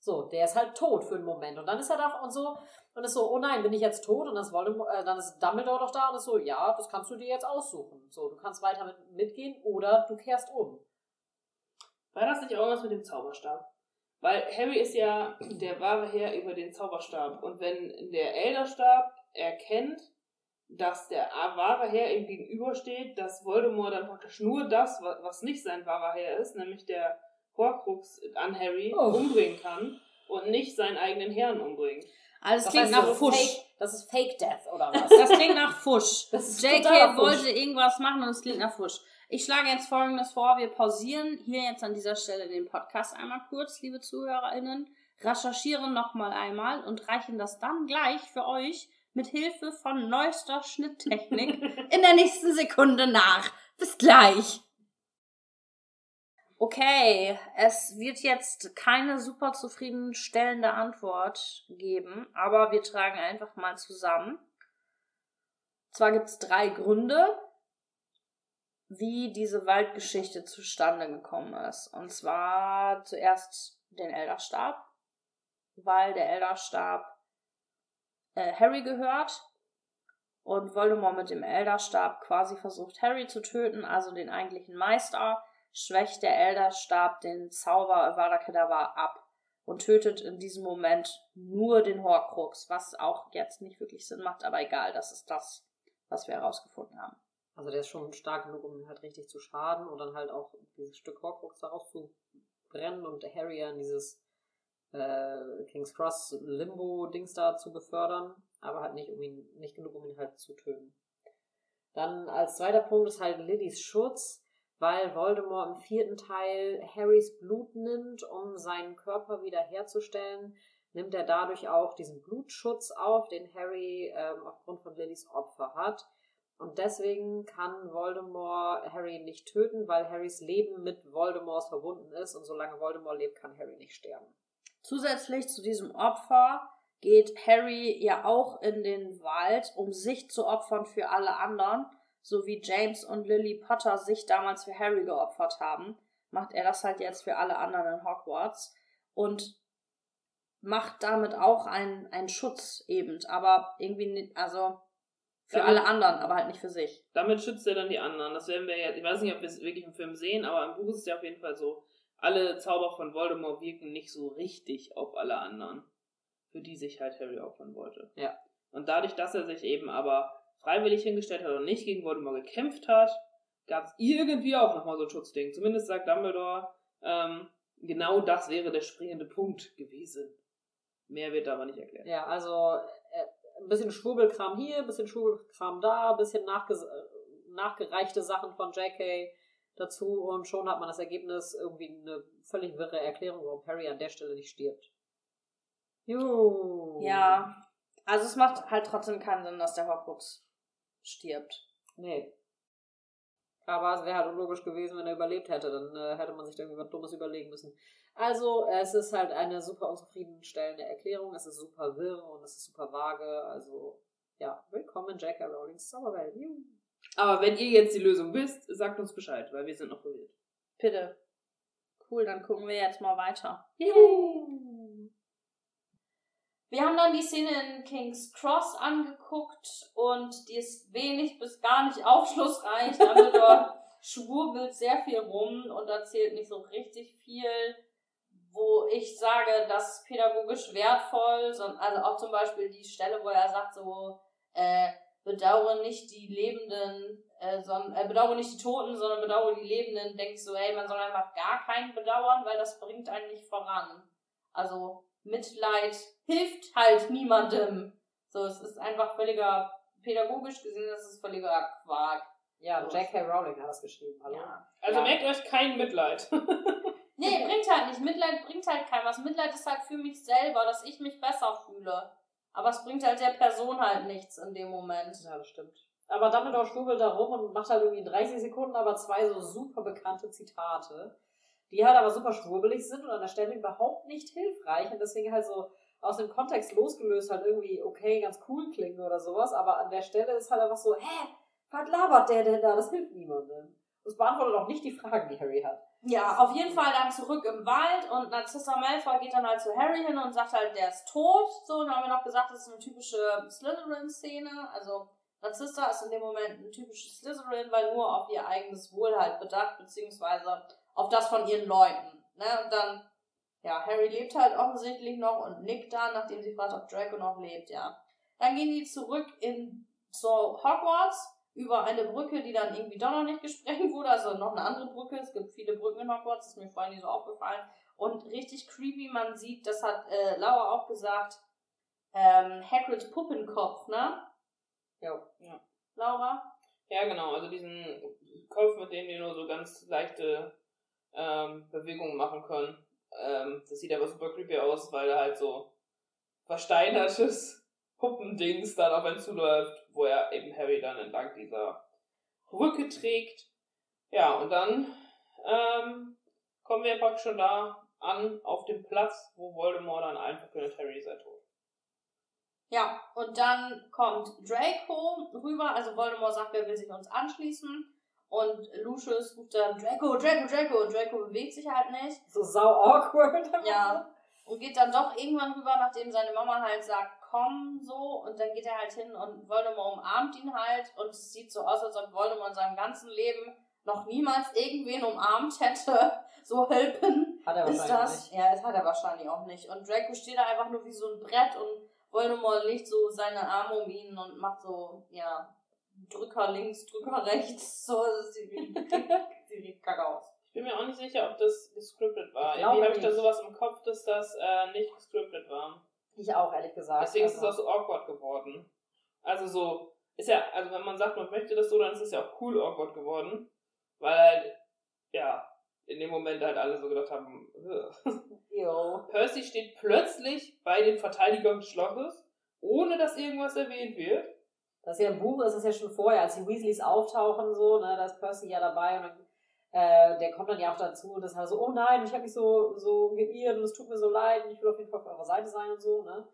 S2: So, der ist halt tot für einen Moment. Und dann ist er da und so, und ist so, oh nein, bin ich jetzt tot? Und dann ist, Voldemort, äh, dann ist Dumbledore doch da und ist so, ja, das kannst du dir jetzt aussuchen. So, du kannst weiter mit, mitgehen oder du kehrst um.
S1: War das nicht auch was mit dem Zauberstab? Weil Harry ist ja der wahre Herr über den Zauberstab. Und wenn der Elderstab erkennt, dass der wahre Herr ihm gegenübersteht, dass Voldemort dann praktisch nur das, wa- was nicht sein wahrer Herr ist, nämlich der Horcrux an Harry,
S2: Oh.
S1: umbringen kann und nicht seinen eigenen Herrn umbringen.
S3: Also es
S2: Das
S3: klingt nach Fusch.
S2: Fake, das ist Fake Death oder was?
S3: Das klingt nach Fusch.
S2: Das ist
S3: JK wollte irgendwas machen und es klingt nach Fusch. Ich schlage jetzt folgendes vor. Wir pausieren hier jetzt an dieser Stelle den Podcast einmal kurz, liebe ZuhörerInnen, recherchieren nochmal einmal und reichen das dann gleich für euch mit Hilfe von neuester Schnitttechnik in der nächsten Sekunde nach. Bis gleich. Okay, es wird jetzt keine super zufriedenstellende Antwort geben, aber wir tragen einfach mal zusammen. Zwar gibt es drei Gründe, wie diese Waldgeschichte zustande gekommen ist. Und zwar zuerst den Elderstab, weil der Elderstab äh, Harry gehört und Voldemort mit dem Elderstab quasi versucht, Harry zu töten, also den eigentlichen Meister, schwächt der Elderstab den Zauber Avada Kedavra ab und tötet in diesem Moment nur den Horcrux, was auch jetzt nicht wirklich Sinn macht, aber egal, das ist das, was wir herausgefunden haben.
S2: Also der ist schon stark genug, um ihn halt richtig zu schaden und dann halt auch dieses Stück Horcrux daraus zu brennen und Harry ja in dieses äh, King's Cross Limbo-Dings da zu befördern, aber halt nicht, um ihn, nicht genug, um ihn halt zu töten. Dann als zweiter Punkt ist halt Lillys Schutz, weil Voldemort im vierten Teil Harrys Blut nimmt, um seinen Körper wieder herzustellen, nimmt er dadurch auch diesen Blutschutz auf, den Harry ähm, aufgrund von Lillys Opfer hat. Und deswegen kann Voldemort Harry nicht töten, weil Harrys Leben mit Voldemorts verbunden ist und solange Voldemort lebt, kann Harry nicht sterben.
S3: Zusätzlich zu diesem Opfer geht Harry ja auch in den Wald, um sich zu opfern für alle anderen, so wie James und Lily Potter sich damals für Harry geopfert haben, macht er das halt jetzt für alle anderen in Hogwarts und macht damit auch einen, einen Schutz eben, aber irgendwie nicht, also für
S1: Damit-
S3: alle anderen, aber halt nicht für sich.
S1: Damit schützt er dann die anderen. Das werden wir ja, ich weiß nicht, ob wir es wirklich im Film sehen, aber im Buch ist es ja auf jeden Fall so, alle Zauber von Voldemort wirken nicht so richtig auf alle anderen, für die sich halt Harry opfern wollte.
S2: Ja.
S1: Und dadurch, dass er sich eben aber freiwillig hingestellt hat und nicht gegen Voldemort gekämpft hat, gab es irgendwie auch nochmal so ein Schutzding. Zumindest sagt Dumbledore, ähm, genau das wäre der springende Punkt gewesen. Mehr wird da aber nicht erklärt.
S2: Ja, also äh, ein bisschen Schwurbelkram hier, ein bisschen Schwurbelkram da, ein bisschen nachges äh, nachgereichte Sachen von JK dazu und schon hat man das Ergebnis irgendwie eine völlig wirre Erklärung, warum Harry an der Stelle nicht stirbt. Juhu.
S3: Ja, also es macht halt trotzdem keinen Sinn, dass der Horcrux stirbt.
S2: Nee. Aber es wäre halt unlogisch gewesen, wenn er überlebt hätte. Dann äh, hätte man sich da irgendwie was Dummes überlegen müssen. Also, es ist halt eine super unzufriedenstellende Erklärung. Es ist super wirr und es ist super vage. Also, ja, willkommen in J.K. Rowlings Zauberwelt. Juhu.
S1: Aber wenn ihr jetzt die Lösung wisst, sagt uns Bescheid, weil wir sind noch verwirrt.
S3: Bitte. Cool, dann gucken wir jetzt mal weiter. Wir haben dann die Szene in King's Cross angeguckt und die ist wenig bis gar nicht aufschlussreich. Dumbledore schwurbelt sehr viel rum und erzählt nicht so richtig viel, wo ich sage, das ist pädagogisch wertvoll. Also auch zum Beispiel die Stelle, wo er sagt so, äh, bedauere nicht die Lebenden, äh, sondern, äh, bedauere nicht die Toten, sondern bedauere die Lebenden. Denkst so, ey, man soll einfach gar keinen bedauern, weil das bringt einen nicht voran. Also Mitleid hilft halt niemandem. So, es ist einfach völliger, pädagogisch gesehen, das ist völliger Quark.
S2: Ja, J.K. Rowling hat das geschrieben. Hallo.
S3: Ja.
S1: Also
S2: Ja.
S1: merkt euch kein Mitleid.
S3: Nee, bringt halt nicht. Mitleid bringt halt kein was. Mitleid ist halt für mich selber, dass ich mich besser fühle. Aber es bringt halt der Person halt nichts in dem Moment.
S2: Ja, das stimmt. Aber Dumbledore schwurbelt da rum und macht halt irgendwie in 30 Sekunden aber zwei so super bekannte Zitate, die halt aber super schwurbelig sind und an der Stelle überhaupt nicht hilfreich und deswegen halt so aus dem Kontext losgelöst halt irgendwie okay, ganz cool klingen oder sowas, aber an der Stelle ist halt einfach so, hä, was labert der denn da? Das hilft niemandem. Das beantwortet auch nicht die Fragen, die Harry hat.
S3: Ja, auf jeden Fall dann zurück im Wald und Narcissa Malfoy geht dann halt zu Harry hin und sagt halt, der ist tot. So, dann haben wir noch gesagt, das ist eine typische Slytherin-Szene. Also Narcissa ist in dem Moment ein typisches Slytherin, weil nur auf ihr eigenes Wohl halt bedacht, beziehungsweise auf das von ihren Leuten. Ne? Und dann, ja, Harry lebt halt offensichtlich noch und nickt dann, nachdem sie fragt, ob Draco noch lebt, ja. Dann gehen die zurück in zu Hogwarts über eine Brücke, die dann irgendwie doch noch nicht gesprengt wurde, also noch eine andere Brücke. Es gibt viele Brücken in Hogwarts, das ist mir vorhin nicht so aufgefallen. Und richtig creepy, man sieht, das hat äh, Laura auch gesagt, ähm, Hagrids Puppenkopf, ne?
S2: Jo.
S3: Laura?
S1: Ja, genau. Also diesen Kopf, mit dem die nur so ganz leichte ähm, Bewegungen machen können. Ähm, das sieht aber super creepy aus, weil er halt so versteinertes Puppendings dann auf ihn zuläuft, wo er eben Harry dann entlang dieser Brücke trägt. Ja, und dann ähm, kommen wir praktisch schon da an, auf dem Platz, wo Voldemort dann einfach findet, Harry sei tot.
S3: Ja, und dann kommt Draco rüber, also Voldemort sagt, er will sich uns anschließen. Und Lucius ruft dann Draco, Draco, Draco. Und Draco bewegt sich halt nicht.
S2: So sau awkward.
S3: Ja. Und geht dann doch irgendwann rüber, nachdem seine Mama halt sagt, komm, so. Und dann geht er halt hin und Voldemort umarmt ihn halt. Und es sieht so aus, als ob Voldemort in seinem ganzen Leben noch niemals irgendwen umarmt hätte. So helfen
S2: Hat er
S3: ist
S2: wahrscheinlich
S3: das.
S2: nicht.
S3: Ja, das hat er wahrscheinlich auch nicht. Und Draco steht da einfach nur wie so ein Brett und Voldemort legt so seine Arme um ihn und macht so, ja, Drücker links, Drücker rechts. So, das sieht, wie- sieht kacke aus.
S1: Ich bin mir auch nicht sicher, ob das gescriptet war.
S2: Ich
S1: Irgendwie habe ich da sowas im Kopf, dass das äh, nicht gescriptet war.
S2: Ich auch, ehrlich gesagt.
S1: Deswegen ist es
S2: Also-
S1: auch so awkward geworden. Also so, ist ja, also wenn man sagt, man möchte das so, dann ist es ja auch cool awkward geworden. Weil halt, ja, in dem Moment halt alle so gedacht haben.
S2: Jo.
S1: Percy steht plötzlich bei den Verteidigern des Schlosses, ohne dass irgendwas erwähnt wird.
S2: Das ist ja im Buch, ist es ja schon vorher, als die Weasleys auftauchen, so, ne, da ist Percy ja dabei und dann, äh, der kommt dann ja auch dazu, dass er so, oh nein, ich habe mich so, so geirrt und es tut mir so leid und ich will auf jeden Fall auf eurer Seite sein und so, ne.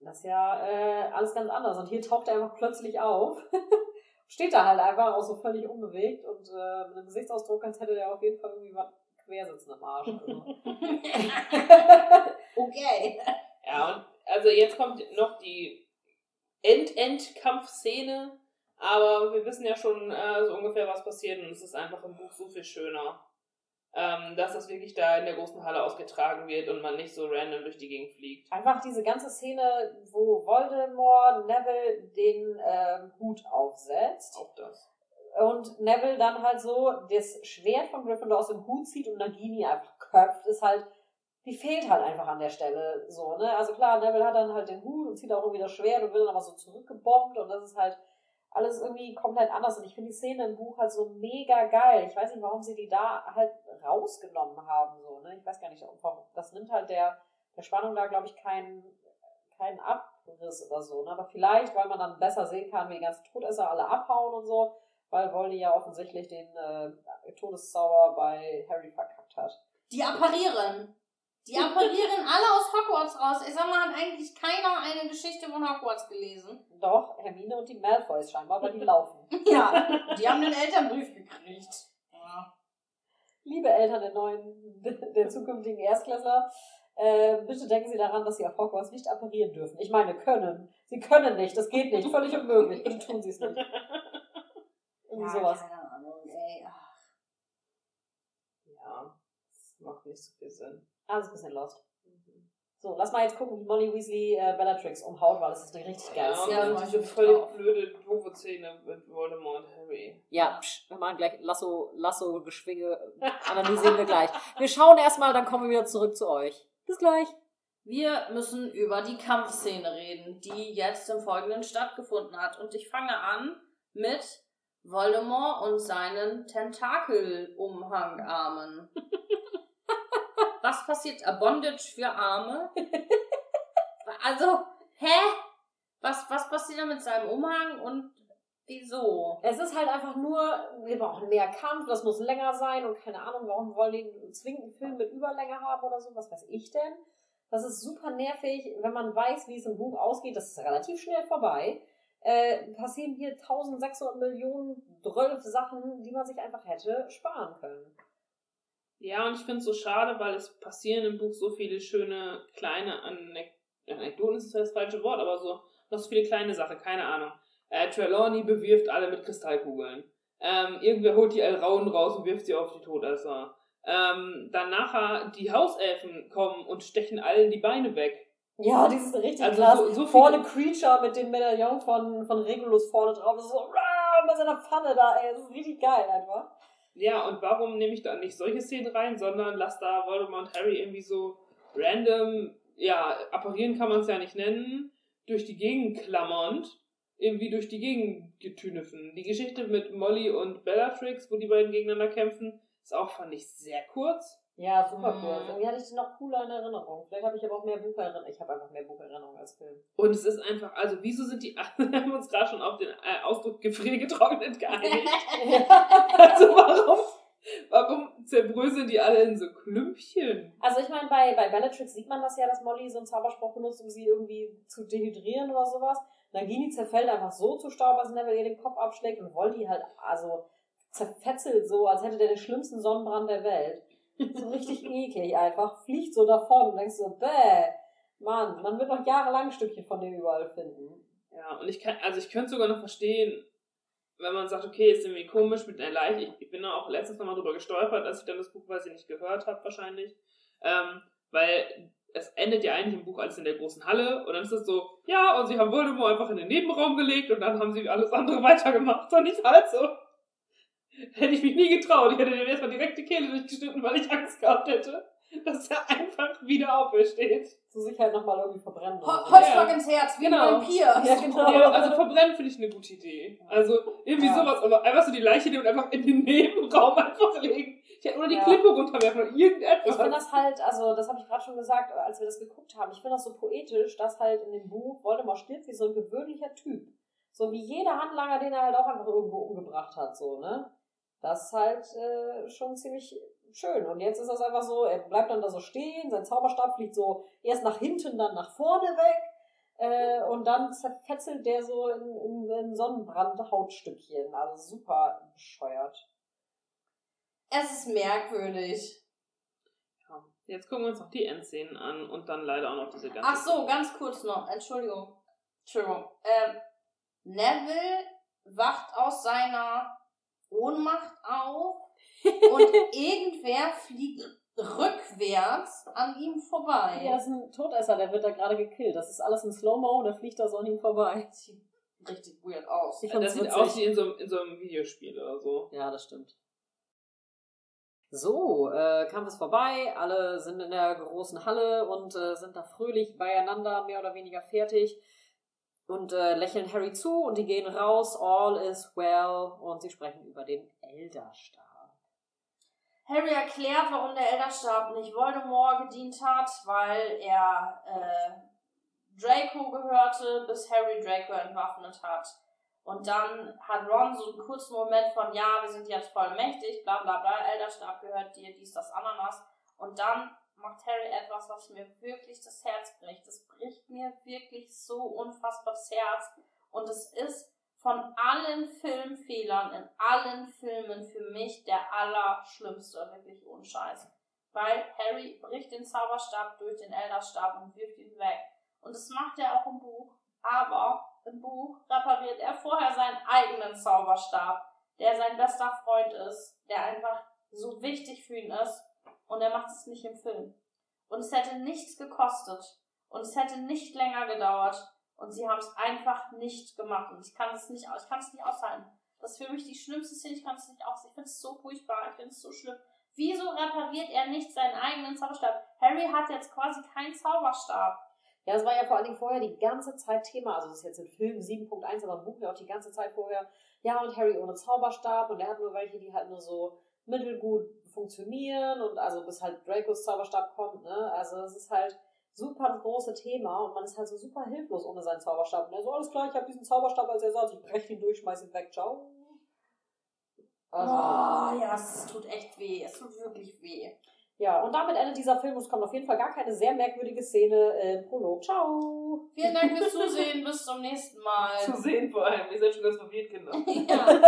S2: Das ist ja äh, alles ganz anders. Und hier taucht er einfach plötzlich auf. Steht da halt einfach auch so völlig unbewegt und äh, mit einem Gesichtsausdruck, als hätte der auf jeden Fall irgendwie was quersitzen am Arsch. Also.
S3: Okay.
S1: Ja, und also jetzt kommt noch die End-End-Kampfszene, aber wir wissen ja schon äh, so ungefähr, was passiert und es ist einfach im Buch so viel schöner, ähm, dass das wirklich da in der großen Halle ausgetragen wird und man nicht so random durch die Gegend fliegt.
S2: Einfach diese ganze Szene, wo Voldemort Neville den ähm, Hut aufsetzt.
S1: Auch das.
S2: Und Neville dann halt so das Schwert von Gryffindor aus dem Hut zieht und Nagini einfach köpft, ist halt, die fehlt halt einfach an der Stelle so, ne? Also klar, Neville hat dann halt den Hut und zieht auch irgendwie das Schwert und wird dann aber so zurückgebombt und das ist halt alles irgendwie komplett anders. Und ich finde die Szene im Buch halt so mega geil. Ich weiß nicht, warum sie die da halt rausgenommen haben, so, ne? Ich weiß gar nicht, warum. Das nimmt halt der, der Spannung da, glaube ich, keinen keinen Abriss oder so, ne? Aber vielleicht, weil man dann besser sehen kann, wie die ganzen Todesser alle abhauen und so, weil Voldy ja offensichtlich den äh, Todeszauber bei Harry verkackt hat.
S3: Die apparieren. Die apparieren alle aus Hogwarts raus. Ich sag mal, hat eigentlich keiner eine Geschichte von Hogwarts gelesen.
S2: Doch, Hermine und die Malfoys scheinbar, weil die laufen.
S3: Ja, die haben den Elternbrief gekriegt. Ja.
S2: Liebe Eltern der neuen, der zukünftigen Erstklässler, äh, bitte denken Sie daran, dass Sie auf Hogwarts nicht apparieren dürfen. Ich meine, können. Sie können nicht, das geht nicht, völlig unmöglich. Bitte tun Sie es nicht. Irgendwie sowas.
S3: keine Ahnung, ey. Ach.
S1: Ja, das macht nicht so viel Sinn.
S2: Alles ein bisschen lost. So, lass mal jetzt gucken, wie Molly Weasley äh, Bellatrix umhaut, weil das ist eine richtig geile
S1: Ja,
S2: Szene.
S3: Ja,
S1: diese völlig
S3: auch.
S1: blöde, doofe Szene mit Voldemort und Harry.
S2: Ja, psch, wir machen gleich Lasso, Lasso, Geschwinge, analysieren wir gleich. Wir schauen erstmal, dann kommen wir wieder zurück zu euch. Bis gleich.
S3: Wir müssen über die Kampfszene reden, die jetzt im Folgenden stattgefunden hat. Und ich fange an mit Voldemort und seinen Tentakelumhangarmen. Was passiert? A Bondage für Arme? Also, hä? Was, was passiert da mit seinem Umhang und wieso?
S2: Es ist halt einfach nur, wir brauchen mehr Kampf, das muss länger sein und keine Ahnung, warum wollen die einen zwingenden Film mit Überlänge haben oder so, was weiß ich denn. Das ist super nervig, wenn man weiß, wie es im Buch ausgeht, das ist relativ schnell vorbei. Äh, passieren hier 1600 Millionen Drölf Sachen, die man sich einfach hätte sparen können.
S1: Ja, und ich finde es so schade, weil es passieren im Buch so viele schöne kleine Anek Anekdoten, ist das falsche Wort, aber so noch so viele kleine Sachen, keine Ahnung. Äh, Trelawney bewirft alle mit Kristallkugeln. Ähm, irgendwer holt die Alraun raus und wirft sie auf die Todesser. Ähm, dann nachher die Hauselfen kommen und stechen allen die Beine weg.
S2: Ja, die sind richtig
S1: Also
S2: krass.
S1: so- so
S2: vorne Creature mit dem Medaillon von, von Regulus vorne drauf. Das ist so, rah, mit seiner Pfanne da, ey. Das ist richtig geil einfach.
S1: Ja, und warum nehme ich da nicht solche Szenen rein, sondern lass da Voldemort und Harry irgendwie so random, ja, apparieren kann man es ja nicht nennen, durch die Gegend klammernd, irgendwie durch die Gegend getünnefen. Die Geschichte mit Molly und Bellatrix, wo die beiden gegeneinander kämpfen, ist auch, fand ich, sehr kurz.
S2: Ja, super
S3: Mhm.
S2: cool. Irgendwie hatte ich die noch cooler in Erinnerung. Vielleicht habe ich aber auch mehr Bucherinnerung. Ich habe einfach mehr Bucherinnerung als Film.
S1: Und es ist einfach, also wieso sind die, wir haben uns gerade schon auf den äh, Ausdruck gefriergetrocknet geeinigt. also warum, warum zerbröseln die alle in so Klümpchen?
S2: Also ich meine, bei, bei Bellatrix sieht man das ja, dass Molly so einen Zauberspruch benutzt, um sie irgendwie zu dehydrieren oder sowas. Nagini zerfällt einfach so zu Staub, als Neville ihr den Kopf abschlägt und Voldy halt also zerfetzelt so, als hätte der den schlimmsten Sonnenbrand der Welt. So richtig eklig einfach. Fliegt so davon und denkst so, bäh, Mann, man wird noch jahrelang Stückchen von dem überall finden.
S1: Ja, und ich kann, also ich könnte sogar noch verstehen, wenn man sagt, okay, ist irgendwie komisch mit einer Leiche. Ich, bin da auch letztens nochmal drüber gestolpert, als ich dann das Buch, ich nicht gehört habe, wahrscheinlich. Ähm, weil es endet ja eigentlich im Buch als in der großen Halle und dann ist es so, ja, und sie haben Voldemort einfach in den Nebenraum gelegt und dann haben sie alles andere weitergemacht. Und ich halt so, hätte ich mich nie getraut. Ich hätte dem erstmal direkt die Kehle durchgeschnitten, weil ich Angst gehabt hätte, dass er einfach wieder aufersteht.
S2: Zu sich halt nochmal irgendwie verbrennen.
S3: Ho
S2: so.
S3: Holzschlag ins Herz, wie
S1: Genau.
S3: ein Vampir.
S2: Ja, genau.
S1: Ja, also verbrennen finde ich eine gute Idee. Also irgendwie
S2: Ja.
S1: sowas, aber einfach so die Leiche nehmen und einfach in den Nebenraum einfach legen. Ich hätte oder die
S2: Ja.
S1: Klippe runterwerfen oder irgendetwas.
S2: Ich finde das halt, also das habe ich gerade schon gesagt, als wir das geguckt haben, ich finde das so poetisch, dass halt in dem Buch Voldemort stirbt wie so ein gewöhnlicher Typ. So wie jeder Handlanger, den er halt auch einfach irgendwo umgebracht hat, so, ne? Das ist halt äh, schon ziemlich schön. Und jetzt ist das einfach so, er bleibt dann da so stehen, sein Zauberstab fliegt so erst nach hinten, dann nach vorne weg. Äh, und dann zerfetzelt der so in, in, in Sonnenbrand-Hautstückchen. Also super bescheuert.
S3: Es ist merkwürdig.
S1: Ja. Jetzt gucken wir uns noch die Endszenen an und dann leider auch noch diese ganze.
S3: Ach so, ganz kurz noch. Entschuldigung. Entschuldigung. Ähm, Neville wacht aus seiner Ohnmacht auf und irgendwer fliegt rückwärts an ihm vorbei.
S2: Ja, das ist ein Todesser, der wird da gerade gekillt. Das ist alles in Slow-Mo, der fliegt da so an ihm vorbei.
S3: Sieht richtig weird aus.
S2: Ich
S1: Das sieht aus wie in so, in so einem Videospiel oder so.
S2: Ja, das stimmt. So, äh, Kampf ist vorbei, alle sind in der großen Halle und äh, sind da fröhlich beieinander, mehr oder weniger fertig und äh, lächeln Harry zu und die gehen raus, all is well und sie sprechen über den Elderstab.
S3: Harry erklärt, warum der Elderstab nicht Voldemort gedient hat, weil er äh, Draco gehörte, bis Harry Draco entwaffnet hat. Und dann hat Ron so einen kurzen Moment von, ja, wir sind jetzt voll mächtig, bla bla bla, Elderstab gehört dir, dies, das, Ananas. Und dann macht Harry etwas, was mir wirklich das Herz bricht. Das bricht mir wirklich so unfassbar das Herz. Und es ist von allen Filmfehlern in allen Filmen für mich der allerschlimmste, wirklich unscheiß. Weil Harry bricht den Zauberstab durch den Elderstab und wirft ihn weg. Und das macht er auch im Buch. Aber im Buch repariert er vorher seinen eigenen Zauberstab, der sein bester Freund ist, der einfach so wichtig für ihn ist. Und er macht es nicht im Film. Und es hätte nichts gekostet. Und es hätte nicht länger gedauert. Und sie haben es einfach nicht gemacht. Und ich kann es nicht, ich kann es nicht aushalten. Das ist für mich die schlimmste Szene. Ich kann es nicht aus. Ich finde es so furchtbar. Ich finde es so schlimm. Wieso repariert er nicht seinen eigenen Zauberstab? Harry hat jetzt quasi keinen Zauberstab.
S2: Ja, es war ja vor allen Dingen vorher die ganze Zeit Thema, also das ist jetzt im Film 7.1, aber im Buch ja auch die ganze Zeit vorher, ja, und Harry ohne Zauberstab und er hat nur welche, die halt nur so mittelgut funktionieren und also bis halt Dracos Zauberstab kommt, ne, also es ist halt super das große Thema und man ist halt so super hilflos ohne seinen Zauberstab. Und er so, alles klar, ich habe diesen Zauberstab als Ersatz, ich breche ihn durch, schmeiß ihn weg, ciao.
S3: Also, oh, ja, es tut echt weh, es tut wirklich weh.
S2: Ja, und damit endet dieser Film. Es kommt auf jeden Fall gar keine sehr merkwürdige Szene im Prolog. Ciao!
S3: Vielen Dank fürs Zusehen. Bis zum nächsten Mal.
S1: Zusehen vor allem. Ihr seid schon ganz verwirrt, Kinder.
S3: ja.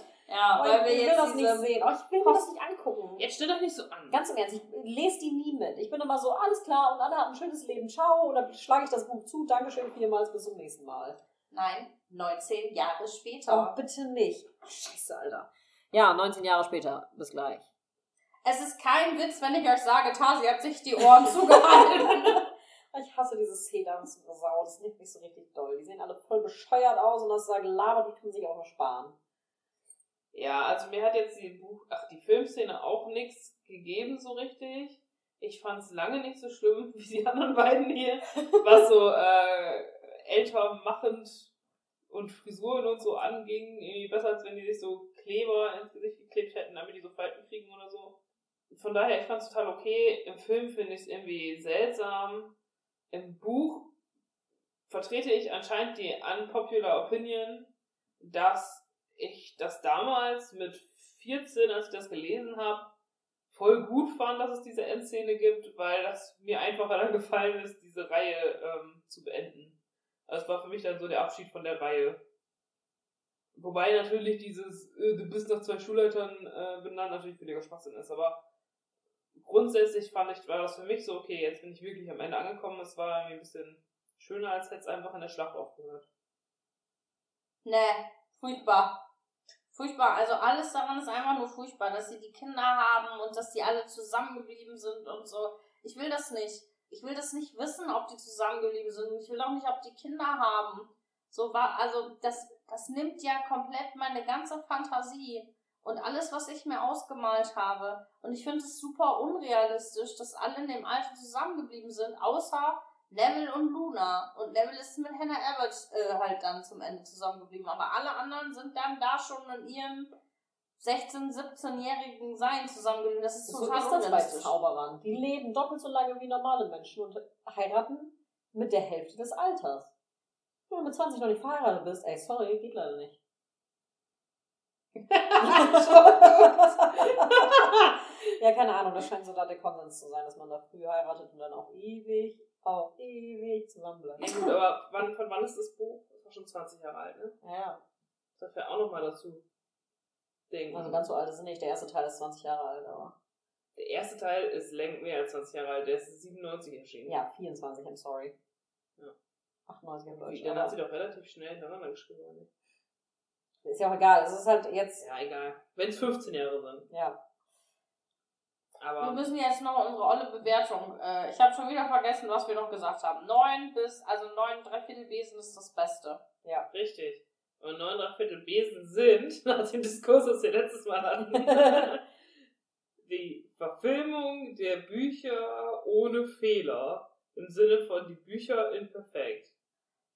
S3: Ja,
S2: oh,
S3: weil wir
S2: ich will
S3: jetzt
S2: das nicht sehen. Oh, ich will mir das nicht angucken.
S1: Jetzt stell doch nicht so an.
S2: Ganz im Ernst, ich lese die nie mit. Ich bin immer so, alles klar und alle haben ein schönes Leben. Ciao. Und dann schlage ich das Buch zu. Dankeschön vielmals. Bis zum nächsten Mal.
S3: Nein, 19 Jahre später.
S2: Oh, bitte nicht. Scheiße, Alter. Ja, 19 Jahre später. Bis gleich.
S3: Es ist kein Witz, wenn ich euch sage, Tasi hat sich die Ohren zugehalten.
S2: ich hasse diese Szene aus der Sau. Das nimmt mich so richtig doll. Die sehen alle voll bescheuert aus und das sagen Lava, die können sich auch noch sparen.
S1: Ja, also mir hat jetzt die Buch, ach, die Filmszene auch nichts gegeben so richtig. Ich fand es lange nicht so schlimm wie die anderen beiden hier, was so äh, älter machend und Frisuren und so anging. Irgendwie besser, als wenn die sich so Kleber ins Gesicht geklebt hätten, damit die so Falten kriegen oder so von daher, ich fand es total okay. Im Film finde ich es irgendwie seltsam. Im Buch vertrete ich anscheinend die unpopular Opinion, dass ich das damals mit 14, als ich das gelesen habe, voll gut fand, dass es diese Endszene gibt, weil das mir einfacher dann gefallen ist, diese Reihe ähm, zu beenden. Also es war für mich dann so der Abschied von der Reihe. Wobei natürlich dieses, äh, du bist nach zwei Schulleitern äh, benannt, natürlich völliger Schwachsinn ist, aber grundsätzlich fand ich, war das für mich so, okay, jetzt bin ich wirklich am Ende angekommen. Es war irgendwie ein bisschen schöner, als hätte es einfach in der Schlacht aufgehört.
S3: Nee, furchtbar. Furchtbar. Also alles daran ist einfach nur furchtbar, dass sie die Kinder haben und dass die alle zusammengeblieben sind und so. Ich will das nicht. Ich will das nicht wissen, ob die zusammengeblieben sind. Ich will auch nicht, ob die Kinder haben. So war, also das, das nimmt ja komplett meine ganze Fantasie und alles, was ich mir ausgemalt habe. Und ich finde es super unrealistisch, dass alle in dem Alter zusammengeblieben sind, außer Neville und Luna. Und Neville ist mit Hannah Abbott äh, halt dann zum Ende zusammengeblieben. Aber alle anderen sind dann da schon in ihrem 16-, 17-jährigen Sein zusammengeblieben. Das ist total
S2: so ist das bei Zauberern. Die leben doppelt so lange wie normale Menschen und heiraten mit der Hälfte des Alters. Wenn du mit 20 noch nicht verheiratet bist, ey, sorry, geht leider nicht. ja, keine Ahnung, das scheint so da der Konsens zu sein, dass man da früh heiratet und dann auch ewig, auch ewig zusammenbleibt.
S1: Ja gut, aber wann, von wann ist das Buch? Das war schon 20 Jahre alt, ne?
S2: Ja.
S1: Das wäre auch nochmal dazu.
S2: Denken. Also ganz so alt ist es nicht. Der erste Teil ist 20 Jahre alt, aber.
S1: Der erste Teil ist längst mehr als 20 Jahre alt. Der ist 97 erschienen.
S2: Ja, 24, I'm sorry. Ja. 98 im Deutsch.
S1: Dann hat sie doch relativ schnell hintereinander geschrieben, oder nicht?
S2: Ist ja auch egal. Es ist halt jetzt.
S1: Ja, egal. Wenn es 15 Jahre sind.
S2: Ja.
S3: Aber wir müssen jetzt noch unsere olle Bewertung. Äh, ich habe schon wieder vergessen, was wir noch gesagt haben. 9 bis, also 9 Dreiviertel Besen ist das Beste.
S1: Ja. Richtig. Und 9 Dreiviertel Besen sind, nach dem Diskurs, das wir letztes Mal hatten, die Verfilmung der Bücher ohne Fehler. Im Sinne von die Bücher imperfekt.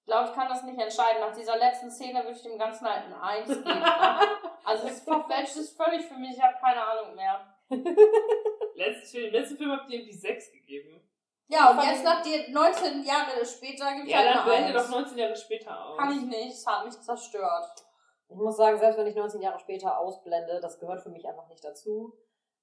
S3: Ich glaube, ich kann das nicht entscheiden. Nach dieser letzten Szene würde ich dem Ganzen halt ein 1 geben. Ne? Also es verfälscht ist völlig für mich, ich habe keine Ahnung mehr.
S1: Letztes Film, letzten Film habt ihr irgendwie 6 gegeben.
S3: Ja, und jetzt nach dir 19 Jahre später gibt es
S1: Ja,
S3: halt
S1: dann
S3: eine
S1: blende
S3: Eins.
S1: doch 19 Jahre später aus.
S3: Kann ich nicht, es hat mich zerstört.
S2: Ich muss sagen, selbst wenn ich 19 Jahre später ausblende, das gehört für mich einfach nicht dazu.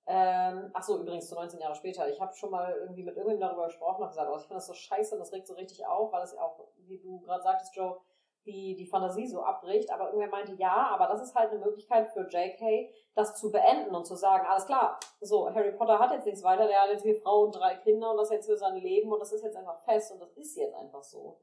S2: Ähm, ach so, übrigens zu 19 Jahre später. Ich habe schon mal irgendwie mit irgendjemandem darüber gesprochen und gesagt, oh, ich finde das so scheiße und das regt so richtig auf, weil es auch, wie du gerade sagtest, Joe, die, die Fantasie so abbricht. Aber irgendwer meinte, ja, aber das ist halt eine Möglichkeit für JK, das zu beenden und zu sagen, alles klar, so, Harry Potter hat jetzt nichts weiter, der hat jetzt hier Frau und drei Kinder und das ist jetzt für sein Leben und das ist jetzt einfach fest und das ist jetzt einfach so.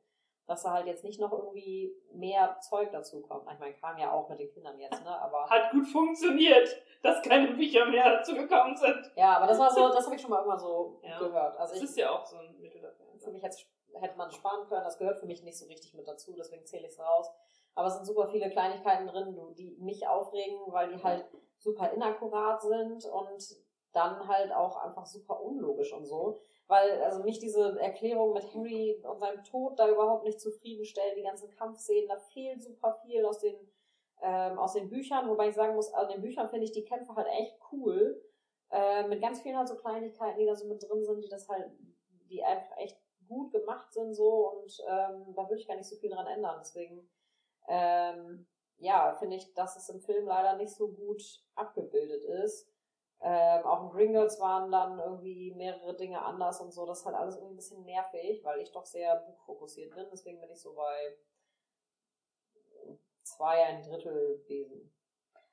S2: Dass da halt jetzt nicht noch irgendwie mehr Zeug dazu kommt. Ich meine, kam ja auch mit den Kindern jetzt, ne? Aber
S1: Hat gut funktioniert, dass keine Bücher mehr dazu gekommen sind.
S2: ja, aber das war so, das habe ich schon mal immer so
S1: Ja.
S2: gehört. Also
S1: Das
S2: ich,
S1: ist ja auch so ein Mittel dafür.
S2: für mich hätte, hätte man sparen können. Das gehört für mich nicht so richtig mit dazu, deswegen zähle ich es raus. Aber es sind super viele Kleinigkeiten drin, die mich aufregen, weil die halt super inakkurat sind und dann halt auch einfach super unlogisch und so. Weil also mich diese Erklärung mit Harry und seinem Tod da überhaupt nicht zufriedenstellen, die ganzen Kampfszenen, da fehlt super viel aus den, ähm, aus den Büchern, wobei ich sagen muss, an den Büchern finde ich die Kämpfe halt echt cool. Äh, mit ganz vielen halt so Kleinigkeiten, die da so mit drin sind, die das halt, die einfach echt gut gemacht sind so und ähm, da würde ich gar nicht so viel dran ändern. Deswegen, ähm, ja, finde ich, dass es im Film leider nicht so gut abgebildet ist. Ähm, auch in Gringotts waren dann irgendwie mehrere Dinge anders und so. Das ist halt alles irgendwie ein bisschen nervig, weil ich doch sehr buchfokussiert bin. Deswegen bin ich so bei zwei, ein Drittel Wesen.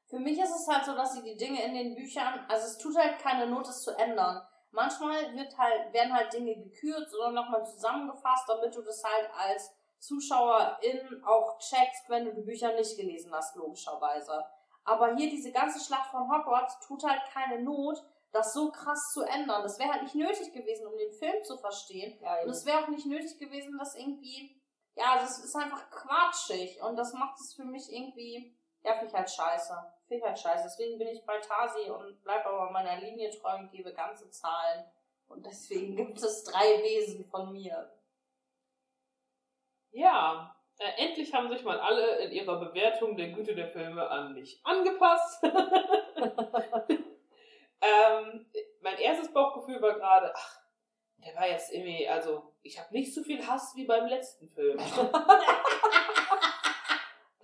S3: Für mich ist es halt so, dass sie die Dinge in den Büchern, also es tut halt keine Not, es zu ändern. Manchmal wird halt, werden halt Dinge gekürzt oder nochmal zusammengefasst, damit du das halt als Zuschauerin auch checkst, wenn du die Bücher nicht gelesen hast, logischerweise. Aber hier diese ganze Schlacht von Hogwarts tut halt keine Not, das so krass zu ändern. Das wäre halt nicht nötig gewesen, um den Film zu verstehen.
S2: Ja,
S3: Und es wäre auch nicht nötig gewesen, dass irgendwie, ja, das ist einfach quatschig. Und das macht es für mich irgendwie, ja, finde ich halt scheiße. Finde ich halt scheiße. Deswegen bin ich bei Tasi und bleib aber meiner Linie treu und gebe ganze Zahlen. Und deswegen gibt es drei Wesen von mir.
S1: Ja, äh, endlich haben sich mal alle in ihrer Bewertung der Güte der Filme an mich angepasst. ähm, mein erstes Bauchgefühl war gerade, ach, der war jetzt irgendwie, also ich habe nicht so viel Hass wie beim letzten Film.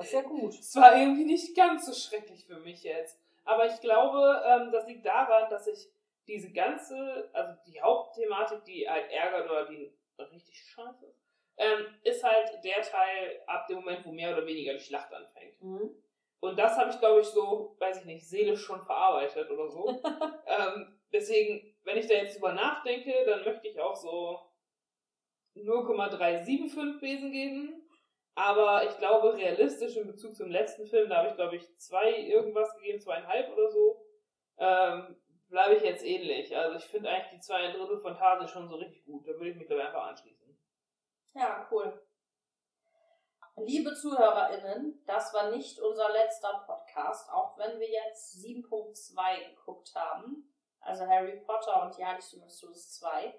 S2: Ist ja gut.
S1: Es war irgendwie nicht ganz so schrecklich für mich jetzt. Aber ich glaube, ähm, das liegt daran, dass ich diese ganze, also die Hauptthematik, die halt ärgert oder die richtig scheiße ist, ähm, ist halt der Teil ab dem Moment, wo mehr oder weniger die Schlacht anfängt.
S2: Mhm.
S1: Und das habe ich, glaube ich, so, weiß ich nicht, seelisch schon verarbeitet oder so. ähm, deswegen, wenn ich da jetzt drüber nachdenke, dann möchte ich auch so 0,375 Besen geben. Aber ich glaube, realistisch in Bezug zum letzten Film, da habe ich, glaube ich, zwei irgendwas gegeben, zweieinhalb oder so, ähm, bleibe ich jetzt ähnlich. Also ich finde eigentlich die zwei Drittel von Tase schon so richtig gut. Da würde ich mich, glaube ich, einfach anschließen.
S3: Ja, cool. Liebe ZuhörerInnen, das war nicht unser letzter Podcast, auch wenn wir jetzt 7.2 geguckt haben. Also Harry Potter und die Stimme des Todes 2.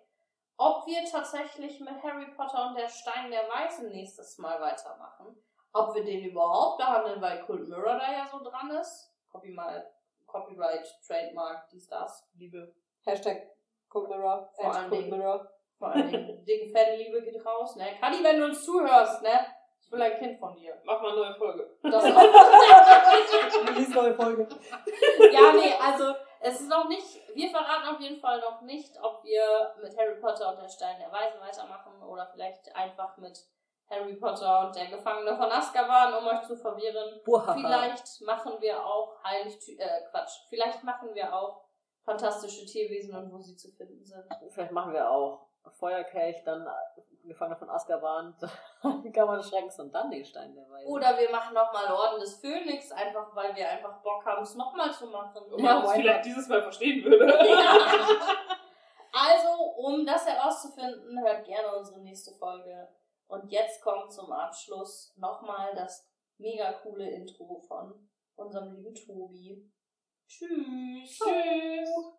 S3: Ob wir tatsächlich mit Harry Potter und der Stein der Weisen nächstes Mal weitermachen. Ob wir den überhaupt behandeln, weil Kult Mirror da ja so dran ist. Copy mal, Copyright, Trademark, dies, das.
S1: Liebe.
S2: Hashtag Cold Mirror.
S3: Vor allen
S2: Cold
S3: Dingen.
S2: Mirror.
S3: Vor allen Dingen, dicke Fanliebe geht raus, ne? Kadi, wenn du uns zuhörst, ne? Ich will ein Kind von dir.
S1: Mach mal eine neue Folge.
S3: Das
S2: Release neue Folge.
S3: ja, nee, also es ist noch nicht, wir verraten auf jeden Fall noch nicht, ob wir mit Harry Potter und der Stein der Weisen weitermachen oder vielleicht einfach mit Harry Potter und der Gefangene von Azkaban, um euch zu verwirren.
S2: Buhaha.
S3: Vielleicht machen wir auch heilig, äh, Quatsch, vielleicht machen wir auch fantastische Tierwesen und wo sie zu finden sind.
S2: Vielleicht machen wir auch Feuerkelch, dann Gefangener von Azkaban, die Kammer des Schreckens und dann den Stein der Weisen.
S3: Oder wir machen nochmal Orden des Phönix, einfach weil wir einfach Bock haben, es nochmal zu machen.
S1: Und man es vielleicht dieses Mal verstehen würde.
S3: Also, um das herauszufinden, hört gerne unsere nächste Folge. Und jetzt kommt zum Abschluss nochmal das mega coole Intro von unserem lieben Tobi. Tschüss.
S1: Tschüss.